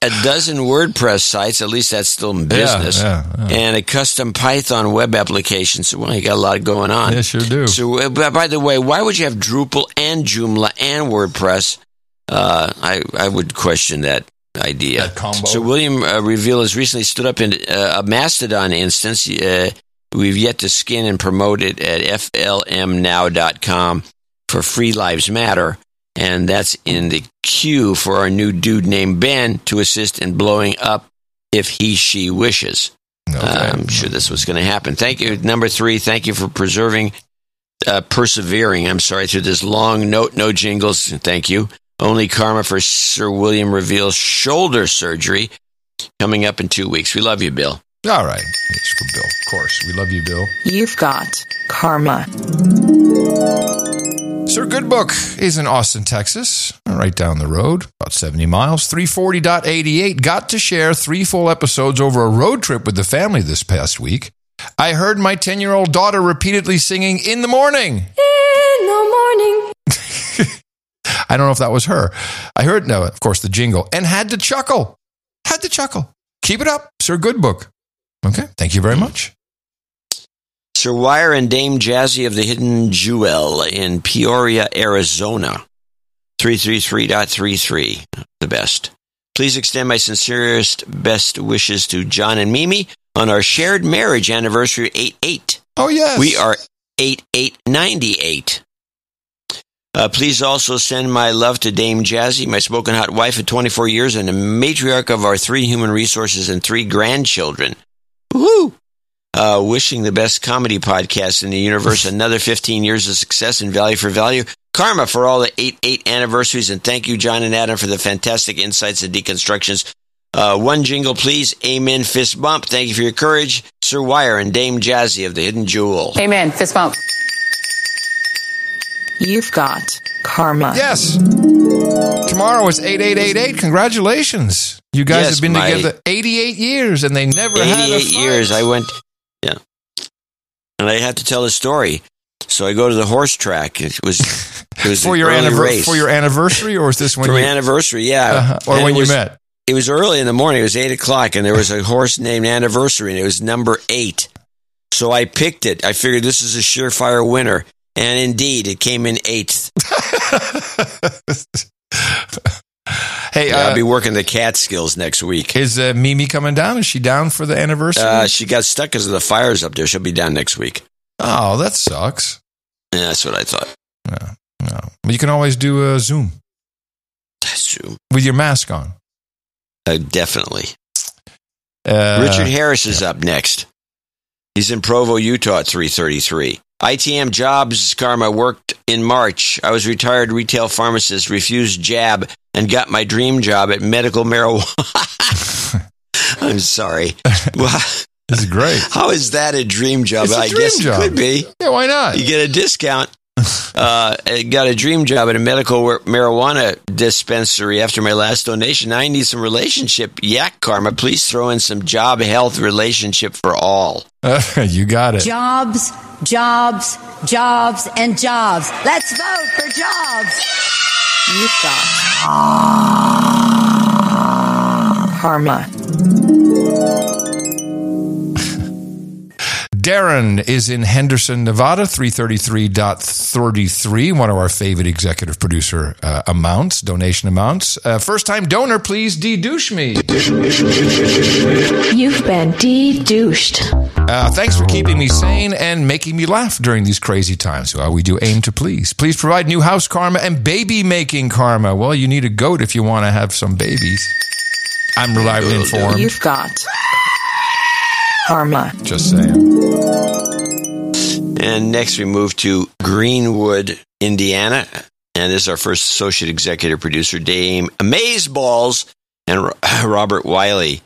a dozen WordPress sites. At least that's still in business. yeah, yeah. And a custom Python web application. So, well, you got a lot going on. Yeah, sure do. So, uh, by by the way, why would you have Drupal and Joomla and WordPress? Uh, I I would question that idea. So William uh, Reveal has recently stood up in uh, a Mastodon instance. Uh, we've yet to skin and promote it at flmnow.com for Free Lives Matter. And that's in the queue for our new dude named Ben to assist in blowing up if he, she wishes. Uh, I'm sure this was going to happen. Thank you. Number three, thank you for preserving, uh, persevering, I'm sorry, through this long note, no jingles. Thank you. Only karma for Sir William Reveal's shoulder surgery coming up in two weeks. We love you, Bill. All right. It's for Bill. Of course. We love you, Bill. You've got karma. Sir Goodbook is in Austin, Texas, right down the road, about 70 miles, 340.88. Got to share three full episodes over a road trip with the family this past week. I heard my 10 year old daughter repeatedly singing in the morning. In the morning. I don't know if that was her. I heard, no, of course, the jingle and had to chuckle. Had to chuckle. Keep it up, Sir Goodbook. Okay. Thank you very hmm. much. Sir Wire and Dame Jazzy of the Hidden Jewell in Peoria, Arizona. 333.33. The best. Please extend my sincerest best wishes to John and Mimi on our shared marriage anniversary 8 8. Oh, yes. We are 8 8 98. Uh, please also send my love to Dame Jazzy, my smoking hot wife of 24 years and the matriarch of our three human resources and three grandchildren. Woohoo! Uh, wishing the best comedy podcast in the universe (laughs) another 15 years of success and value for value. Karma for all the 8 8 anniversaries. And thank you, John and Adam, for the fantastic insights and deconstructions. Uh, one jingle, please. Amen. Fist bump. Thank you for your courage. Sir Wire and Dame Jazzy of the Hidden Jewell. Amen. Fist bump. You've got karma. Yes. Tomorrow is 8888. Congratulations. You guys Yes, have been together 88 years and they never had a 88 fight. years. I went, yeah. And I had to tell a story. So I go to the horse track. It was, it was (laughs) for your early anniver- for your anniversary or is this when for you anniversary, yeah. Uh-huh. Or And when it you was- met? It was early in the morning. It was eight o'clock, and there was a horse named Anniversary, and it was number eight. So I picked it. I figured this is a surefire winner, and indeed, it came in eighth. (laughs) Hey, Yeah, uh, I'll be working the Catskills next week. Is uh, Mimi coming down? Is she down for the anniversary? Uh, she got stuck because of the fires up there. She'll be down next week. oh, that sucks. Yeah, that's what I thought. No. But you can always do a Zoom true. with your mask on. Uh, definitely. Uh, Richard Harris is up next. He's in Provo, Utah at 333. ITM Jobs Karma worked in March. I was retired retail pharmacist, refused jab, and got my dream job at medical marijuana. (laughs) I'm sorry. (laughs) This is great. how is that a dream job? A I dream guess job. it could be. Yeah, why not? You get a discount. (laughs) Uh, I got a dream job at a medical wa- marijuana dispensary after my last donation. Now I need some relationship yak karma. Please throw in some job, health, relationship for all. (laughs) you got it. Jobs, jobs, jobs, and jobs. Let's vote for jobs. You've got karma. Darren is in Henderson, Nevada, 333.33, one of our favorite executive producer uh, amounts, donation amounts. Uh, first time donor, please de-douche me. You've been de-douched. Uh, thanks for keeping me sane and making me laugh during these crazy times. Well, we do aim to please. Please provide new house karma and baby making karma. Well, you need a goat if you want to have some babies. I'm reliably informed. You've got karma. Just saying. And next we move to Greenwood, Indiana. And this is our first associate executive producer, Dame Amazeballs and (laughs) Robert Willey.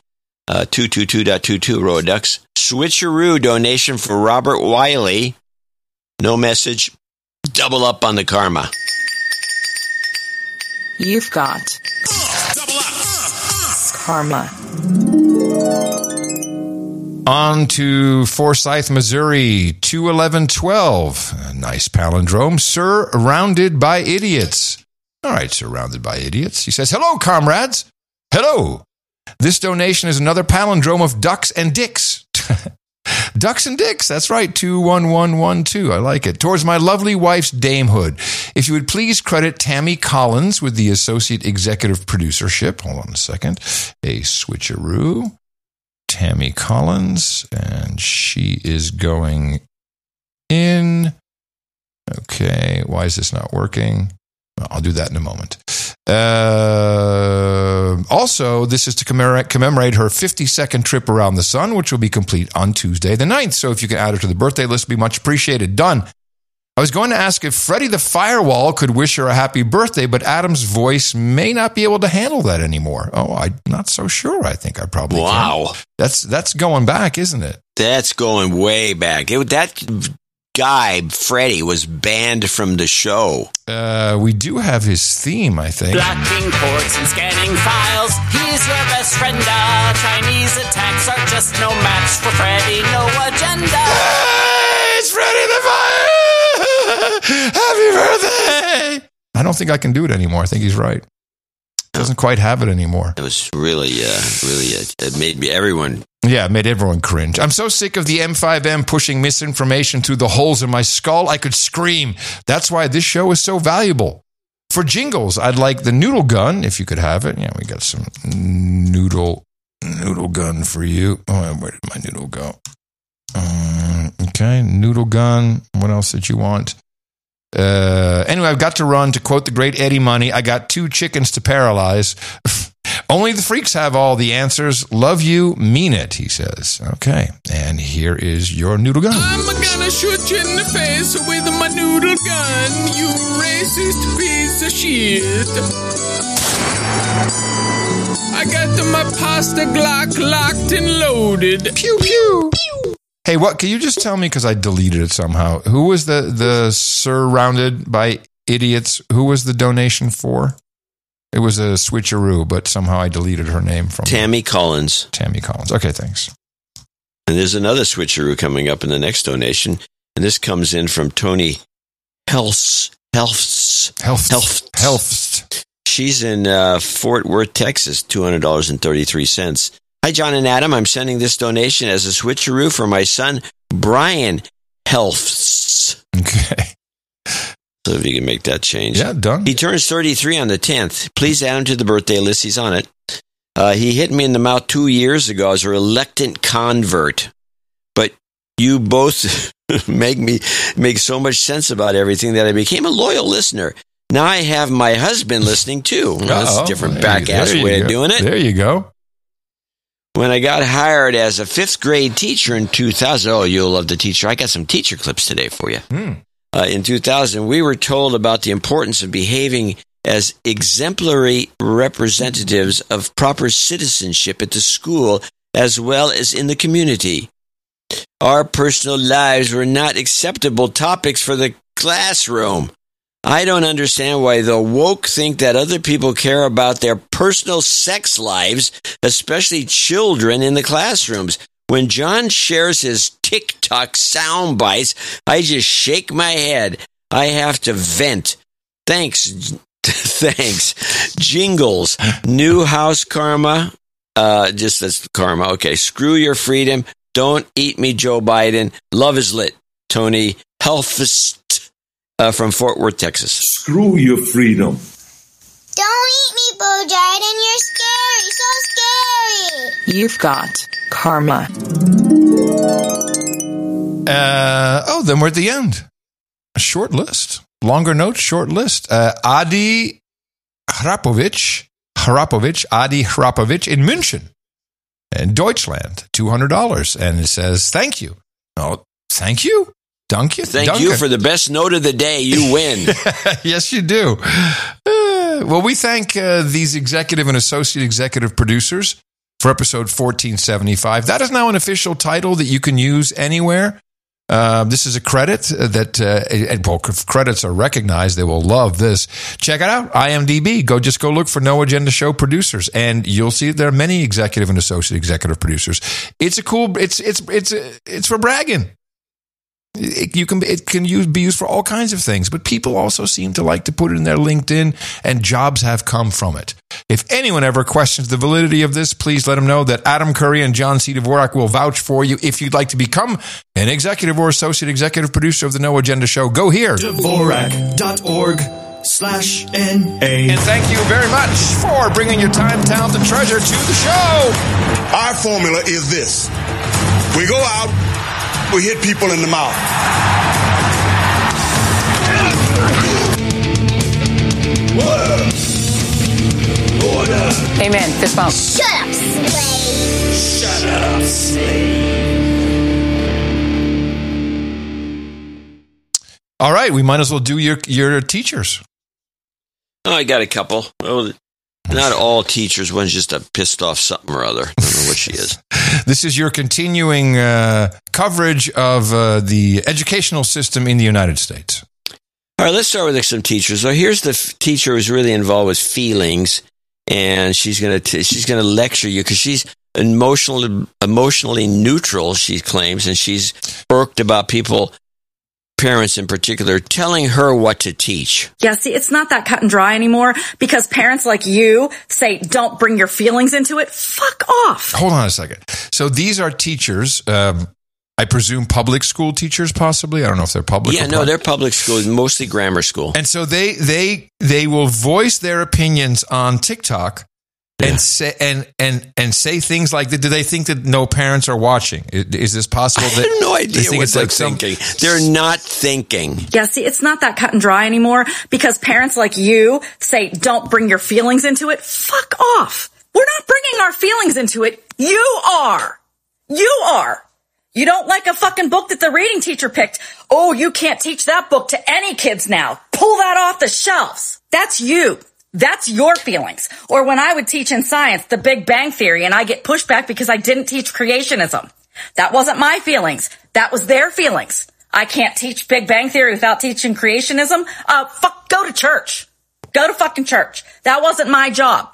Uh, 222.22 Roa Ducks. Switcheroo donation for Robert Willey. No message. Double up on the karma. You've got karma. On to Forsyth, Missouri, 21112. A nice palindrome. Surrounded by idiots. All right, surrounded by idiots. He says, Hello, comrades. Hello. This donation is another palindrome of ducks and dicks. (laughs) ducks and dicks. That's right. 21112. I like it. Towards my lovely wife's damehood. If you would please credit Tammy Collins with the associate executive producership. Hold on a second. A switcheroo. Tammy Collins, and she is going in. Okay, why is this not working? I'll do that in a moment. Uh, also, this is to commemorate, commemorate her 52nd trip around the sun, which will be complete on Tuesday the 9th. So if you can add her to the birthday list, be much appreciated. Done. I was going to ask if Freddie the Firewall could wish her a happy birthday, but Adam's voice may not be able to handle that anymore. Oh, I'm not so sure. I think I probably can. Wow. That's that's going back, isn't it? That's going way back. It, that guy, Freddie, was banned from the show. Uh, we do have his theme, I think. Blocking ports and scanning files. He's your best friend. Uh, Chinese attacks are just no match for Freddie. No agenda. Hey, it's Freddie the Fire! Happy birthday! I don't think I can do it anymore. I think he's right. Doesn't quite have it anymore. It was really, uh, really, uh, it made me everyone. Yeah, it made everyone cringe. I'm so sick of the M5M pushing misinformation through the holes in my skull, I could scream. That's why this show is so valuable. For jingles, I'd like the noodle gun, if you could have it. Yeah, we got some noodle noodle gun for you. Oh, where did my noodle go? Um, okay, noodle gun. What else did you want? Uh, anyway, I've got to run. To quote the great Eddie Money, I got two chickens to paralyze. (laughs) Only the freaks have all the answers. Love you, mean it, he says. Okay, and here is your noodle gun. I'm gonna shoot you in the face with my noodle gun, you racist piece of shit. I got my pasta Glock locked and loaded. Pew pew. Hey, what can you just tell me because I deleted it somehow? Who was the the surrounded by idiots? Who was the donation for? It was a switcheroo, but somehow I deleted her name from Tammy Collins. Tammy Collins. Okay, thanks. And there's another switcheroo coming up in the next donation, and this comes in from Tony Helfst. Helfst. Helfst. Helfst. Helfst. She's in uh, Fort Worth, Texas, $200.33. Hi, John and Adam. I'm sending this donation as a switcheroo for my son, Bryan Helfst. Okay. So if you can make that change. Yeah, done. He turns 33 on the 10th. Please add him to the birthday list. He's on it. Uh, he hit me in the mouth two years ago as a reluctant convert. But you both (laughs) make me make so much sense about everything that I became a loyal listener. Now I have my husband listening too. Well, that's a different back ass way of doing it. There you go. When I got hired as a fifth grade teacher in 2000, oh, you'll love the teacher. I got some teacher clips today for you. Hmm. Uh, in 2000, we were told about the importance of behaving as exemplary representatives of proper citizenship at the school as well as in the community. Our personal lives were not acceptable topics for the classroom. I don't understand why the woke think that other people care about their personal sex lives, especially children in the classrooms. When John shares his TikTok sound bites, I just shake my head. I have to vent. Thanks. (laughs) Thanks. Jingles. New house karma. Uh, just that's karma. Okay. Screw your freedom. Don't eat me, Joe Biden. Love is lit. Tony Helfst uh, from Fort Worth, Texas. Screw your freedom. Don't eat me, Bo Jordan. You're scary. So scary. You've got karma. Uh, oh, then we're at the end. A short list. Longer notes, short list. Uh, Adi Hrapovic, Hrapovic, Adi Hrapovic in München, in Deutschland, $200. And it says, thank you. Oh, thank you. Dunk you. Thank you for the best note of the day. You (laughs) win. (laughs) yes, you do. Uh, well, we thank uh, these executive and associate executive producers for episode 1475. That is now an official title that you can use anywhere. Uh, this is a credit that, uh, and well, if credits are recognized, they will love this. Check it out, IMDb. Go just go look for No Agenda Show producers, and you'll see there are many executive and associate executive producers. It's a cool. It's it's it's it's for bragging. It, you can it can use, be used for all kinds of things, but people also seem to like to put it in their LinkedIn, and jobs have come from it. If anyone ever questions the validity of this, please let them know that Adam Curry and John C. Dvorak will vouch for you. If you'd like to become an executive or associate executive producer of the No Agenda Show, go here. Dvorak.org slash NA. And thank you very much for bringing your time, talent, and treasure to the show. Our formula is this we go out, we hit people in the mouth. Amen. Fist bump. Shut up, slave. Shut up, slave. All right, we might as well do your your teachers. Oh, I got a couple. Well, not all teachers. One's just a pissed off something or other. I don't know what she is. (laughs) This is your continuing uh, coverage of uh, the educational system in the United States. All right, let's start with some teachers. So here's the f- teacher who's really involved with feelings, and she's gonna t- she's gonna lecture you because she's emotionally emotionally neutral. She claims, and she's irked about people, parents in particular, telling her what to teach. Yeah, see, it's not that cut and dry anymore because parents like you say, don't bring your feelings into it. Fuck off. Hold on a second. So these are teachers. Um, I presume public school teachers, possibly. I don't know if they're public. yeah, or no, pri- they're public schools, mostly grammar school. And so they they they will voice their opinions on TikTok and say and and and say things like, "Do they think that no parents are watching? I- Is this possible?" I have no they idea think what it's they're like some- They're not thinking. Yeah, see, it's not that cut and dry anymore because parents like you say, don't bring your feelings into it. Fuck off. We're not bringing our feelings into it. You are. You are. You don't like a fucking book that the reading teacher picked. Oh, you can't teach that book to any kids now. Pull that off the shelves. That's you. That's your feelings. Or when I would teach in science the Big Bang Theory and I get pushback because I didn't teach creationism. That wasn't my feelings. That was their feelings. I can't teach Big Bang Theory without teaching creationism. Uh, fuck, go to church. Go to fucking church. That wasn't my job.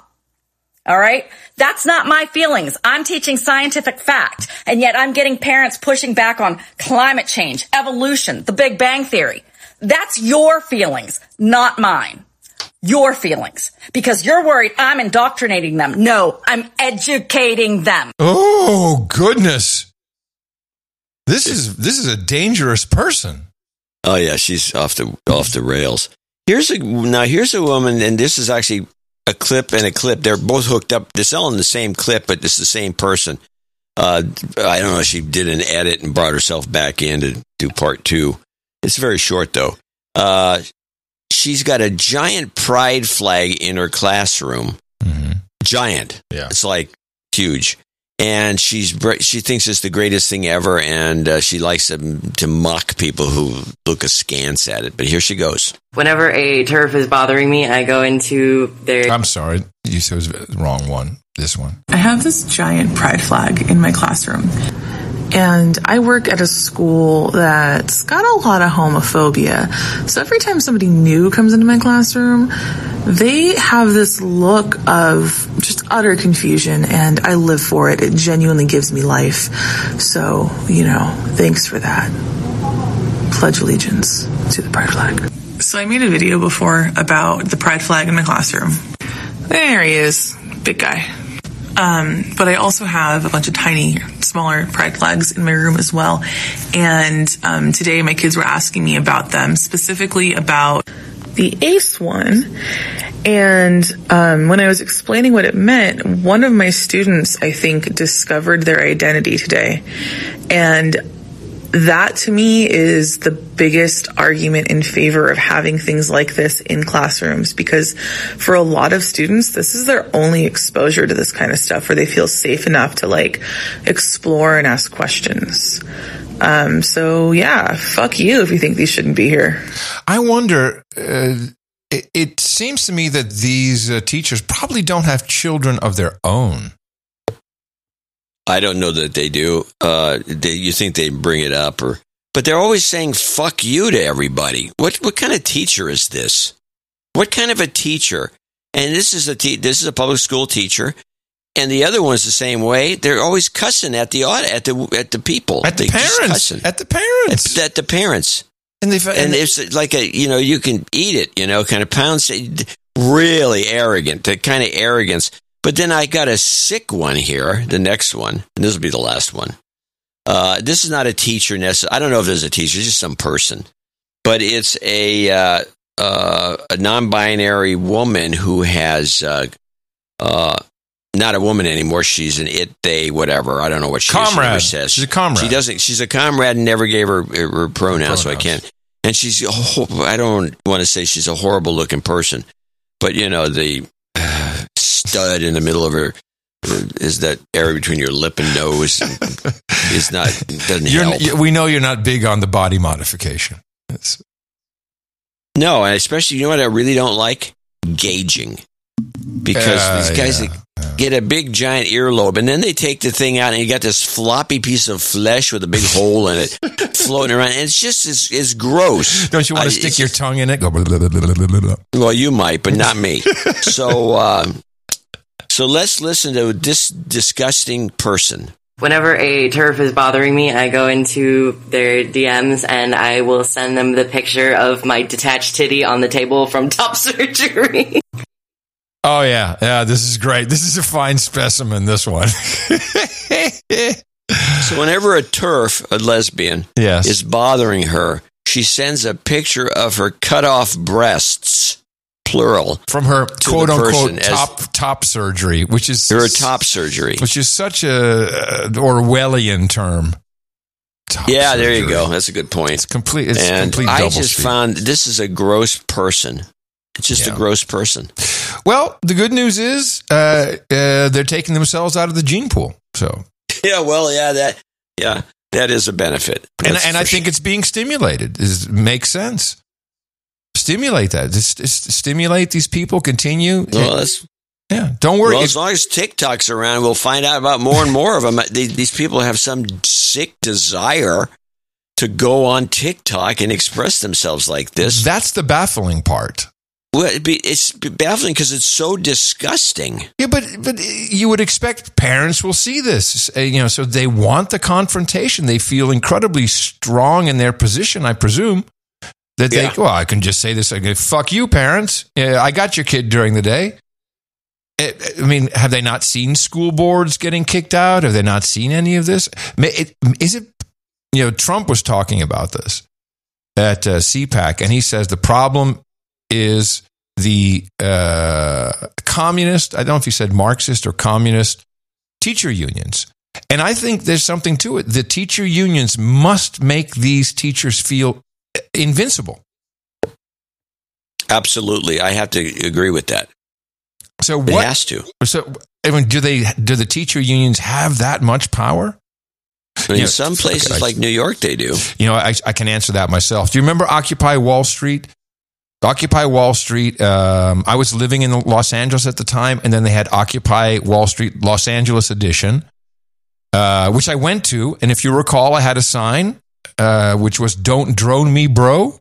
All right. That's not my feelings. I'm teaching scientific fact. And yet I'm getting parents pushing back on climate change, evolution, the Big Bang Theory. That's your feelings, not mine. Your feelings. Because you're worried I'm indoctrinating them. No, I'm educating them. Oh goodness. This is this is a dangerous person. Oh yeah, she's off the off the rails. Here's a now here's a woman, and this is actually a clip and a clip. They're both hooked up. They're selling the same clip, but it's the same person. Uh, I don't know. She did an edit and brought herself back in to do part two. It's very short though. Uh, she's got a giant pride flag in her classroom. Giant. Yeah. It's like huge. And she's she thinks it's the greatest thing ever, and uh, she likes to, to mock people who look askance at it. But here she goes. Whenever a turf is bothering me, I go into their. I'm sorry. You said it was the wrong one. This one. I have this giant pride flag in my classroom. And I work at a school that's got a lot of homophobia. So every time somebody new comes into my classroom, they have this look of just utter confusion, and I live for it. It genuinely gives me life. So, you know, thanks for that. Pledge allegiance to the pride flag. So I made a video before about the pride flag in my classroom. There he is, big guy. Um, but I also have a bunch of tiny, smaller pride flags in my room as well. And um, today my kids were asking me about them, specifically about the ACE one. And um, when I was explaining what it meant, one of my students, I think, discovered their identity today. And that to me is the biggest argument in favor of having things like this in classrooms because for a lot of students this is their only exposure to this kind of stuff where they feel safe enough to like explore and ask questions um, so yeah fuck you if you think these shouldn't be here I wonder. Uh, it, seems to me that these uh, teachers probably don't have children of their own. I don't know that they do. Uh, they, you think they bring it up, or but they're always saying "fuck you" to everybody. What what kind of teacher is this? What kind of a teacher? And this is a te- this is a public school teacher, and the other one's the same way. They're always cussing at the at the at the people, At the They parents. At the parents. at, at the parents. And they and it's like a you know you can eat it you know kind of pounds really arrogant the kind of arrogance but then i got a sick one here the next one and this will be the last one uh, this is not a teacher necessarily i don't know if there's a teacher it's just some person but it's a uh, uh, a non-binary woman who has uh, uh, not a woman anymore. She's an it, they, whatever. I don't know what she, is. she says. She's a comrade. She doesn't. She's a comrade and never gave her her, her pronouns, so I can't. And she's. ho- I don't want to say she's a horrible looking person, but you know the stud in the middle of her is that area between your lip and nose (laughs) is not doesn't You're, help. we know you're not big on the body modification. It's- No, and especially you know what I really don't like gauging because Uh, these guys yeah, that get a big giant earlobe and then they take the thing out and you got this floppy piece of flesh with a big (laughs) hole in it floating around and it's just it's, it's gross. don't you want to stick your tongue in it? Go blah, blah, blah, blah, blah, blah, blah. Well, you might, but not me. (laughs) so, uh, so let's listen to this disgusting person. Whenever a TERF is bothering me, I go into their DMs and I will send them the picture of my detached titty on the table from (laughs) top surgery. Oh yeah, yeah. This is great. This is a fine specimen. This one. (laughs) So, whenever a TERF, a lesbian, Yes. is bothering her, she sends a picture of her cut off breasts, plural, from her quote unquote top top surgery, which is her top surgery. which is such a uh, Orwellian term. Top yeah, there you go. That's a good point. It's complete. It's and complete I just speak. found this is a gross person. It's just Yeah. a gross person. Well, the good news is uh, uh, they're taking themselves out of the gene pool. So, Yeah, well, yeah, that, yeah, that is a benefit. and and I think it's being stimulated. Is makes sense. Stimulate that. Just, just stimulate these people. Continue. Well, that's Yeah, don't worry. Well, as long as TikTok's around, we'll find out about more and more of (laughs) them. These, people have some sick desire to go on TikTok and express themselves like this. That's the baffling part. Well, it'd be, it's baffling because it's so disgusting. Yeah, but but you would expect parents will see this, uh, you know, so they want the confrontation. They feel incredibly strong in their position, I presume. That they, Yeah. well, I can just say this. I go, fuck you, parents. I got your kid during the day. I I mean, have they not seen school boards getting kicked out? Have they not seen any of this? Is it, you know, Trump was talking about this at uh, CPAC, and he says the problem is the uh, communist, I don't know if he said Marxist or communist teacher unions. And I think there's something to it. The teacher unions must make these teachers feel invincible. Absolutely. I have to agree with that. So It what has to. So I mean, do they do the teacher unions have that much power? I mean, Yeah, some places I- like New York, they do. You know, I, I can answer that myself. Do you remember Occupy Wall Street? Occupy Wall Street. Um, I was living in Los Angeles at the time, and then they had Occupy Wall Street Los Angeles edition, uh, which I went to. And if you recall, I had a sign uh, which was "Don't drone me, bro."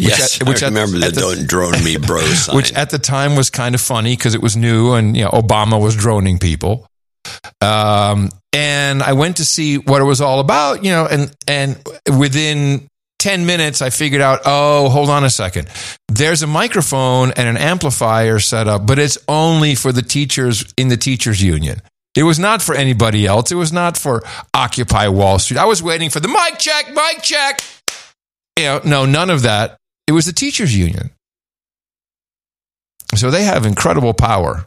Which yes, at- which I remember at the, the- "Don't drone me, (laughs) bro" sign. which at the time was kind of funny because it was new and you know Obama was droning people. Um, and I went to see what it was all about, you know, and and within 10 minutes I figured out, oh, hold on a second. There's a microphone and an amplifier set up, but it's only for the teachers in the teachers union. It was not for anybody else. It was not for Occupy Wall Street. I was waiting for the mic check, mic check. You know, no, none of that. It was the teachers union. So they have incredible power.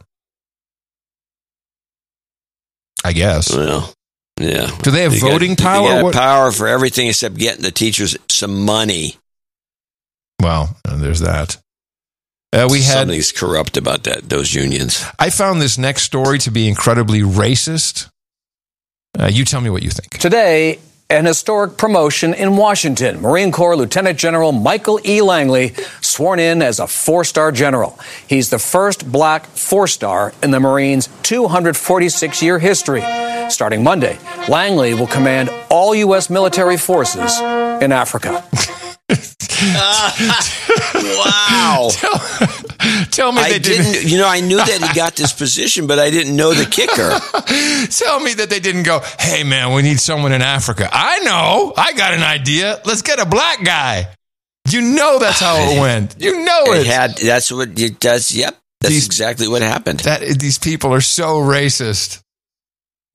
I guess. Well, yeah. Do they have They voting they power? got What- power for everything except getting the teachers some money. Well, there's that. Uh, we had. Something's corrupt about that. Those unions. I found this next story to be incredibly racist. Uh, you tell me what you think. Today, an historic promotion in Washington. Marine Corps Lieutenant General Michael E. Langley sworn in as a four star general. He's the first black four star in the Marines' 246 year history. Starting Monday, Langley will command all U.S. military forces in Africa. (laughs) wow. Tell me I they didn't-. You know, I knew that he got this position, but I didn't know the kicker. (laughs) Tell me that they didn't go, hey, man, we need someone in Africa. I know. I got an idea. Let's get a black guy. You know that's how it (laughs) went. You know it. It had. That's what it does. Yep. That's These- exactly what happened. That these people are so racist.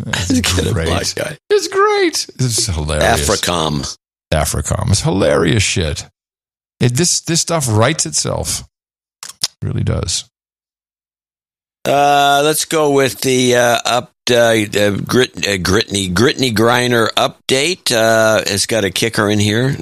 It's (laughs) Get a great. black guy. It's great. It's hilarious. Africom. Africom. It's hilarious shit. It, this this stuff writes itself. It really does. Uh, let's go with the uh, up uh, uh, Grit, uh, Gritney Gritney Griner update. Uh, it's got a kicker in here.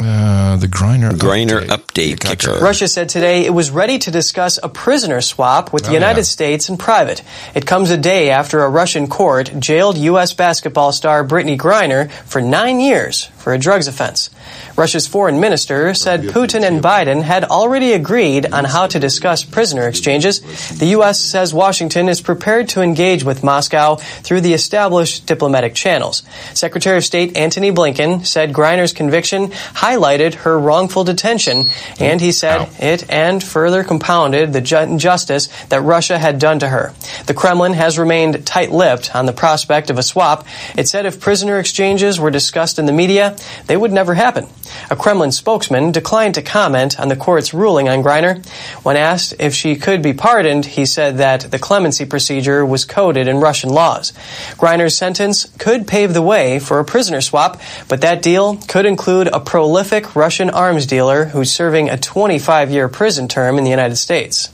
Uh, the Griner Griner update, kicker. Russia said today it was ready to discuss a prisoner swap with the Oh, United yeah. States in private. It comes a day after a Russian court jailed U.S. basketball star Brittney Griner for nine years for a drugs offense. Russia's foreign minister said Putin and Biden had already agreed on how to discuss prisoner exchanges. The U.S. says Washington is prepared to engage with Moscow through the established diplomatic channels. Secretary of State Antony Blinken said Griner's conviction highlighted her wrongful detention, and he said it and further compounded the ju- injustice that Russia had done to her. The Kremlin has remained tight-lipped on the prospect of a swap. It said if prisoner exchanges were discussed in the media, they would never happen. A Kremlin spokesman declined to comment on the court's ruling on Griner. When asked if she could be pardoned, he said that the clemency procedure was coded in Russian laws. Griner's sentence could pave the way for a prisoner swap, but that deal could include a prolific Russian arms dealer who's serving a 25 year prison term in the United States.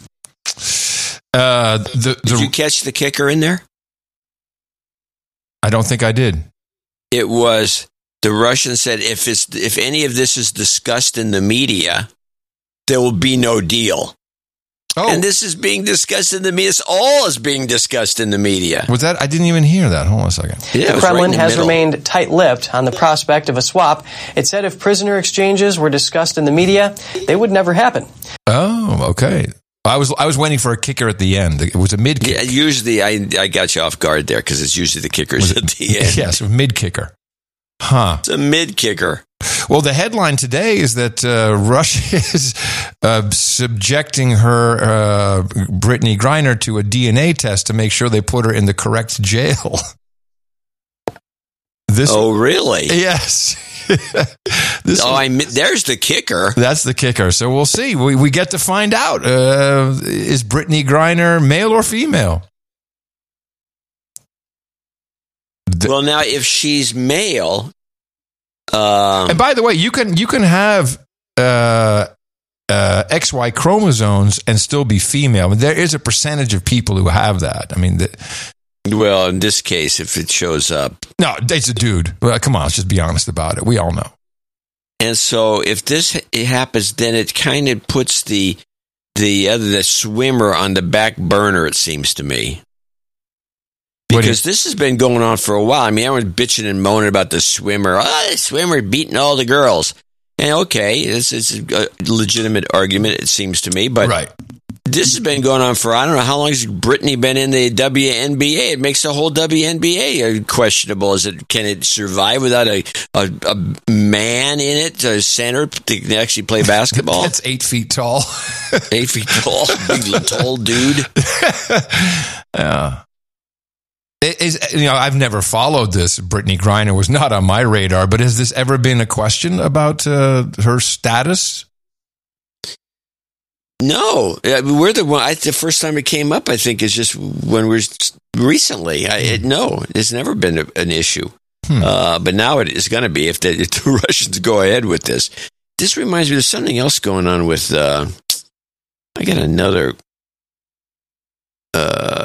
Uh, the, Did you catch the kicker in there? I don't think I did. It was the Russian said if it's if any of this is discussed in the media, there will be no deal. Oh. And this is being discussed in the media. This all is being discussed in the media. Was that? I didn't even hear that. Hold on a second. Yeah, the was right Kremlin the has middle. remained tight-lipped on the prospect of a swap. It said if prisoner exchanges were discussed in the media, they would never happen. Oh, okay. I was I was waiting for a kicker at the end. It was a mid kick. Yeah, usually I I got you off guard there because it's usually the kickers at the (laughs) end. Yes, a mid kicker. Huh. It's a mid kicker. Well, the headline today is that uh, (laughs) Russia is uh, subjecting her, uh, Brittney Griner, to a DNA test to make sure they put her in the correct jail. (laughs) This, oh, really? Yes. (laughs) this oh, I there's the kicker. That's the kicker. So we'll see. We we get to find out. Uh, is Brittney Griner male or female? Well, now if she's male, um, and by the way, you can you can have uh, uh, XY chromosomes and still be female. I mean, there is a percentage of people who have that. I mean, the, well, in this case, if it shows up, no, it's a dude. Well, come on, let's just be honest about it. We all know. And so, if this happens, then it kind of puts the the other the swimmer on the back burner. It seems to me because this has been going on for a while. I mean, everyone's bitching and moaning about the swimmer. Oh, the swimmer beating all the girls. And okay, this is a legitimate argument, it seems to me. But right this has been going on for I don't know how long has Brittney been in the WNBA. It makes the whole WNBA uh, questionable. Is it can it survive without a a, a man in it, a center to actually play basketball? (laughs) That's eight feet tall. eight feet tall, big tall dude. (laughs) yeah. Is, you know, I've never followed this. Brittney Griner was not on my radar, but has this ever been a question about uh, her status no, we're the one. I, the first time it came up, I think, is just when we're recently. I, it, no, it's never been a, an issue, hmm. uh, but now it is going to be if the, if the, (laughs) Russians go ahead with this. This reminds me of something else going on with. Uh, I got another uh,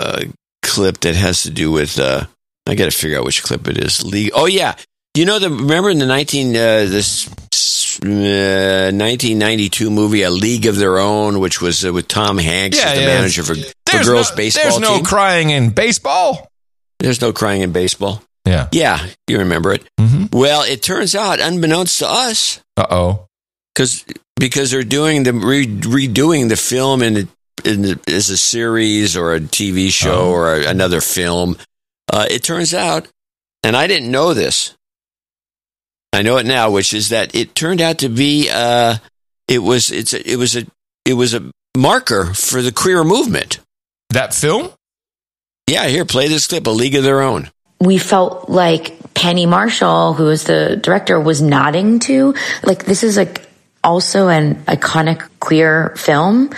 clip that has to do with. Uh, I got to figure out which clip it is. League. Oh yeah, you know the remember in the nineteen uh, this 1992 uh, movie, A League of Their Own, which was uh, with Tom Hanks yeah, as the yeah. manager for the girls' no, baseball There's no team. crying in baseball. There's no crying in baseball. Yeah. Yeah, you remember it. Mm-hmm. Well, it turns out, unbeknownst to us, uh oh, because because they're doing the re- redoing the film in, in the, as a series or a TV show oh. or a, another film. Uh, it turns out, and I didn't know this, I know it now, which is that it turned out to be uh, it was it's a, it was a it was a marker for the queer movement. That film? Yeah, here, play this clip, A League of Their Own. We felt like Penny Marshall, who was the director, was nodding to like this is like also an iconic queer film.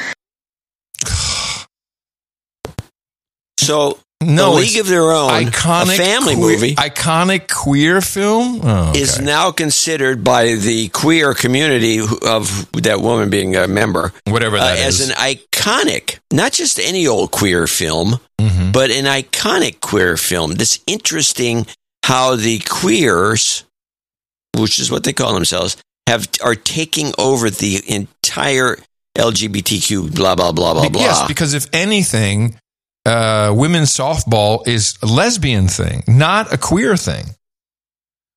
So no, League of Their Own, iconic family queer, movie, iconic queer film, oh, okay. is now considered by the queer community of that woman being a member, whatever that uh, is, as an iconic, not just any old queer film, mm-hmm. but an iconic queer film. That's interesting how the queers, which is what they call themselves, have are taking over the entire LGBTQ blah blah blah blah blah. Yes, because if anything uh, women's softball is a lesbian thing, not a queer thing.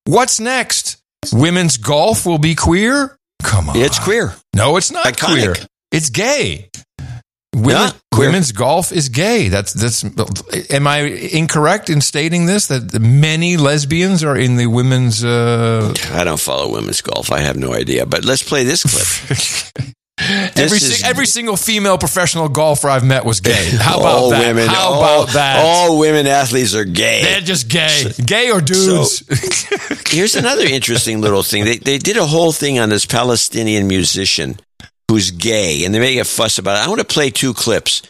What's next? Women's golf will be queer? Come on. It's queer. No, it's not Iconic. queer. It's gay. Women, yeah, women's golf is gay. That's that's. Am I incorrect in stating this? That many lesbians are in the women's. Uh... I don't follow women's golf. I have no idea. But let's play this clip. (laughs) every, is, every single female professional golfer I've met was gay. (laughs) How about all that? Women, How all, about that? All women athletes are gay. They're just gay. gay or dudes. So, (laughs) here's another interesting little thing. They, they did a whole thing on this Palestinian musician who's gay, and they make a fuss about it. I want to play two clips.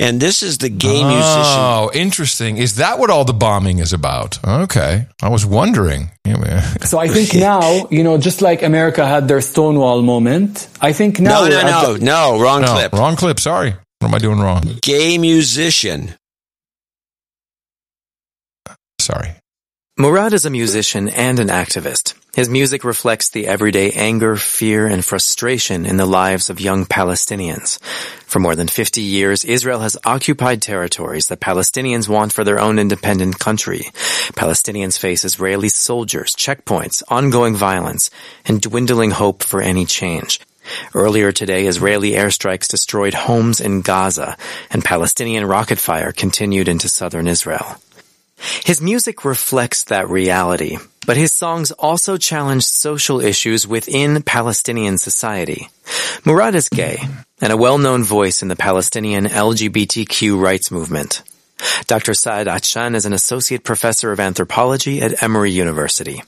And this is the gay oh, musician. Oh, interesting. Is that what all the bombing is about? Okay. I was wondering. (laughs) so I think now, you know, just like America had their Stonewall moment, I think now. No, no, no, the- no, wrong no, clip. Wrong clip. Sorry. What am I doing wrong? Gay musician. Sorry. Murad is a musician and an activist. His music reflects the everyday anger, fear, and frustration in the lives of young Palestinians. For more than 50 years, Israel has occupied territories that Palestinians want for their own independent country. Palestinians face Israeli soldiers, checkpoints, ongoing violence, and dwindling hope for any change. Earlier today, Israeli airstrikes destroyed homes in Gaza, and Palestinian rocket fire continued into southern Israel. His music reflects that reality, but his songs also challenge social issues within Palestinian society. Murad is gay and a well-known voice in the Palestinian LGBTQ rights movement. Dr. Sa'ed Atshan is an associate professor of anthropology at Emory University.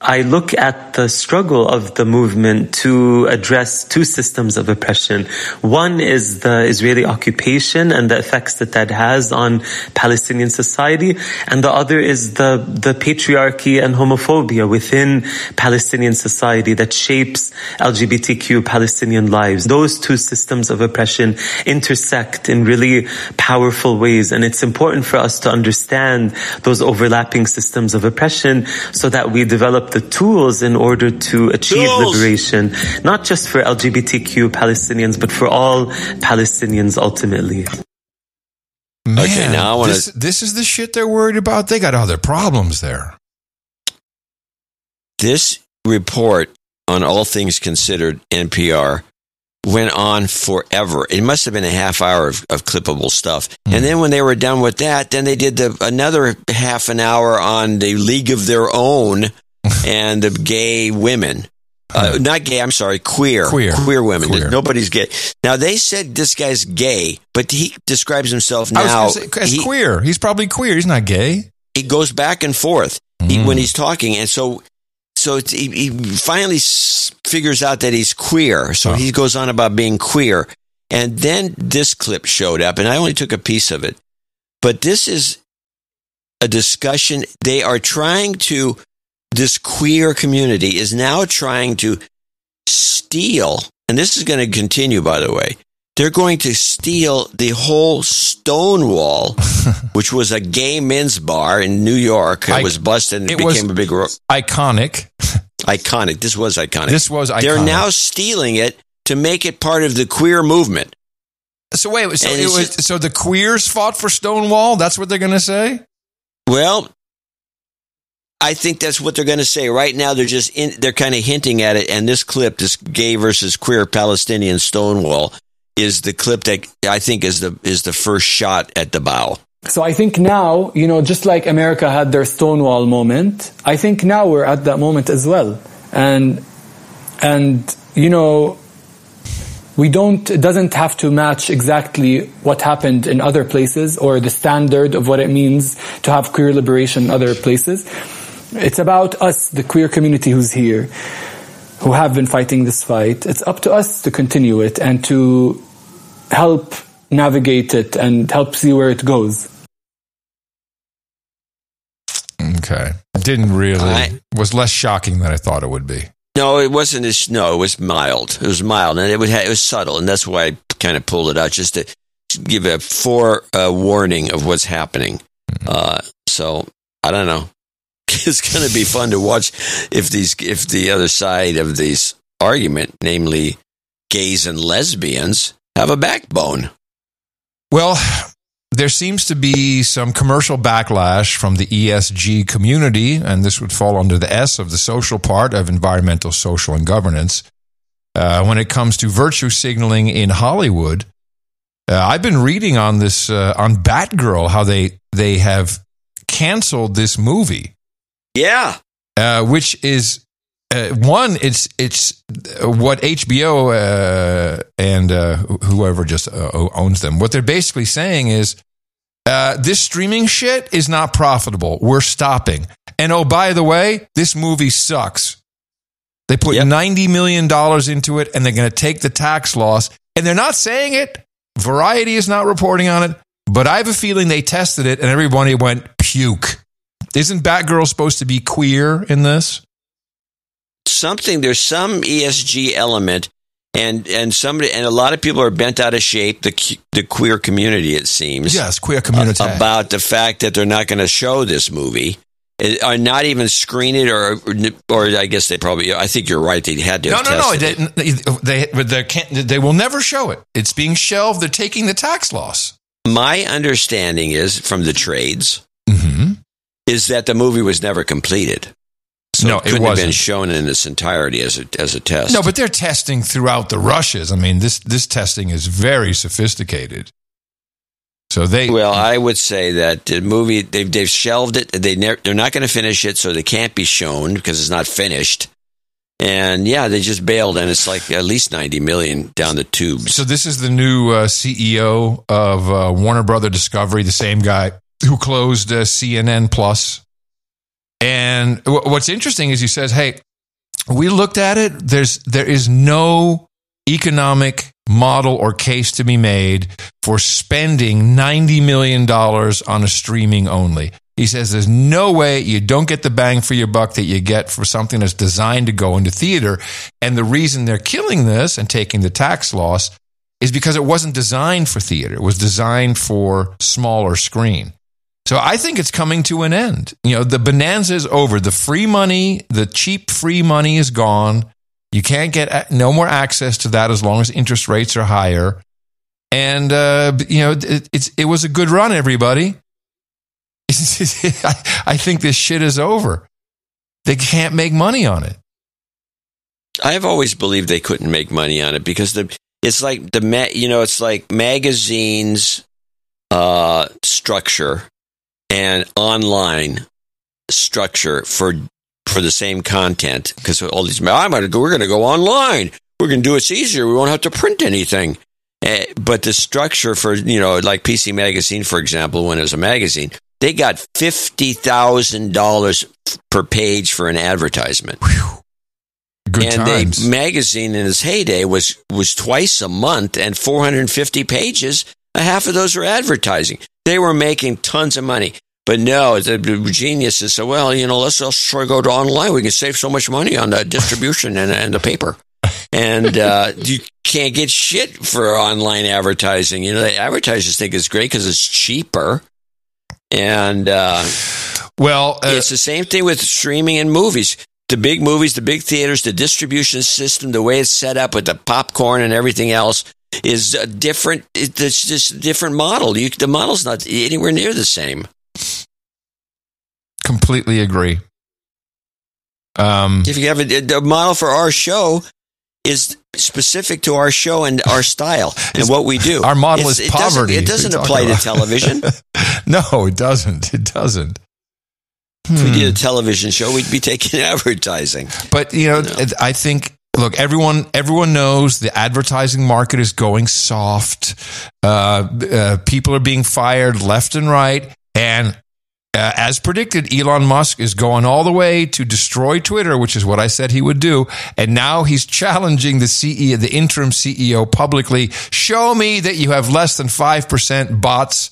I look at the struggle of the movement to address two systems of oppression. One is the Israeli occupation and the effects that that has on Palestinian society. And the other is the, the patriarchy and homophobia within Palestinian society that shapes LGBTQ Palestinian lives. Those two systems of oppression intersect in really powerful ways. And it's important for us to understand those overlapping systems of oppression so that we develop the tools in order to achieve Tools. liberation, not just for LGBTQ Palestinians, but for all Palestinians ultimately. Man, Okay, now I wanna- this, this is the shit they're worried about. They got other problems there. This report on All Things Considered NPR went on forever. It must have been a half hour of, of clippable stuff. Hmm. And then when they were done with that, then they did the, another half an hour on the League of Their Own and the gay women. Uh, not gay, I'm sorry, queer. Queer. Queer women. Queer. Nobody's gay. Now, they said this guy's gay, but he describes himself now. say, as he- queer. He's probably queer. He's not gay. he goes back and forth Mm. he, when he's talking, and so so it's, he, he finally figures out that he's queer. So he goes on about being queer, and then this clip showed up, and I only took a piece of it, but this is a discussion. They are trying to this queer community is now trying to steal, and this is going to continue, by the way. They're going to steal the whole Stonewall, (laughs) which was a gay men's bar in New York. It I- was busted and it, became a big ro- Iconic. iconic. This was iconic. This was iconic. They're now stealing it to make it part of the queer movement. So wait, so it was so the queers fought for Stonewall. That's what they're going to say. Well, I think that's what they're going to say right now. They're just in, they're kind of hinting at it. And this clip, this gay versus queer Palestinian Stonewall, is the clip that I think is the is the first shot at the bow. So I think now, you know, just like America had their Stonewall moment, I think now we're at that moment as well. And and you know, we don't it doesn't have to match exactly what happened in other places or the standard of what it means to have queer liberation in other places. It's about us, the queer community who's here, who have been fighting this fight. It's up to us to continue it and to help navigate it and help see where it goes. Okay, didn't really I- was less shocking than I thought it would be. No, it wasn't as no. It was mild. It was mild, and it would it was subtle, and that's why I kind of pulled it out just to give a fore uh, warning of what's happening. Uh, so I don't know. (laughs) It's going to be fun to watch if these if the other side of this argument, namely gays and lesbians, have a backbone. Well, there seems to be some commercial backlash from the ESG community, and this would fall under the S of the social part of environmental, social, and governance. Uh, when it comes to virtue signaling in Hollywood, uh, I've been reading on this uh, on Batgirl how they they have canceled this movie. Yeah, uh, which is uh, one. It's it's what HBO uh, and uh, whoever just uh, owns them. What they're basically saying is uh, this streaming shit is not profitable. We're stopping. And oh, by the way, this movie sucks. They put ninety million dollars into it, and they're going to take the tax loss. And they're not saying it. Variety is not reporting on it, but I have a feeling they tested it, and everybody went puke. Isn't Batgirl supposed to be queer in this? something. There's some ESG element, and and somebody and a lot of people are bent out of shape. The the queer community, it seems. Yes, queer community. uh, about the fact that they're not going to show this movie. It- Or not even screen it, or or I guess they probably. I think you're right. They had to. No, no, no. it. They, they, they, can't, they will never show it. It's being shelved. They're taking the tax loss. My understanding is from the trades. Is that the movie was never completed. So No, it it have been wasn't. shown in its entirety as a as a test. No, but they're testing throughout the rushes. I mean, this this testing is very sophisticated. So they well, I would say that the movie they've they've shelved it. They never, they're not going to finish it, so they can't be shown because it's not finished. And yeah, they just bailed, and it's like at least ninety million down the tubes. So this is the new uh, CEO of uh, Warner Brother Discovery, the same guy who closed uh, CNN Plus. And w- what's interesting is he says, "Hey, we looked at it. There's there is no economic model or case to be made for spending ninety million dollars on a streaming only." He says there's no way you don't get the bang for your buck that you get for something that's designed to go into theater. And the reason they're killing this and taking the tax loss is because it wasn't designed for theater. It was designed for smaller screen. So I think it's coming to an end. You know, the bonanza is over. The free money, the cheap free money is gone. You can't get no more access to that as long as interest rates are higher. And uh, you know, it, it's it was a good run, everybody. (laughs) I, think this shit is over. They can't make money on it. I've always believed they couldn't make money on it because the it's like the you know it's like magazines uh, structure and online structure for for the same content because all these I'm gonna go, we're going to go online we're going to do it easier we won't have to print anything Eh, but the structure for you know like PC Magazine for example when it was a magazine they got fifty thousand dollars per page for an advertisement. Good and times. the magazine in its heyday was was twice a month and 450 pages. A half of those were advertising. They were making tons of money. But no, the geniuses said, well, you know, let's let's try to go to online. We can save so much money on the distribution and, and the paper. And uh, you can't get shit for online advertising. You know, the advertisers think it's great because it's cheaper. And uh, well, it's the same thing with streaming and movies. The big movies, the big theaters, the distribution system, the way it's set up with the popcorn and everything else is a different. It's just a different model. You, the model's not anywhere near the same. Completely agree. Um, If you have a, the model for our show is specific to our show and our style (laughs) and what we do. Our model It's- is it doesn't- poverty. It doesn't What are apply to television. (laughs) no, it doesn't. It doesn't. If we Hmm. did a television show, we'd be taking (laughs) advertising. But you know, I think look, everyone everyone knows the advertising market is going soft. Uh, uh, people are being fired left and right, and uh, as predicted, Elon Musk is going all the way to destroy Twitter, which is what I said he would do. And now he's challenging the CEO, the interim CEO, publicly. Show me that you have less than five percent bots.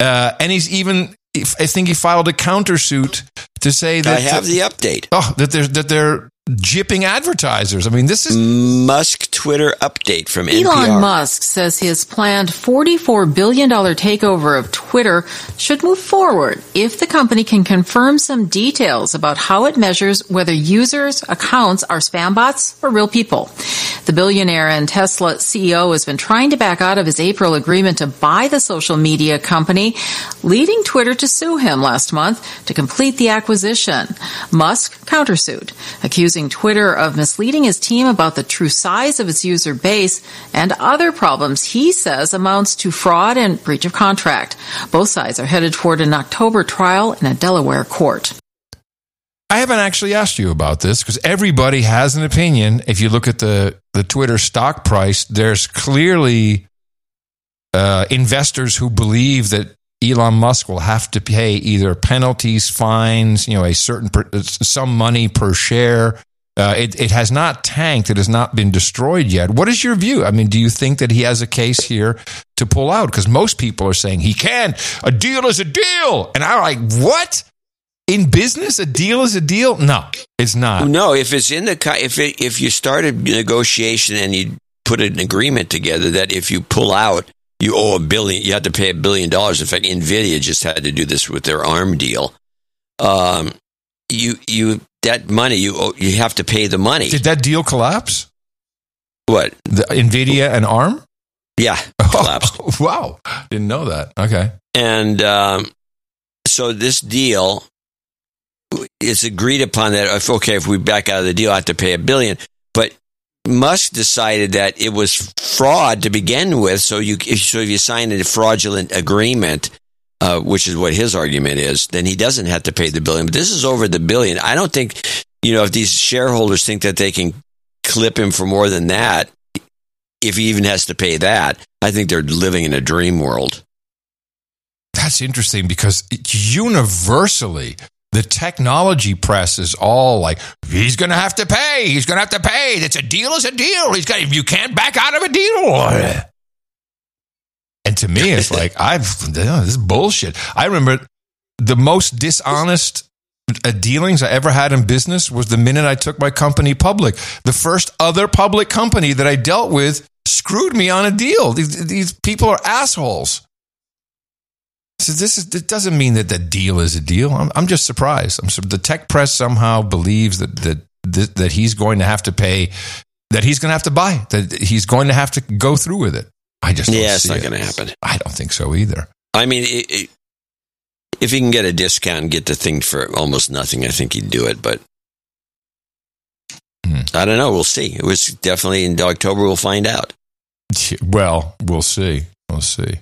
Uh, and he's even, I think he filed a countersuit to say that I have uh, the update. Oh, that they're that they're jipping advertisers. I mean, this is Musk Twitter update from NPR. Elon Musk says his planned $44 billion takeover of Twitter should move forward if the company can confirm some details about how it measures whether users' accounts are spam bots or real people. The billionaire and Tesla CEO has been trying to back out of his April agreement to buy the social media company, leading Twitter to sue him last month to complete the acquisition. Musk countersued, accusing Twitter of misleading his team about the true size of its user base and other problems he says amounts to fraud and breach of contract. Both sides are headed toward an October trial in a Delaware court. I haven't actually asked you about this because everybody has an opinion. If you look at the the Twitter stock price, there's clearly uh, investors who believe that Elon Musk will have to pay either penalties, fines, you know, a certain per, some money per share. Uh, it it has not tanked. It has not been destroyed yet. What is your view? I mean, do you think that he has a case here to pull out? Because most people are saying he can't. A deal is a deal, and I'm like, what? In business, a deal is a deal. No, it's not. No, if it's in the if it, if you start a negotiation and you put an agreement together that if you pull out, you owe a billion, you have to pay a billion dollars. In fact, Nvidia just had to do this with their ARM deal. Um, you you that money you owe, you have to pay the money. Did that deal collapse? What the Nvidia and ARM? Yeah, (laughs) collapsed. wow, didn't know that. Okay, and um, so this deal it's agreed upon that if okay, if we back out of the deal, I have to pay a billion. Musk decided that it was fraud to begin with. So you so if you sign a fraudulent agreement, uh, which is what his argument is, then he doesn't have to pay the billion. But this is over the billion. I don't think you know if these shareholders think that they can clip him for more than that, if he even has to pay that, I think they're living in a dream world. That's interesting because universally, the technology press is all like, he's going to have to pay. He's going to have to pay. It's a deal is a deal. He's got, you can't back out of a deal. (laughs) And to me, it's (laughs) like, I've, this is bullshit. I remember the most dishonest uh, dealings I ever had in business was the minute I took my company public. The first other public company that I dealt with screwed me on a deal. These, these people are assholes. So this is it doesn't mean that the deal is a deal. I'm, I'm just surprised. I'm the tech press somehow believes that that that, that he's going to have to pay, that he's going to have to buy, that he's going to have to go through with it. I just don't yeah, it's not it. going to happen. I don't think so either. I mean, it, it, if he can get a discount and get the thing for almost nothing, I think he'd do it. But Hmm. I don't know. We'll see. It was definitely in October. We'll find out. Well, we'll see. We'll see.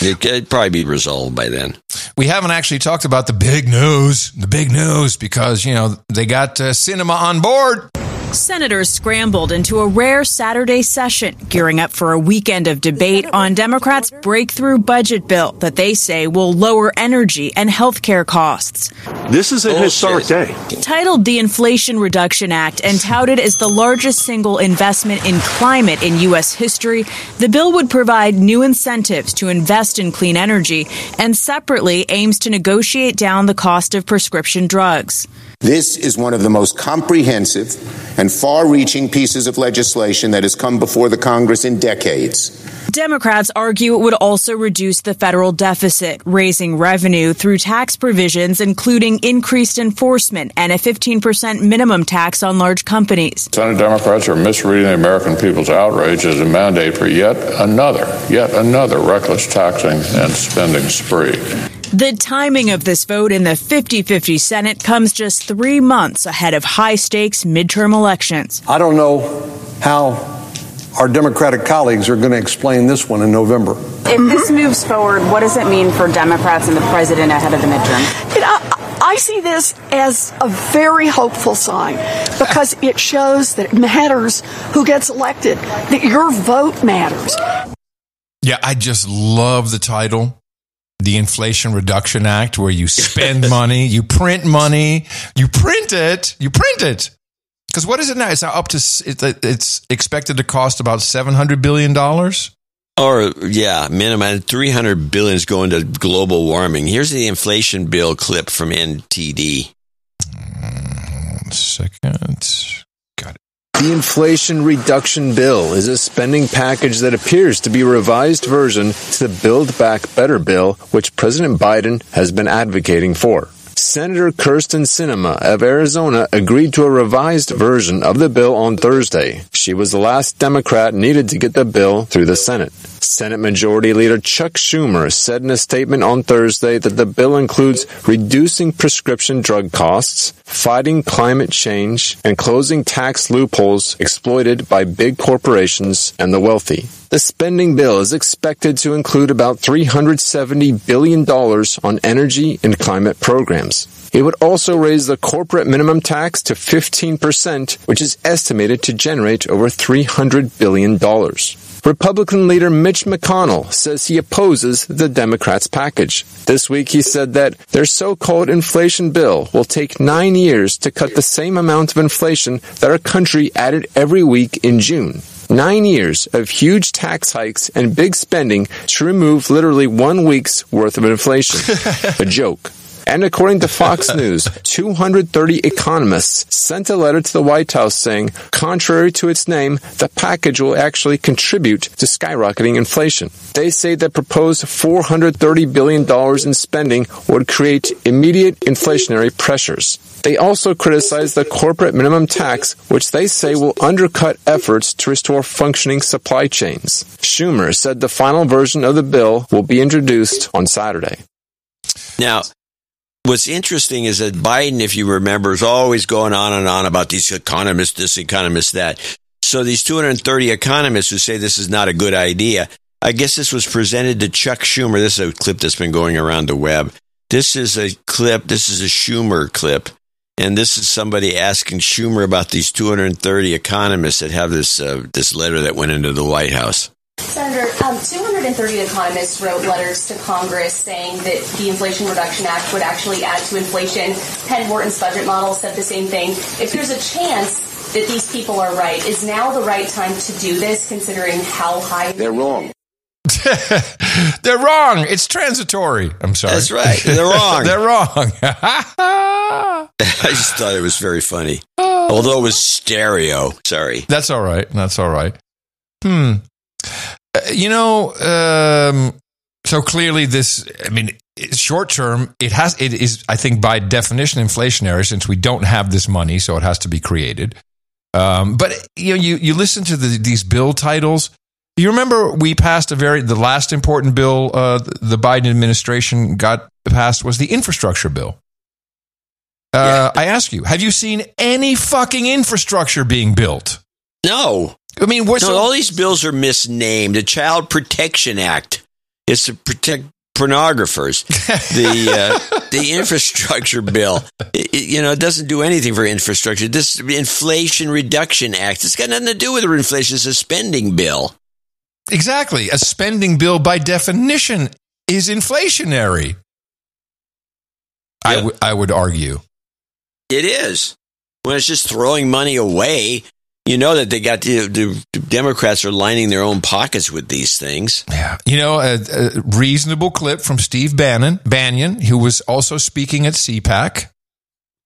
It could probably be resolved by then. We haven't actually talked about the big news, the big news, because you know they got uh, Sinema on board. Senators scrambled into a rare Saturday session, gearing up for a weekend of debate on Democrats' breakthrough budget bill that they say will lower energy and health care costs. This is a historic day. Titled the Inflation Reduction Act and touted as the largest single investment in climate in U.S. history, the bill would provide new incentives to invest in clean energy and separately aims to negotiate down the cost of prescription drugs. This is one of the most comprehensive and far reaching pieces of legislation that has come before the Congress in decades. Democrats argue it would also reduce the federal deficit, raising revenue through tax provisions, including increased enforcement and a 15% minimum tax on large companies. Senate Democrats are misreading the American people's outrage as a mandate for yet another, yet another reckless taxing and spending spree. The timing of this vote in the 50 50 Senate comes just three months ahead of high stakes midterm elections. I don't know how our Democratic colleagues are going to explain this one in November. If this moves forward, what does it mean for Democrats and the president ahead of the midterm? You know, I see this as a very hopeful sign because it shows that it matters who gets elected, that your vote matters. Yeah, I just love the title. The Inflation Reduction Act, where you spend (laughs) money, you print money, you print it, you print it. Because what is it now? It's now up to, it's expected to cost about $700 billion. Or yeah, minimum three hundred billion is going to global warming. Here's the inflation bill clip from NTD. Hmm, one second. The Inflation Reduction Bill is a spending package that appears to be a revised version to the Build Back Better bill, which President Biden has been advocating for. Senator Kyrsten Sinema of Arizona agreed to a revised version of the bill on Thursday. She was the last Democrat needed to get the bill through the Senate. Senate Majority Leader Chuck Schumer said in a statement on Thursday that the bill includes reducing prescription drug costs, fighting climate change, and closing tax loopholes exploited by big corporations and the wealthy. The spending bill is expected to include about $370 billion on energy and climate programs. It would also raise the corporate minimum tax to 15%, which is estimated to generate over $300 billion. Republican leader Mitch McConnell says he opposes the Democrats' package. This week he said that their so-called inflation bill will take nine years to cut the same amount of inflation that our country added every week in June. Nine years of huge tax hikes and big spending to remove literally one week's worth of inflation. (laughs) A joke. And according to Fox (laughs) News, 230 economists sent a letter to the White House saying, contrary to its name, the package will actually contribute to skyrocketing inflation. They say the proposed $430 billion in spending would create immediate inflationary pressures. They also criticize the corporate minimum tax, which they say will undercut efforts to restore functioning supply chains. Schumer said the final version of the bill will be introduced on Saturday. Now, what's interesting is that Biden, if you remember, is always going on and on about these economists, this economist, that. So these 230 economists who say this is not a good idea. I guess this was presented to Chuck Schumer. This is a clip that's been going around the web. This is a clip. This is a Schumer clip. And this is somebody asking Schumer about these 230 economists that have this uh, this letter that went into the White House. Senator, um, 230 economists wrote letters to Congress saying that the Inflation Reduction Act would actually add to inflation. Penn Wharton's budget model said the same thing. If there's a chance that these people are right, is now the right time to do this, considering how high they're wrong? (laughs) They're wrong. It's transitory. I'm sorry. That's right. They're wrong. (laughs) They're wrong. (laughs) I just thought it was very funny. Although it was stereo. Sorry. That's all right. That's all right. Hmm. Uh, you know, um, so clearly this, I mean, short term, it has, it is, I think by definition inflationary since we don't have this money, so it has to be created. Um, but you know, you, you listen to the, these bill titles. You remember we passed a very, the last important bill uh, the Biden administration got passed was the infrastructure bill. Uh, I ask you, have you seen any fucking infrastructure being built? No. I mean, what's no, all these bills are misnamed. The Child Protection Act is to protect pornographers. the uh, (laughs) the infrastructure bill, it, you know, it doesn't do anything for infrastructure. This Inflation Reduction Act, it's got nothing to do with inflation. It's a spending bill. Exactly, a spending bill by definition is inflationary. I, w- I would argue. It is. When it's just throwing money away, you know that they got the, the Democrats are lining their own pockets with these things. Yeah, you know, a, a reasonable clip from Steve Bannon, Banyan, who was also speaking at CPAC. Of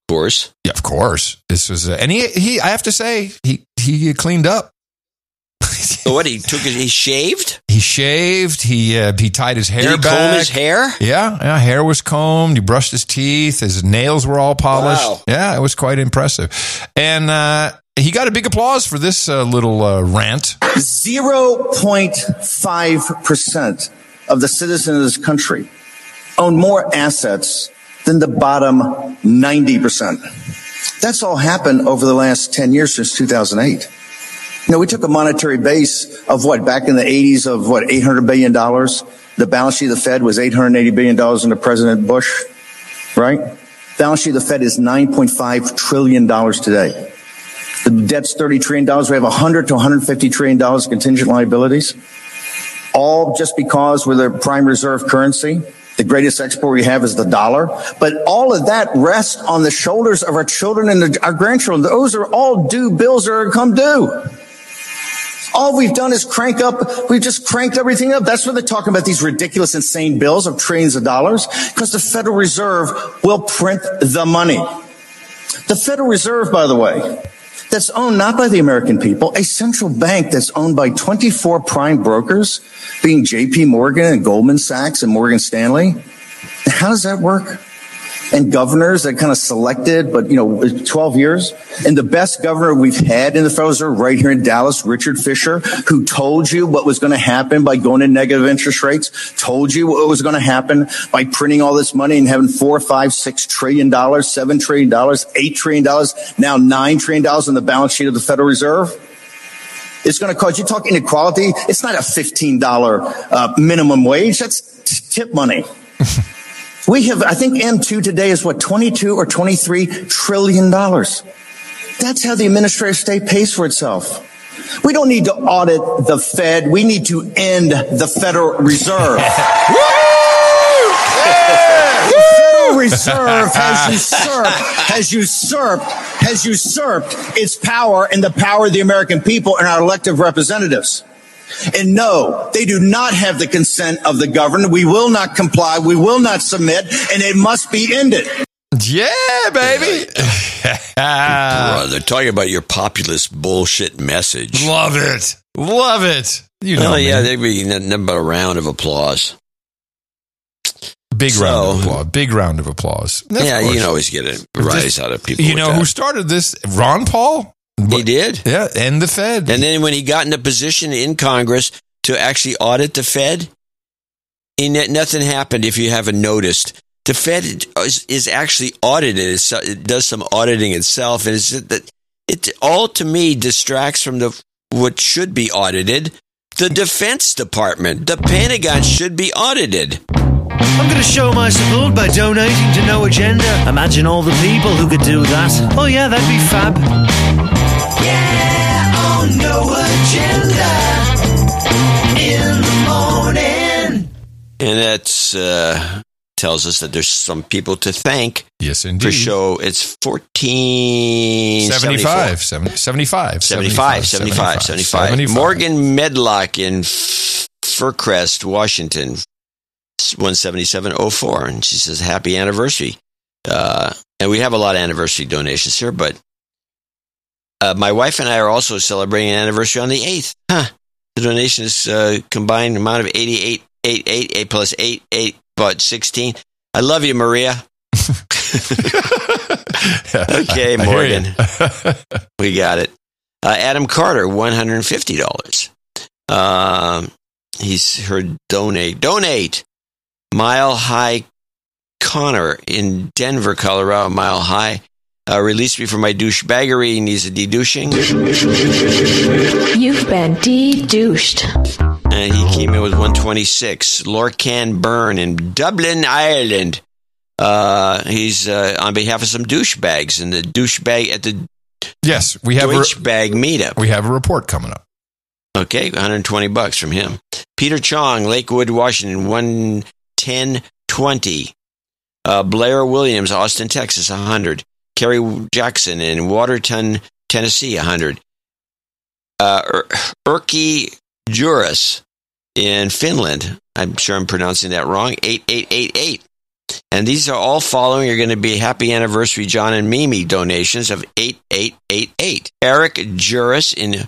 course, yeah, of course. This was, a, and he, he, I have to say, he he cleaned up. (laughs) so what he took he shaved. He shaved. He uh, he tied his hair Did he back. comb his hair? Yeah, yeah. Hair was combed. He brushed his teeth. His nails were all polished. Wow. Yeah, it was quite impressive. And uh, he got a big applause for this uh, little uh, rant. 0.5% of the citizens of this country own more assets than the bottom 90%. That's all happened over the last 10 years since 2008. You know, we took a monetary base of what back in the 80s of what 800 billion dollars. The balance sheet of the Fed was 880 billion dollars under President Bush, right? Balance sheet of the Fed is 9.5 trillion dollars today. The debt's 30 trillion dollars. We have 100 to 150 trillion dollars contingent liabilities. All just because we're the prime reserve currency. The greatest export we have is the dollar. But all of that rests on the shoulders of our children and our grandchildren. Those are all due bills that are come due. All we've done is crank up, we've just cranked everything up. That's why they're talking about these ridiculous, insane bills of trillions of dollars, because the Federal Reserve will print the money. The Federal Reserve, by the way, that's owned not by the American people, a central bank that's owned by 24 prime brokers, being JP Morgan and Goldman Sachs and Morgan Stanley. How does that work? And governors that kind of selected, but you know, 12 years. And the best governor we've had in the Federal Reserve right here in Dallas, Richard Fisher, who told you what was going to happen by going to negative interest rates, told you what was going to happen by printing all this money and having four, five, six trillion dollars, seven trillion dollars, eight trillion dollars, now nine trillion dollars on the balance sheet of the Federal Reserve. It's going to cause you talk inequality. It's not a $15 uh, minimum wage. That's t- tip money. (laughs) we have, I think M2 today is what, 22 or 23 trillion dollars. That's how the Administrative State pays for itself. We don't need to audit the Fed. We need to end the Federal Reserve. (laughs) The Federal Reserve has (laughs) usurped, has usurped, has usurped its power and the power of the American people and our elected representatives. And no, they do not have the consent of the governed. We will not comply. We will not submit, and it must be ended. Yeah, baby. (laughs) Bro, they're talking about your populist bullshit message. Love it. Love it. You know, oh, yeah, man. there'd be nothing but a round of applause. Big So- round of applause. Big round of applause. Of yeah, you can always get a rise out of people. You know that. who started this? Ron Paul. He did. Yeah, and the Fed. And then when he got in a position in Congress to actually audit the Fed, he, nothing happened if you haven't noticed. The Fed is, is actually audited. It's, it does some auditing itself, and it's that it all to me distracts from the what should be audited. The Defense Department, the Pentagon should be audited. I'm going to show my support by donating to No Agenda. Imagine all the people who could do that. Oh, yeah, that'd be fab. Yeah, on No Agenda in the morning. And that's uh, tells us that there's some people to thank. Yes, indeed. For show, it's 14... 75, 70, 75, 75, 75, 75. 75. Morgan Medlock in F- Fircrest, Washington, 17704. And she says, happy anniversary. Uh, and we have a lot of anniversary donations here, but uh, my wife and I are also celebrating an anniversary on the 8th. Huh. The donation is uh, combined amount of 88, 8, 8, 8 plus 8, 8, but 16. I love you, Maria. (laughs) okay, Morgan. (laughs) we got it. Uh, Adam Carter, one hundred and fifty dollars. Um, he's heard donate donate. Mile High Connor in Denver, Colorado. Mile High. Uh, release me from my douchebaggery. He needs a de-douching. You've been de-douched. And he came in with 126. Lorcan Byrne in Dublin, Ireland. Uh, he's uh, on behalf of some douchebags in the douchebag at the Yes, we have a, douchebag meetup. we have a report coming up. Okay, 120 bucks from him. Peter Chong, Lakewood, Washington, 11020. Uh, Blair Williams, Austin, Texas, 100. Kerry Jackson in Waterton, Tennessee, 100. Uh, Er- Juras in Finland. I'm sure I'm pronouncing that wrong. 8888. And these are all following are going to be happy anniversary John and Mimi donations of 8888. Eric Juris in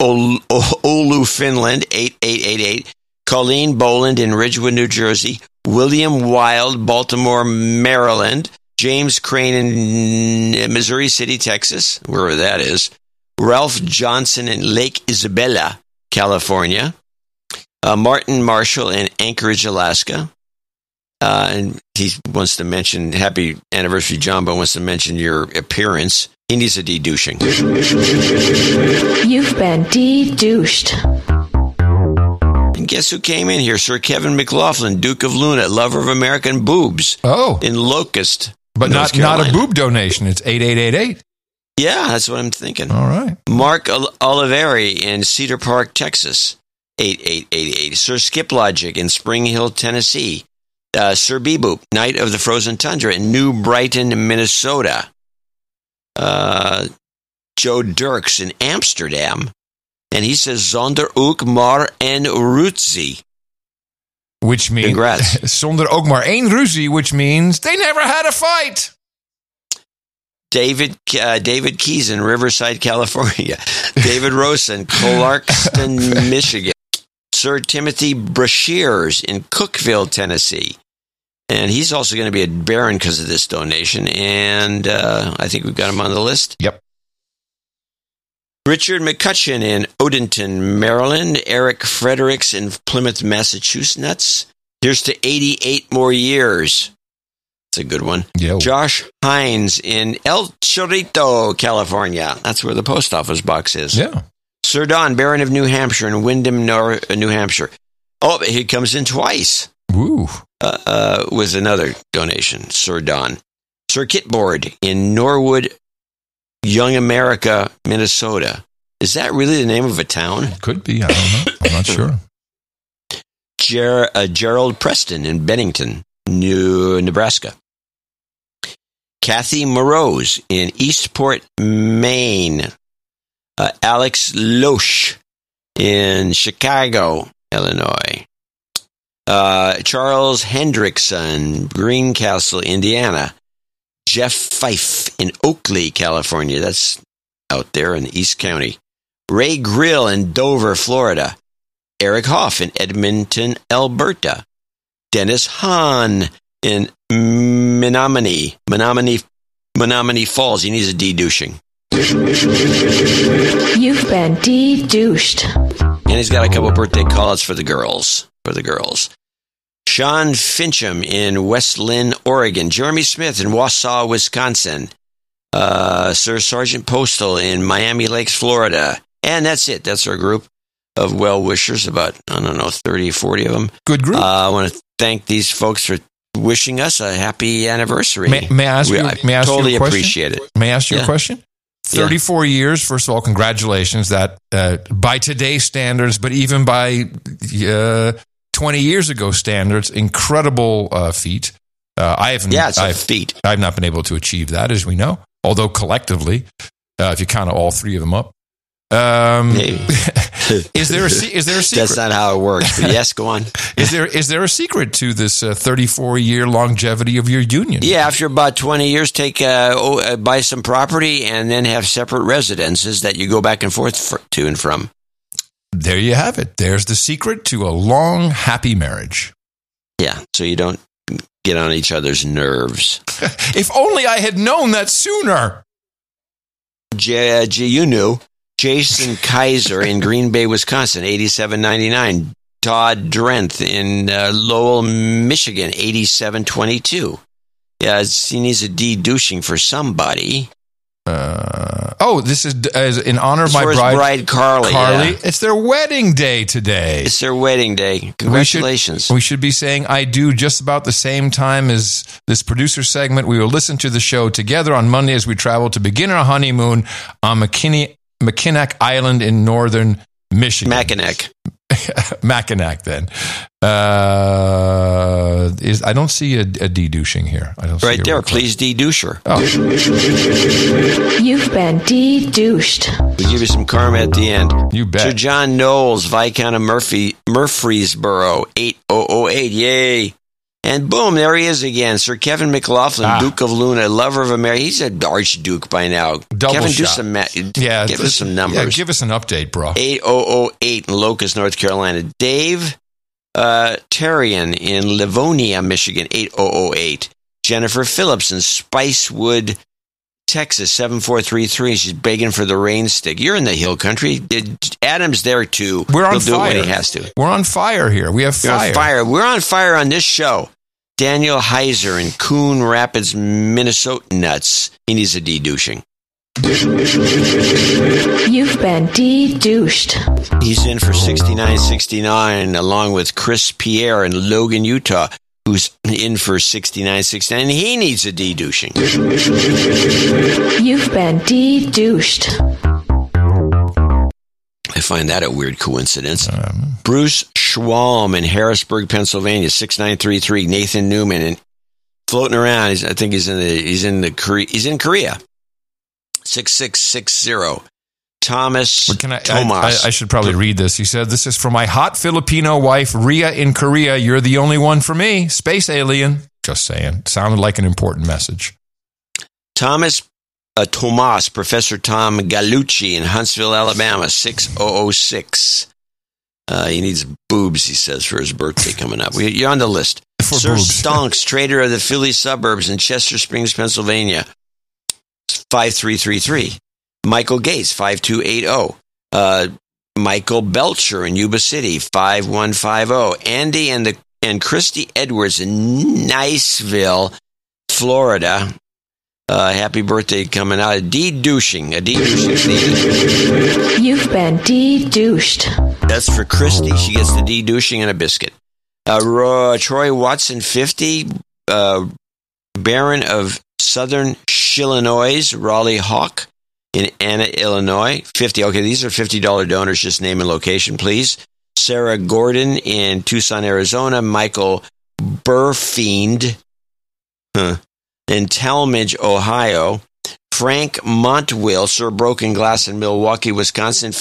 Oulu, Finland, 8888. Colleen Boland in Ridgewood, New Jersey. William Wild, Baltimore, Maryland. James Crane in Missouri City, Texas, wherever that is. Ralph Johnson in Lake Isabella, California. Uh, Martin Marshall in Anchorage, Alaska. Uh, and he wants to mention happy anniversary, John, but wants to mention your appearance. He needs a de-douching. You've been de-douched. And guess who came in here? Sir Kevin McLaughlin, Duke of Luna, lover of American boobs. Oh. In Locust. But North not not a boob donation. It's 8888. Yeah, that's what I'm thinking. All right. Mark Ol- Oliveri in Cedar Park, Texas, 8888. Sir Skip Logic in Spring Hill, Tennessee. Uh, Sir Beboop, Knight of the Frozen Tundra in New Brighton, Minnesota. Uh, Joe Dirks in Amsterdam. And he says, Zonder ook maar en ruzie. Which means Congrats. (laughs) zonder ook maar één ruzie, which means they never had a fight. David uh, David Keys in Riverside, California. (laughs) David Rosa in Clarkston, (laughs) Michigan. Sir Timothy Brashears in Cookeville, Tennessee. And he's also going to be a baron because of this donation. And uh, I think we've got him on the list. Yep. Richard McCutcheon in Odenton, Maryland. Eric Fredericks in Plymouth, Massachusetts. Here's to 88 more years. That's a good one. Yo. Josh Hines in El Cerrito, California. That's where the post office box is. Yeah. Sir Don, Baron of New Hampshire in Windham, Nor- uh, New Hampshire. Oh, he comes in twice. Woo. Uh, uh, with another donation, Sir Don. Sir Kitboard in Norwood, Young America, Minnesota. Is that really the name of a town? Could be. I don't know. I'm not sure. (laughs) Ger- uh, Gerald Preston in Bennington, New Nebraska. Kathy Morose in Eastport, Maine. Uh, Alex Loesch in Chicago, Illinois. Uh, Charles Hendrickson, Greencastle, Indiana. Jeff Fife in Oakley, California. That's out there in East County. Ray Grill in Dover, Florida. Eric Hoff in Edmonton, Alberta. Dennis Hahn in Menomonee, Menomonee, Menomonee Falls. He needs a de-douching. You've been de-douched. And he's got a couple birthday call-outs for the girls. For the girls. Sean Fincham in West Linn, Oregon. Jeremy Smith in Wausau, Wisconsin. Uh, Sir Sergeant Postal in Miami Lakes, Florida. And that's it. That's our group of well wishers, about, I don't know, 30, 40 of them. Good group. Uh, I want to thank these folks for wishing us a happy anniversary. May, may I ask We- you? I May I ask totally you a question? appreciate it. May I ask you Yeah. a question? Yeah. 34 years, first of all, congratulations. That uh, by today's standards, but even by uh, 20 years ago standards, incredible uh, feat. Uh, I haven't. Yeah, it's a I've, feat. I've not been able to achieve that, as we know. Although collectively, uh, if you count all three of them up, um, (laughs) is there a is there a secret? That's not how it works. But yes, go on. (laughs) is there is there a secret to this 34 year longevity of your union? Yeah, after about 20 years, take uh, oh, uh, buy some property and then have separate residences that you go back and forth for, to and from. There you have it. There's the secret to a long, happy marriage. Yeah, so you don't get on each other's nerves. (laughs) If only I had known that sooner. J, J, you knew Jason Kaiser in Green Bay, Wisconsin, eighty-seven ninety-nine. Todd Drenth in uh, Lowell, Michigan, eighty-seven twenty-two. Yeah, he needs a de-douching for somebody. Uh, oh, this is as in honor of my bride, bride, Carly, Carly, yeah. it's their wedding day today. It's their wedding day. Congratulations. We should be saying I do just about the same time as this producer segment. We will listen to the show together on Monday as we travel to begin our honeymoon on McKinney, Mackinac Island in northern Michigan. Mackinac. (laughs) Mackinac, then. Uh, is I don't see a, a de-douching here. I don't Right a there, record. please de-doucher. Oh. You've been de-douched. We'll give you some karma at the end. You bet. Sir John Knowles, Viscount of Murphy, Murfreesboro, 8008. Yay. And boom, there he is again. Sir Kevin McLaughlin, Ah. Duke of Luna, lover of America. He's an archduke by now. Double Kevin, do some ma- Yeah, give us some yeah, numbers. give us an update, bro. 8008 in Locust, North Carolina. Dave uh, Terrian in Livonia, Michigan, 8008. Jennifer Phillips in Spicewood, Texas, 7433. She's begging for the rain stick. You're in the hill country. Did- Adam's there too. We're on He'll do it fire. when he has to. We're on fire here. We have We're fire. on fire. We're on fire on this show. Daniel Heiser in Coon Rapids, Minnesota. Nuts. He needs a de-douching. You've been de-douched. He's in for 6969 along with Chris Pierre in Logan, Utah, who's in for 6969. And he needs a de-douching. You've been de-douched. I find that a weird coincidence. Um. Bruce Schwalm in Harrisburg, Pennsylvania, 6933. Nathan Newman and floating around. He's, I think he's in the, he's in the, he's in Korea. 6660. Thomas Can I, Tomas. I, I should probably read this. He said, This is for my hot Filipino wife, Ria in Korea. You're the only one for me. Space alien. Just saying. Sounded like an important message. Thomas uh, Tomas, Professor Tom Galucci in Huntsville, Alabama, 6006. Uh, he needs boobs, he says, for his birthday coming up. We- You're on the list. (laughs) Sir boobs. Stonks, trader of the Philly suburbs in Chester Springs, Pennsylvania, 5333. Michael Gates, 5280. Uh, Michael Belcher in Yuba City, 5150. Andy and the and Christy Edwards in Niceville, Florida. Uh, happy birthday coming out. De-douching. A de-douching. (laughs) You've been de-douched. That's for Christy. She gets the de-douching and a biscuit. Uh, Ro- Troy Watson, 50. Uh, Baron of Southern Illinois, Raleigh Hawk in Anna, Illinois, 50. Okay, these are $50 donors. Just name and location, please. Sarah Gordon in Tucson, Arizona. Michael Burfiend huh, in Tallmadge, Ohio. Frank Montwill, Sir Broken Glass in Milwaukee, Wisconsin.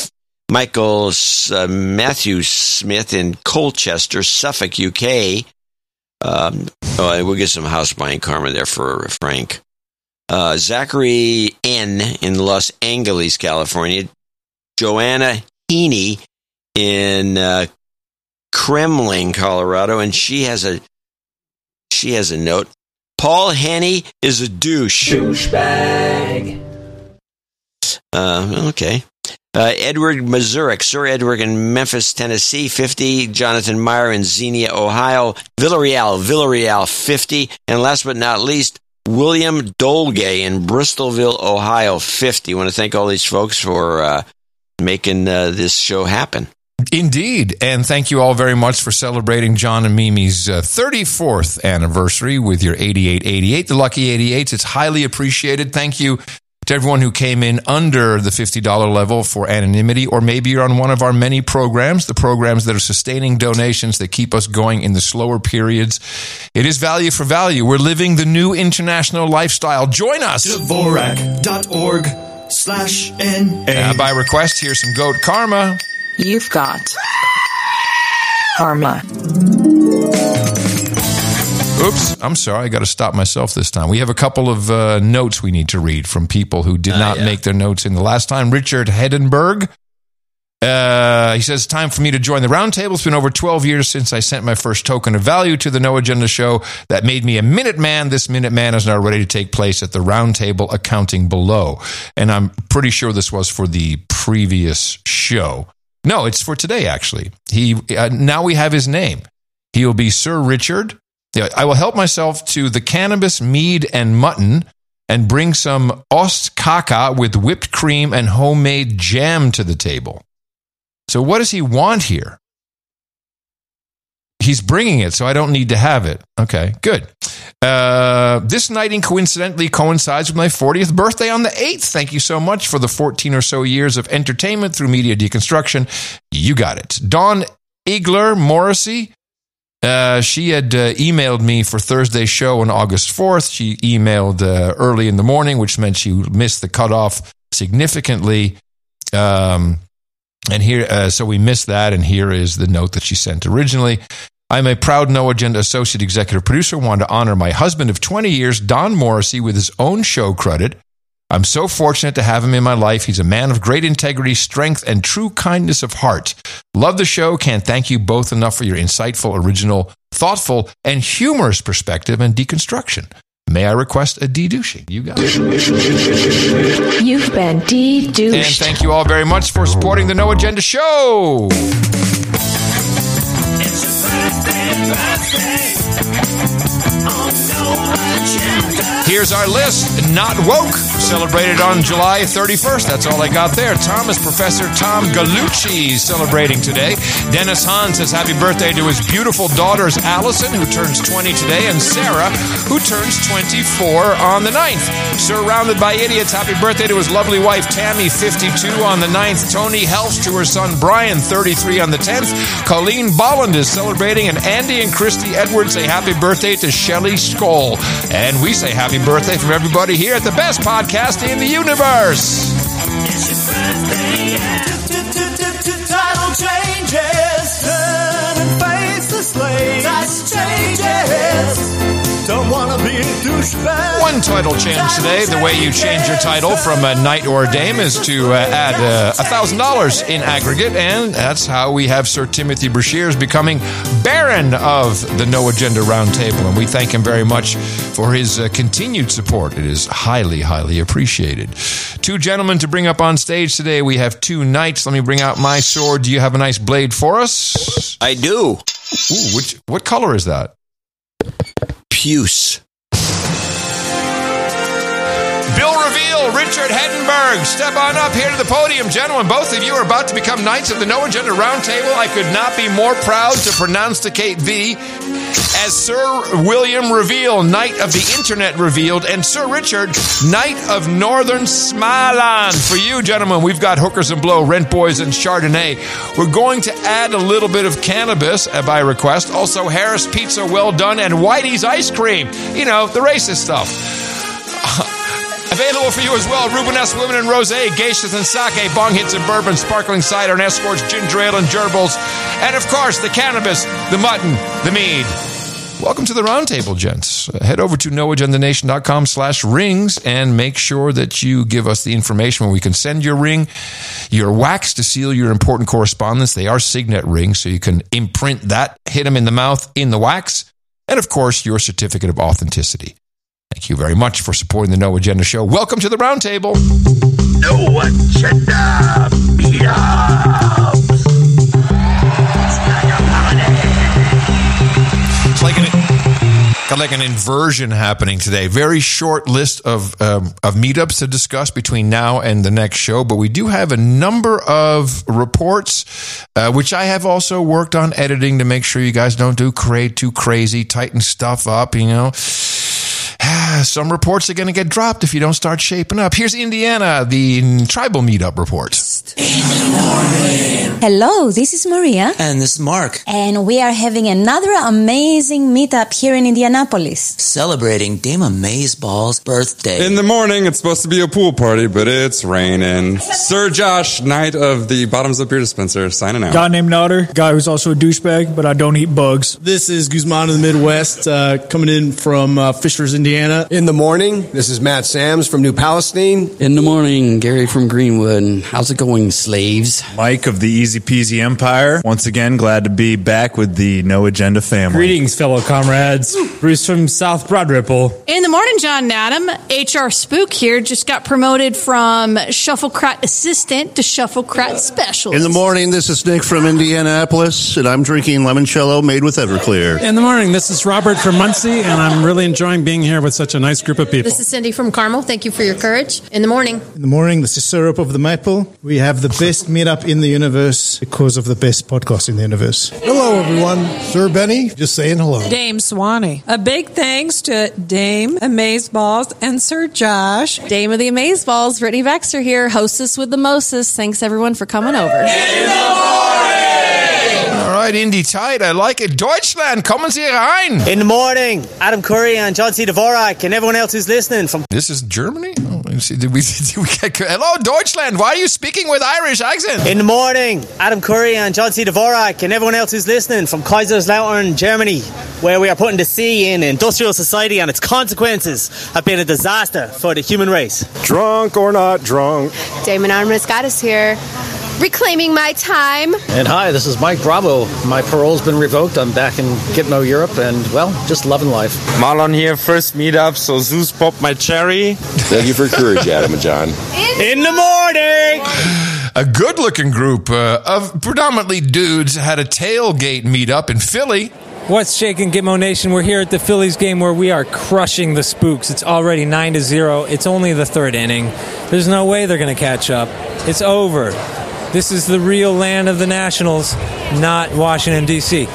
Michael uh, Matthew Smith in Colchester, Suffolk, UK. Um, oh, we'll get some house buying karma there for Frank. Uh, Zachary N. in Los Angeles, California. Joanna Heaney in uh, Kremmling, Colorado, and she has a she has a note. Paul Henny is a douche. Douchebag. Uh, okay. Uh, Edward Mazurek, Sir Edward in Memphis, Tennessee, 50. Jonathan Meyer in Xenia, Ohio. Villarreal, Villarreal, 50. And last but not least, William Dolgay in Bristolville, Ohio, 50. I want to thank all these folks for uh, making uh, this show happen. Indeed. And thank you all very much for celebrating John and Mimi's uh, 34th anniversary with your 8888, the lucky 88s. It's highly appreciated. Thank you to everyone who came in under the $50 level for anonymity, or maybe you're on one of our many programs, the programs that are sustaining donations that keep us going in the slower periods. It is value for value. We're living the new international lifestyle. Join us. Dvorak.org slash N. Uh, by request, here's some goat karma. You've got karma. Oops, I'm sorry. I got to stop myself this time. We have a couple of uh, notes we need to read from people who did Ah, not yeah. make their notes in the last time. Richard Hedenberg. Uh, he says, time for me to join the roundtable. It's been over 12 years since I sent my first token of value to the No Agenda show that made me a Minute Man. This Minute Man is now ready to take place at the roundtable accounting below. And I'm pretty sure this was for the previous show. No, it's for today, actually. He, uh, now we have his name. He will be Sir Richard. Yeah, I will help myself to the cannabis, mead, and mutton and bring some ost caca with whipped cream and homemade jam to the table. So, what does he want here? He's bringing it, so I don't need to have it. Okay, good. Uh, this nighting coincidentally coincides with my 40th birthday on the 8th. Thank you so much for the 14 or so years of entertainment through media deconstruction. You got it. Don Igler Morrissey. Uh, she had uh, emailed me for Thursday's show on August 4th. She emailed uh, early in the morning, which meant she missed the cutoff significantly. Um, and here, uh, so we missed that. And here is the note that she sent originally. I'm a proud No Agenda associate executive producer. Want to honor my husband of 20 years, Don Morrissey, with his own show credit. I'm so fortunate to have him in my life. He's a man of great integrity, strength, and true kindness of heart. Love the show. Can't thank you both enough for your insightful, original, thoughtful, and humorous perspective and deconstruction. May I request a dedouching? You got it. You've been And de-douched. thank you all very much for supporting the No Agenda Show. Here's our list. Not Woke, celebrated on July 31st. That's all I got there. Thomas Professor Tom Galucci celebrating today. Dennis Hahn says happy birthday to his beautiful daughters Allison, who turns 20 today, and Sarah, who turns 24 on the 9th. Surrounded by idiots, happy birthday to his lovely wife Tammy, 52 on the 9th. Tony Helfst to her son Bryan, 33 on the 10th. Colleen Bolland is celebrating, and Andy and Christy Edwards say happy birthday to Shelley Skoll. And we say happy birthday from everybody here at the best podcast in the universe. Title changes, turn and face the changes. Don't wanna be a douchebag. One title change today. The way you change your title from a knight or a dame is to uh, add uh, $1,000 in aggregate. And that's how we have Sir Timothy Brashears becoming Baron of the No Agenda Roundtable. And we thank him very much for his uh, continued support. It is highly, highly appreciated. Two gentlemen to bring up on stage today. We have two knights. Let me bring out my sword. Do you have a nice blade for us? I do. Ooh, which, what color is that? Puce. Bill Reveal, Richard Hedenberg, step on up here to the podium. Gentlemen, both of you are about to become Knights of the No Agenda Roundtable. I could not be more proud to pronounceticate thee as Sir William Reveal, Knight of the Internet Revealed, and Sir Richard, Knight of Northern Småland. For you, gentlemen, we've got Hookers and Blow, Rent Boys, and Chardonnay. We're going to add a little bit of cannabis uh, by request. Also, Harris Pizza, well done, and Whitey's Ice Cream. You know, the racist stuff. (laughs) Available for you as well. Rubenesque Women and Rose, Geishas and Sake, Bong Hits and Bourbon, Sparkling Cider and Escorts, Ginger Ale and Gerbils. And of course, the cannabis, the mutton, the mead. Welcome to the roundtable, gents. Head over to noagendanation.com slash rings and make sure that you give us the information where we can send your ring, your wax to seal your important correspondence. They are signet rings, so you can imprint that, hit them in the mouth in the wax, and of course, your certificate of authenticity. Thank you very much for supporting the No Agenda Show. Welcome to the roundtable. No agenda meetups. It's like an, got like an inversion happening today. Very short list of um, of meetups to discuss between now and the next show, but we do have a number of reports, uh, which I have also worked on editing to make sure you guys don't do cra- too crazy, tighten stuff up. You know. Ah, some reports are going to get dropped if you don't start shaping up. Here's Indiana, the tribal meetup report. Hello, this is Maria. And this is Mark. And we are having another amazing meetup here in Indianapolis. Celebrating Dame Amazeball's birthday. In the morning, it's supposed to be a pool party, but it's raining. Sir Josh, Knight of the Bottoms Up Beer Dispenser, signing out. Guy named Nader, guy who's also a douchebag, but I don't eat bugs. This is Guzman of the Midwest, uh, coming in from uh, Fishers, Indiana. In the morning, this is Matt Sams from New Palestine. In the morning, Gary from Greenwood. How's it going, slaves? Mike of the Easy Peasy Empire. Once again, glad to be back with the No Agenda family. Greetings, fellow comrades. Bruce from South Broad Ripple. In the morning, John Nadam, HR Spook here, just got promoted from Shufflecrat Assistant to Shufflecrat Specialist. In the morning, this is Nick from Indianapolis, and I'm drinking limoncello made with Everclear. In the morning, this is Robert from Muncie, and I'm really enjoying being here with such a nice group of people. This is Cindy from Carmel. Thank you for your courage. In the morning. In the morning, this is Syrup of the Maple. We have the best meetup in the universe because of the best podcast in the universe. Hello, everyone. Sir Benny, just saying hello. Dame Swanee. A big thanks to Dame Amazeballs and Sir Josh. Dame of the Amazeballs, Brittney Baxter here, hostess with the Moses. Thanks everyone for coming over. All right, Indy tight. I like it. Deutschland, kommen Sie rein. In the morning, Adam Curry and John C. Dvorak and everyone else who's listening from. This is Germany? Oh, let me see. Did we, (laughs) did we get. Hello, Deutschland. Why are you speaking with Irish accent? In the morning, Adam Curry and John C. Dvorak and everyone else who's listening from Kaiserslautern, Germany, where we are putting the sea in industrial society and its consequences have been a disaster for the human race. Drunk or not drunk. Damon Armrest got us here, reclaiming my time. And hi, this is Mike Bravo. My parole's been revoked. I'm back in Gitmo, Europe, and well, just loving life. Marlon here, first meetup, so Zeus popped my cherry. Thank you for courage, Adam and John. In the morning! A good looking group uh, of predominantly dudes had a tailgate meetup in Philly. What's shaking Gitmo Nation? We're here at the Phillies game where we are crushing the Spooks. It's already 9 to 0. It's only the third inning. There's no way they're going to catch up. It's over. This is the real land of the Nationals, not Washington, D.C.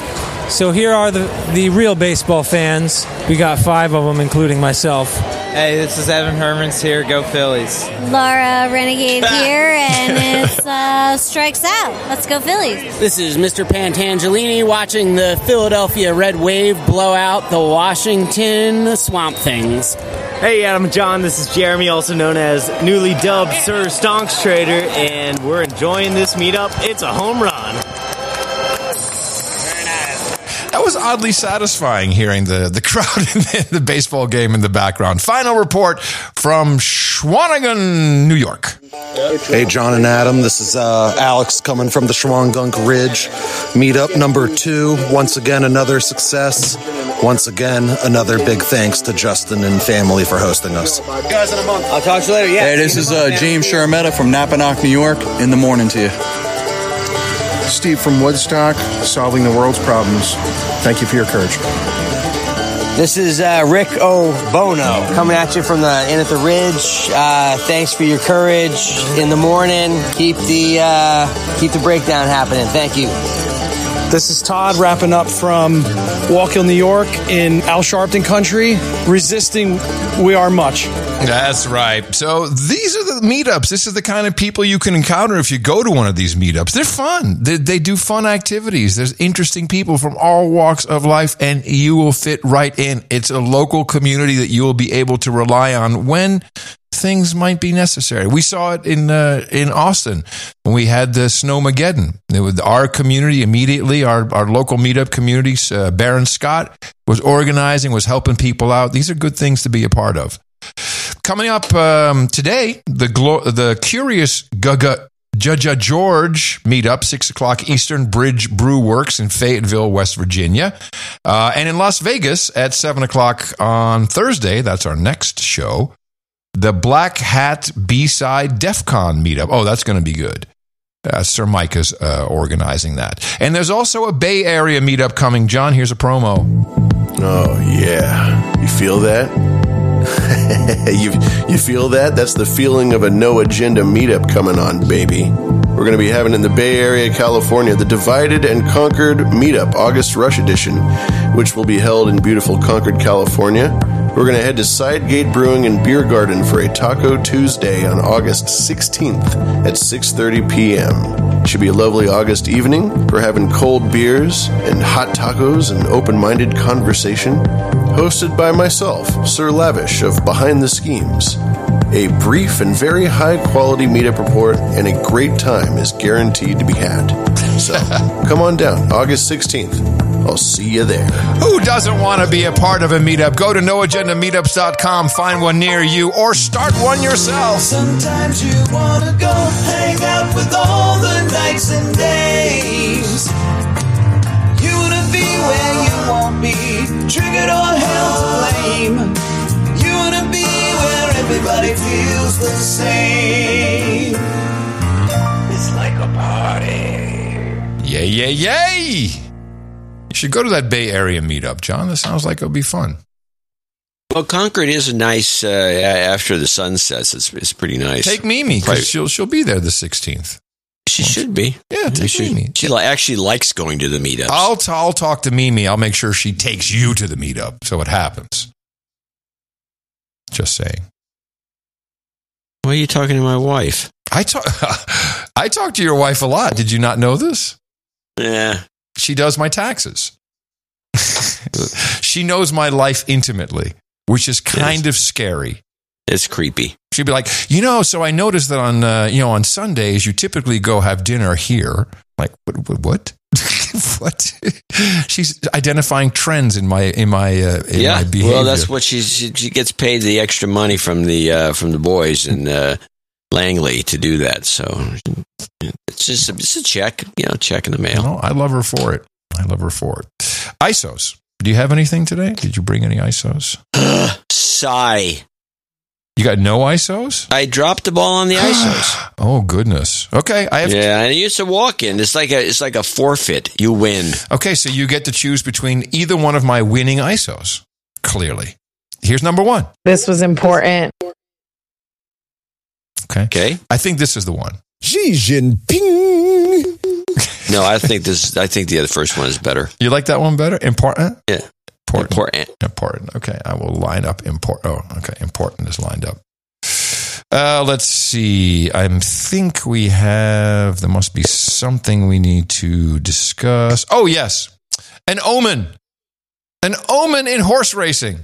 So here are the, the real baseball fans. We got five of them, including myself. Hey, this is Evan Hermans here. Go Phillies. Laura Renegade (laughs) here, and it's uh, strikes out. Let's go Phillies. This is Mr. Pantangelini watching the Philadelphia Red Wave blow out the Washington Swamp Things. Hey, Adam and John, this is Jeremy, also known as newly dubbed Sir Stonks Trader, and we're enjoying this meetup. It's a home run. That was oddly satisfying hearing the, the (laughs) crowd in the, the baseball game in the background. Final report from Schwanningen, New York. Hey, John and Adam. This is uh, Alex coming from the Shawangunk Ridge. Meetup number two. Once again, another success. Once again, another big thanks to Justin and family for hosting us. Guys, in a month. I'll talk to you later. Yeah. Hey, this is uh, James Sharametta from Napanoch, New York. In the morning to you. Steve from Woodstock, solving the world's problems. Thank you for your courage. This is uh, Rick O'Bono coming at you from the Inn at the Ridge. Uh, thanks for your courage in the morning. Keep the uh, keep the breakdown happening. Thank you. This is Todd wrapping up from Wallkill, New York in Al Sharpton country. Resisting, we are much. That's right. So these are the meetups. This is the kind of people you can encounter if you go to one of these meetups. They're fun. They, they do fun activities. There's interesting people from all walks of life and you will fit right in. It's a local community that you will be able to rely on when things might be necessary. We saw it in uh, in Austin when we had the Snowmageddon. It was our community immediately, our our local meetup communities. Uh, Baron Scott was organizing, was helping people out. These are good things to be a part of. Coming up um, today, the glo- the curious Gaga. Judge George meetup, 6 o'clock Eastern Bridge Brew Works in Fayetteville, West Virginia. Uh, and in Las Vegas at 7 o'clock on Thursday, that's our next show, the Black Hat B side DEF CON meetup. Oh, that's going to be good. Uh, Sir Mike is uh, organizing that. And there's also a Bay Area meetup coming. John, here's a promo. Oh, yeah. You feel that? (laughs) you, you feel that? That's the feeling of a no agenda meetup coming on, baby. We're going to be having in the Bay Area, California, the Divided and Conquered Meetup, August Rush Edition, which will be held in beautiful Concord, California. We're going to head to Sidegate Brewing and Beer Garden for a Taco Tuesday on August 16th at 6:30 p.m. Should be a lovely August evening. We're having cold beers and hot tacos and open-minded conversation, hosted by myself, Sir Lavish of Behind the Schemes. A brief and very high quality meetup report and a great time is guaranteed to be had. So (laughs) come on down, August 16th. I'll see you there. Who doesn't want to be a part of a meetup? Go to noagendameetups.com, find one near you, or start one yourself. Sometimes you wanna go hang out with all the nights and days. You wanna be where you won't be triggered or held to blame. Everybody feels the same. It's like a party. Yay, yay, yay! You should go to that Bay Area meetup, John. That sounds like it'll be fun. Well, Concord is a nice uh, after the sun sets. It's, it's pretty nice. Take Mimi because she'll she'll be there the sixteenth. She should be. Yeah, take she, Mimi. She li- actually likes going to the meetup. I'll t- I'll talk to Mimi. I'll make sure she takes you to the meetup so it happens. Just saying. Why are you talking to my wife? I talk (laughs) I talk to your wife a lot. Did you not know this? Yeah. She does my taxes. (laughs) she knows my life intimately, which is kind of scary. It's creepy. She'd be like, you know, so I noticed that on uh, you know on Sundays you typically go have dinner here. Like what? What? What? She's identifying trends in my in my uh, in yeah. my behavior. Well, that's what she's, she she gets paid the extra money from the uh, from the boys in uh, Langley to do that. So it's just a, it's a check, you know, check in the mail. No, I love her for it. I love her for it. ISOs. Do you have anything today? Did you bring any ISOs? (sighs) Sigh. You got no ISOs? I dropped the ball on the (gasps) ISOs. oh goodness. Okay, I have. Yeah, and it's a walk in. It's like a it's like a forfeit. You win. Okay, so you get to choose between either one of my winning ISOs. Clearly, here's number one. This was important. Okay. Okay. I think this is the one. Xi Jinping. No, I think this. I think the other first one is better. You like that one better? Important. Yeah. Important. Important. Important. Okay, I will line up important. Oh, okay. Important is lined up. Uh, let's see. I think we have. There must be something we need to discuss. Oh yes, an omen. An omen in horse racing.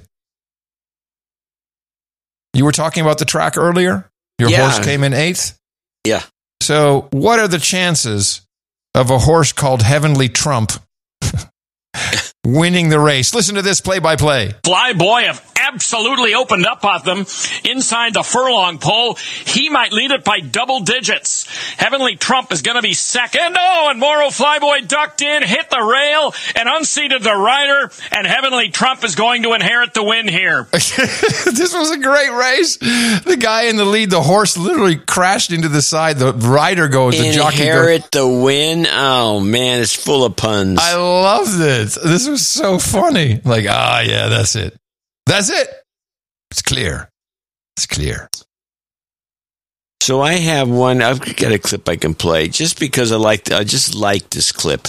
You were talking about the track earlier. Your Yeah. horse came in eighth. Yeah. So, what are the chances of a horse called Heavenly Trump (laughs) winning the race? Listen to this play by play. Flyboy have absolutely opened up on them inside the furlong pole. He might lead it by double digits. Heavenly Trump is going to be second. Oh, and Moro Flyboy ducked in, hit the rail, and unseated the rider. And Heavenly Trump is going to inherit the win here. (laughs) this was a great race. The guy in the lead, the horse literally crashed into the side. The rider goes, the jockey goes. Inherit the win. Oh man, it's full of puns. I love this. This was so funny. Like, ah, yeah, that's it. That's it. It's clear. It's clear. So I have one. I've got a clip I can play just because I like. I just like this clip.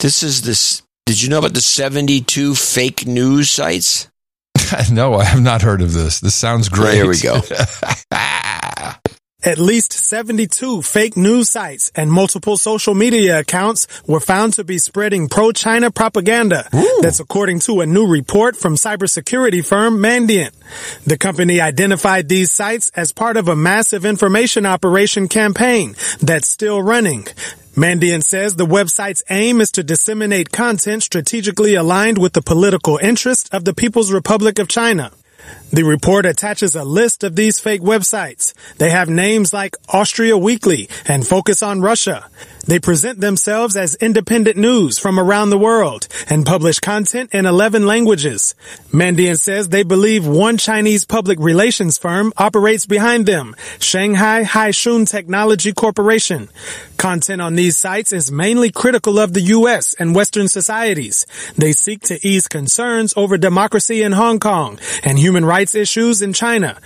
This is this. Did you know about the seventy-two fake news sites? (laughs) no, I have not heard of this. This sounds great. Here we go. (laughs) At least 72 fake news sites and multiple social media accounts were found to be spreading pro-China propaganda. That's according to a new report from cybersecurity firm Mandiant. The company identified these sites as part of a massive information operation campaign that's still running. Mandiant says the website's aim is to disseminate content strategically aligned with the political interest of the People's Republic of China. The report attaches a list of these fake websites. They have names like Austria Weekly and Focus on Russia. They present themselves as independent news from around the world and publish content in 11 languages. Mandiant says they believe one Chinese public relations firm operates behind them, Shanghai Haixun Technology Corporation. Content on these sites is mainly critical of the U.S. and Western societies. They seek to ease concerns over democracy in Hong Kong and human rights issues in China.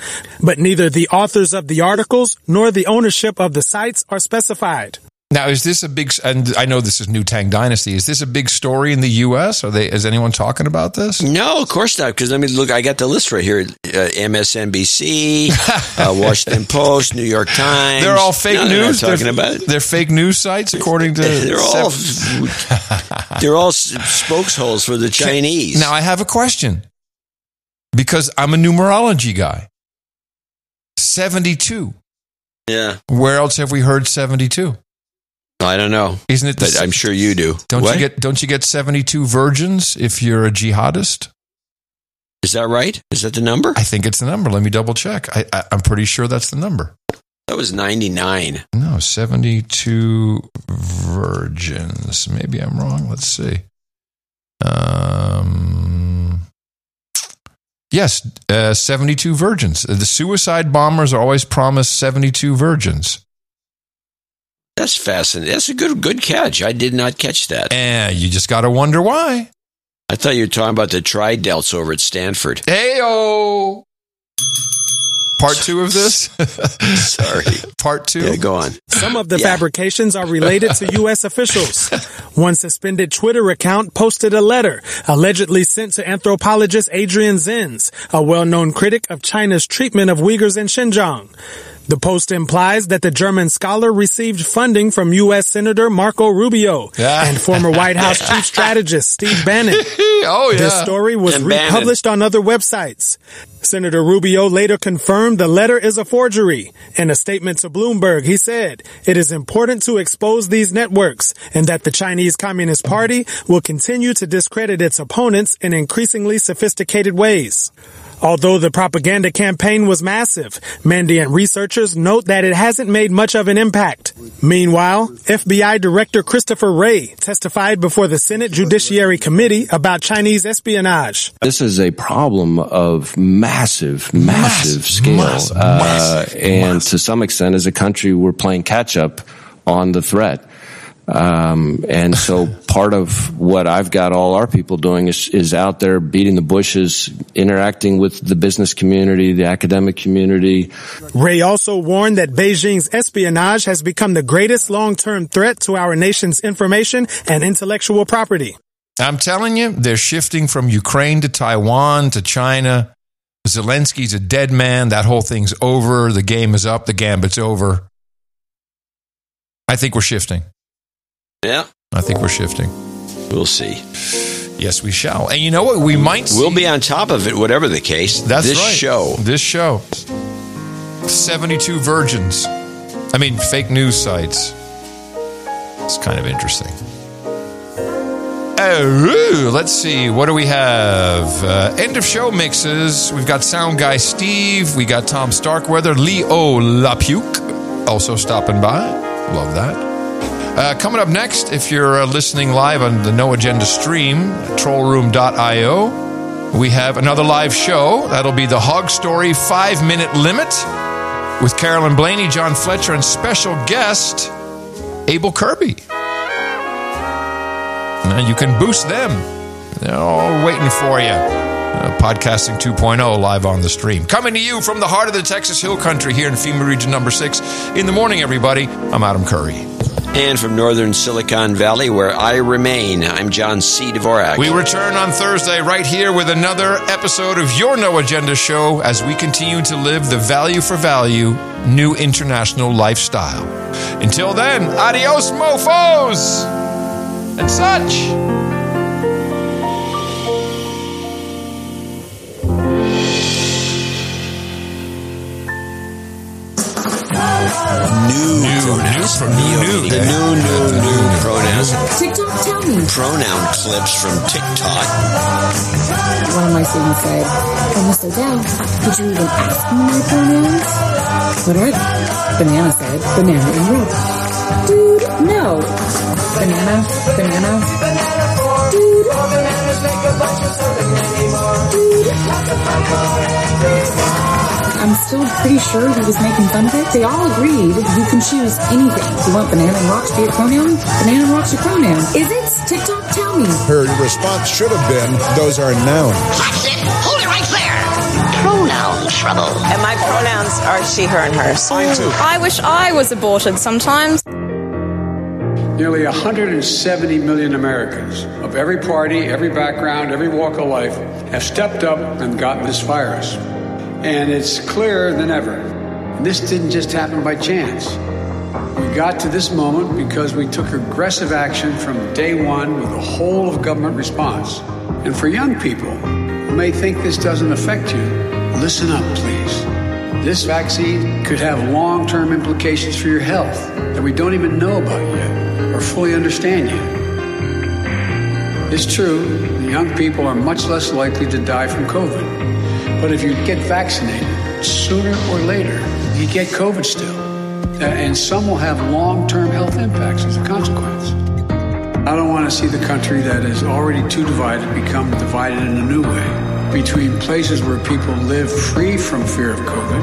But neither the authors of the articles nor the ownership of the sites are specified. Now, is this a big? And I know this is New Tang Dynasty. Is this a big story in the U.S.? Are they? Is anyone talking about this? No, of course not. Because I mean, look, I got the list right here: uh, MSNBC, (laughs) uh, Washington Post, New York Times. They're all fake No, they're news. talking they're, about it. They're fake news sites, according to. (laughs) They're all (laughs) they're all spokesholes for the Chinese. Now, I have a question because I'm a numerology guy. Seventy-two. yeah, Where else have we heard seventy-two? I don't know, Isn't it? The, I'm sure you do. don't What? you get? Don't you get seventy-two virgins if you're a jihadist? Is that right? Is that the number? I think it's the number. Let me double check. I, I, I'm pretty sure that's the number. That was 99. No, 72 virgins. Maybe I'm wrong. Let's see. Um, yes, uh, 72 virgins. The suicide bombers are always promised 72 virgins. That's fascinating. That's a good good catch. I did not catch that. And you just got to wonder why. I thought you were talking about the tri-delts over at Stanford. Heyo. Part two of this? (laughs) Sorry. Part two? Yeah, go on. Some of the fabrications are related to U.S. (laughs) officials. One suspended Twitter account posted a letter allegedly sent to anthropologist Adrian Zenz, a well-known critic of China's treatment of Uyghurs in Xinjiang. The post implies that the German scholar received funding from U.S. Senator Marco Rubio and former White House (laughs) chief strategist Steve Bannon. (laughs) oh, yeah. This story was And Bannon. republished on other websites. Senator Rubio later confirmed the letter is a forgery. In a statement to Bloomberg, he said, it is important to expose these networks and that the Chinese Communist Party will continue to discredit its opponents in increasingly sophisticated ways. Although the propaganda campaign was massive, Mandiant researchers note that it hasn't made much of an impact. Meanwhile, FBI Director Christopher Wray testified before the Senate Judiciary Committee about Chinese espionage. This is a problem of massive, massive scale. massive, uh, massive, and to some extent, as a country, we're playing catch up on the threat. Um, and so part of what I've got all our people doing is, is out there beating the bushes, interacting with the business community, the academic community. Wray also warned that Beijing's espionage has become the greatest long-term threat to our nation's information and intellectual property. I'm telling you, they're shifting from Ukraine to Taiwan to China. Zelensky's a dead man. That whole thing's over. The game is up. The gambit's over. I think we're shifting. Yeah, I think we're shifting. we'll see. Yes, we shall. And you know what? We might see. We'll be on top of it, whatever the case. That's this right. show. This show. 72 virgins. I mean, fake news sites. It's kind of interesting. Oh, let's see. What do we have? Uh, end of show mixes. We've got sound guy Steve. We got Tom Starkweather. Lee O LaPuke also stopping by. Love that. Uh, coming up next, if you're uh, listening live on the No Agenda stream, trollroom.io, we have another live show. That'll be the Hog Story five minute limit with Carolyn Blaney, John Fletcher, and special guest Abel Kirby. Now you can boost them. They're all waiting for you. Uh, Podcasting 2.0 live on the stream. Coming to you from the heart of the Texas Hill Country here in FEMA Region number six. In the morning, everybody, I'm Adam Curry. And from northern Silicon Valley, where I remain, I'm John C. Dvorak. We return on Thursday right here with another episode of your No Agenda show as we continue to live the value for value new international lifestyle. Until then, adios, mofos! And such. New, pronouns. new, new, the new, new, new pronouns. TikTok, tell me. Pronoun clips from TikTok. One of my students said, Oh, Mr. Dell, did you even ask me my pronouns? What are they? Banana said, banana and red. Dude, no. Banana, banana. Dude. I'm still pretty sure he was making fun of it. They all agreed you can choose anything. You want banana and rock to be a pronoun? Banana and rock's your pronoun. Is it? TikTok, tell me. Her response should have been, those are nouns. That's it. Hold it right there. Pronoun trouble. And my pronouns are she, her, and hers. Mine too. I wish I was aborted sometimes. Nearly 170 million Americans of every party, every background, every walk of life have stepped up and gotten this virus. And it's clearer than ever. And this didn't just happen by chance. We got to this moment because we took aggressive action from day one with a whole of government response. And for young people who may think this doesn't affect you, listen up, please. This vaccine could have long term implications for your health that we don't even know about yet or fully understand yet. It's true, young people are much less likely to die from COVID. But if you get vaccinated, sooner or later, you get COVID still. And some will have long term health impacts as a consequence. I don't want to see the country that is already too divided become divided in a new way between places where people live free from fear of COVID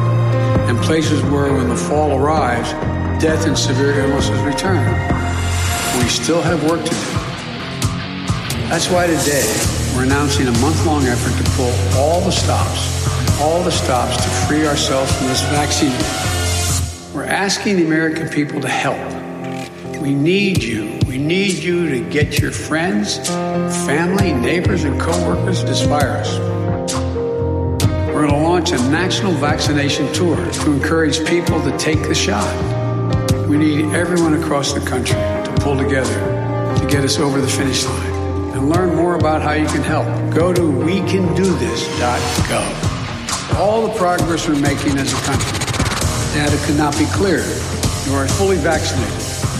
and places where, when the fall arrives, death and severe illnesses return. We still have work to do. That's why today we're announcing a month long effort to pull all the stops, all the stops to free ourselves from this vaccine. We're asking the American people to help. We need you. We need you to get your friends, family, neighbors, and coworkers this virus. We're going to launch a national vaccination tour to encourage people to take the shot. We need everyone across the country pull together to get us over the finish line. And learn more about how you can help. Go to wecandothis.gov. All the progress we're making as a country, data could not be clearer. You are fully vaccinated.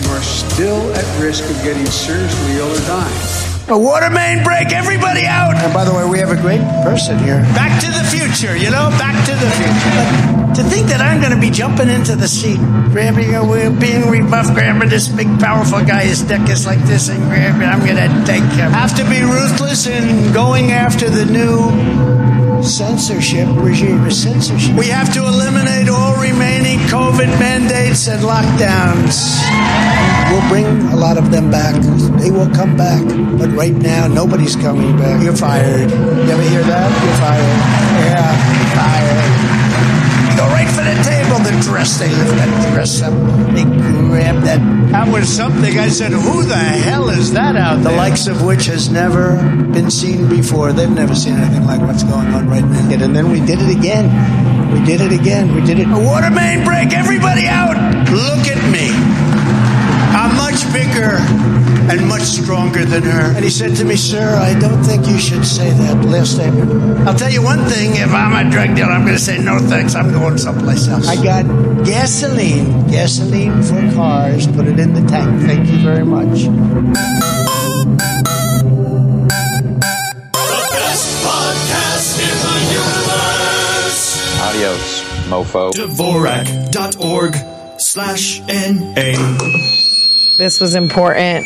You are still at risk of getting seriously ill or dying. A water main break, everybody out! And by the way, we have a great person here. Back to the future, you know? Back to the future. But to think that I'm going to be jumping into the seat, grabbing a wheel, being rebuffed, grabbing this big, powerful guy, his neck is like this, and grabbing, I'm going to take him. Have to be ruthless in going after the new censorship regime. Censorship. We have to eliminate all remaining COVID mandates and lockdowns. We'll bring a lot of them back. They will come back. But right now, nobody's coming back. You're fired. You ever hear that? You're fired. Yeah, fired. Right for the table. The dress, they lift that dress up. They grab that. That was something. I said, who the hell is that out there? The likes of which has never been seen before. They've never seen anything like what's going on right now. And then we did it again. We did it again. We did it. A water main break. Everybody out. Look at me. I'm much bigger and much stronger than her. And he said to me, Sir, I don't think you should say that last statement. I'll tell you one thing if I'm a drug dealer, I'm going to say no thanks. I'm going someplace else. I got gasoline, gasoline for cars. Put it in the tank. Thank you very much. Best podcast in the universe. Adios, mofo. Dvorak.org slash NA. This was important.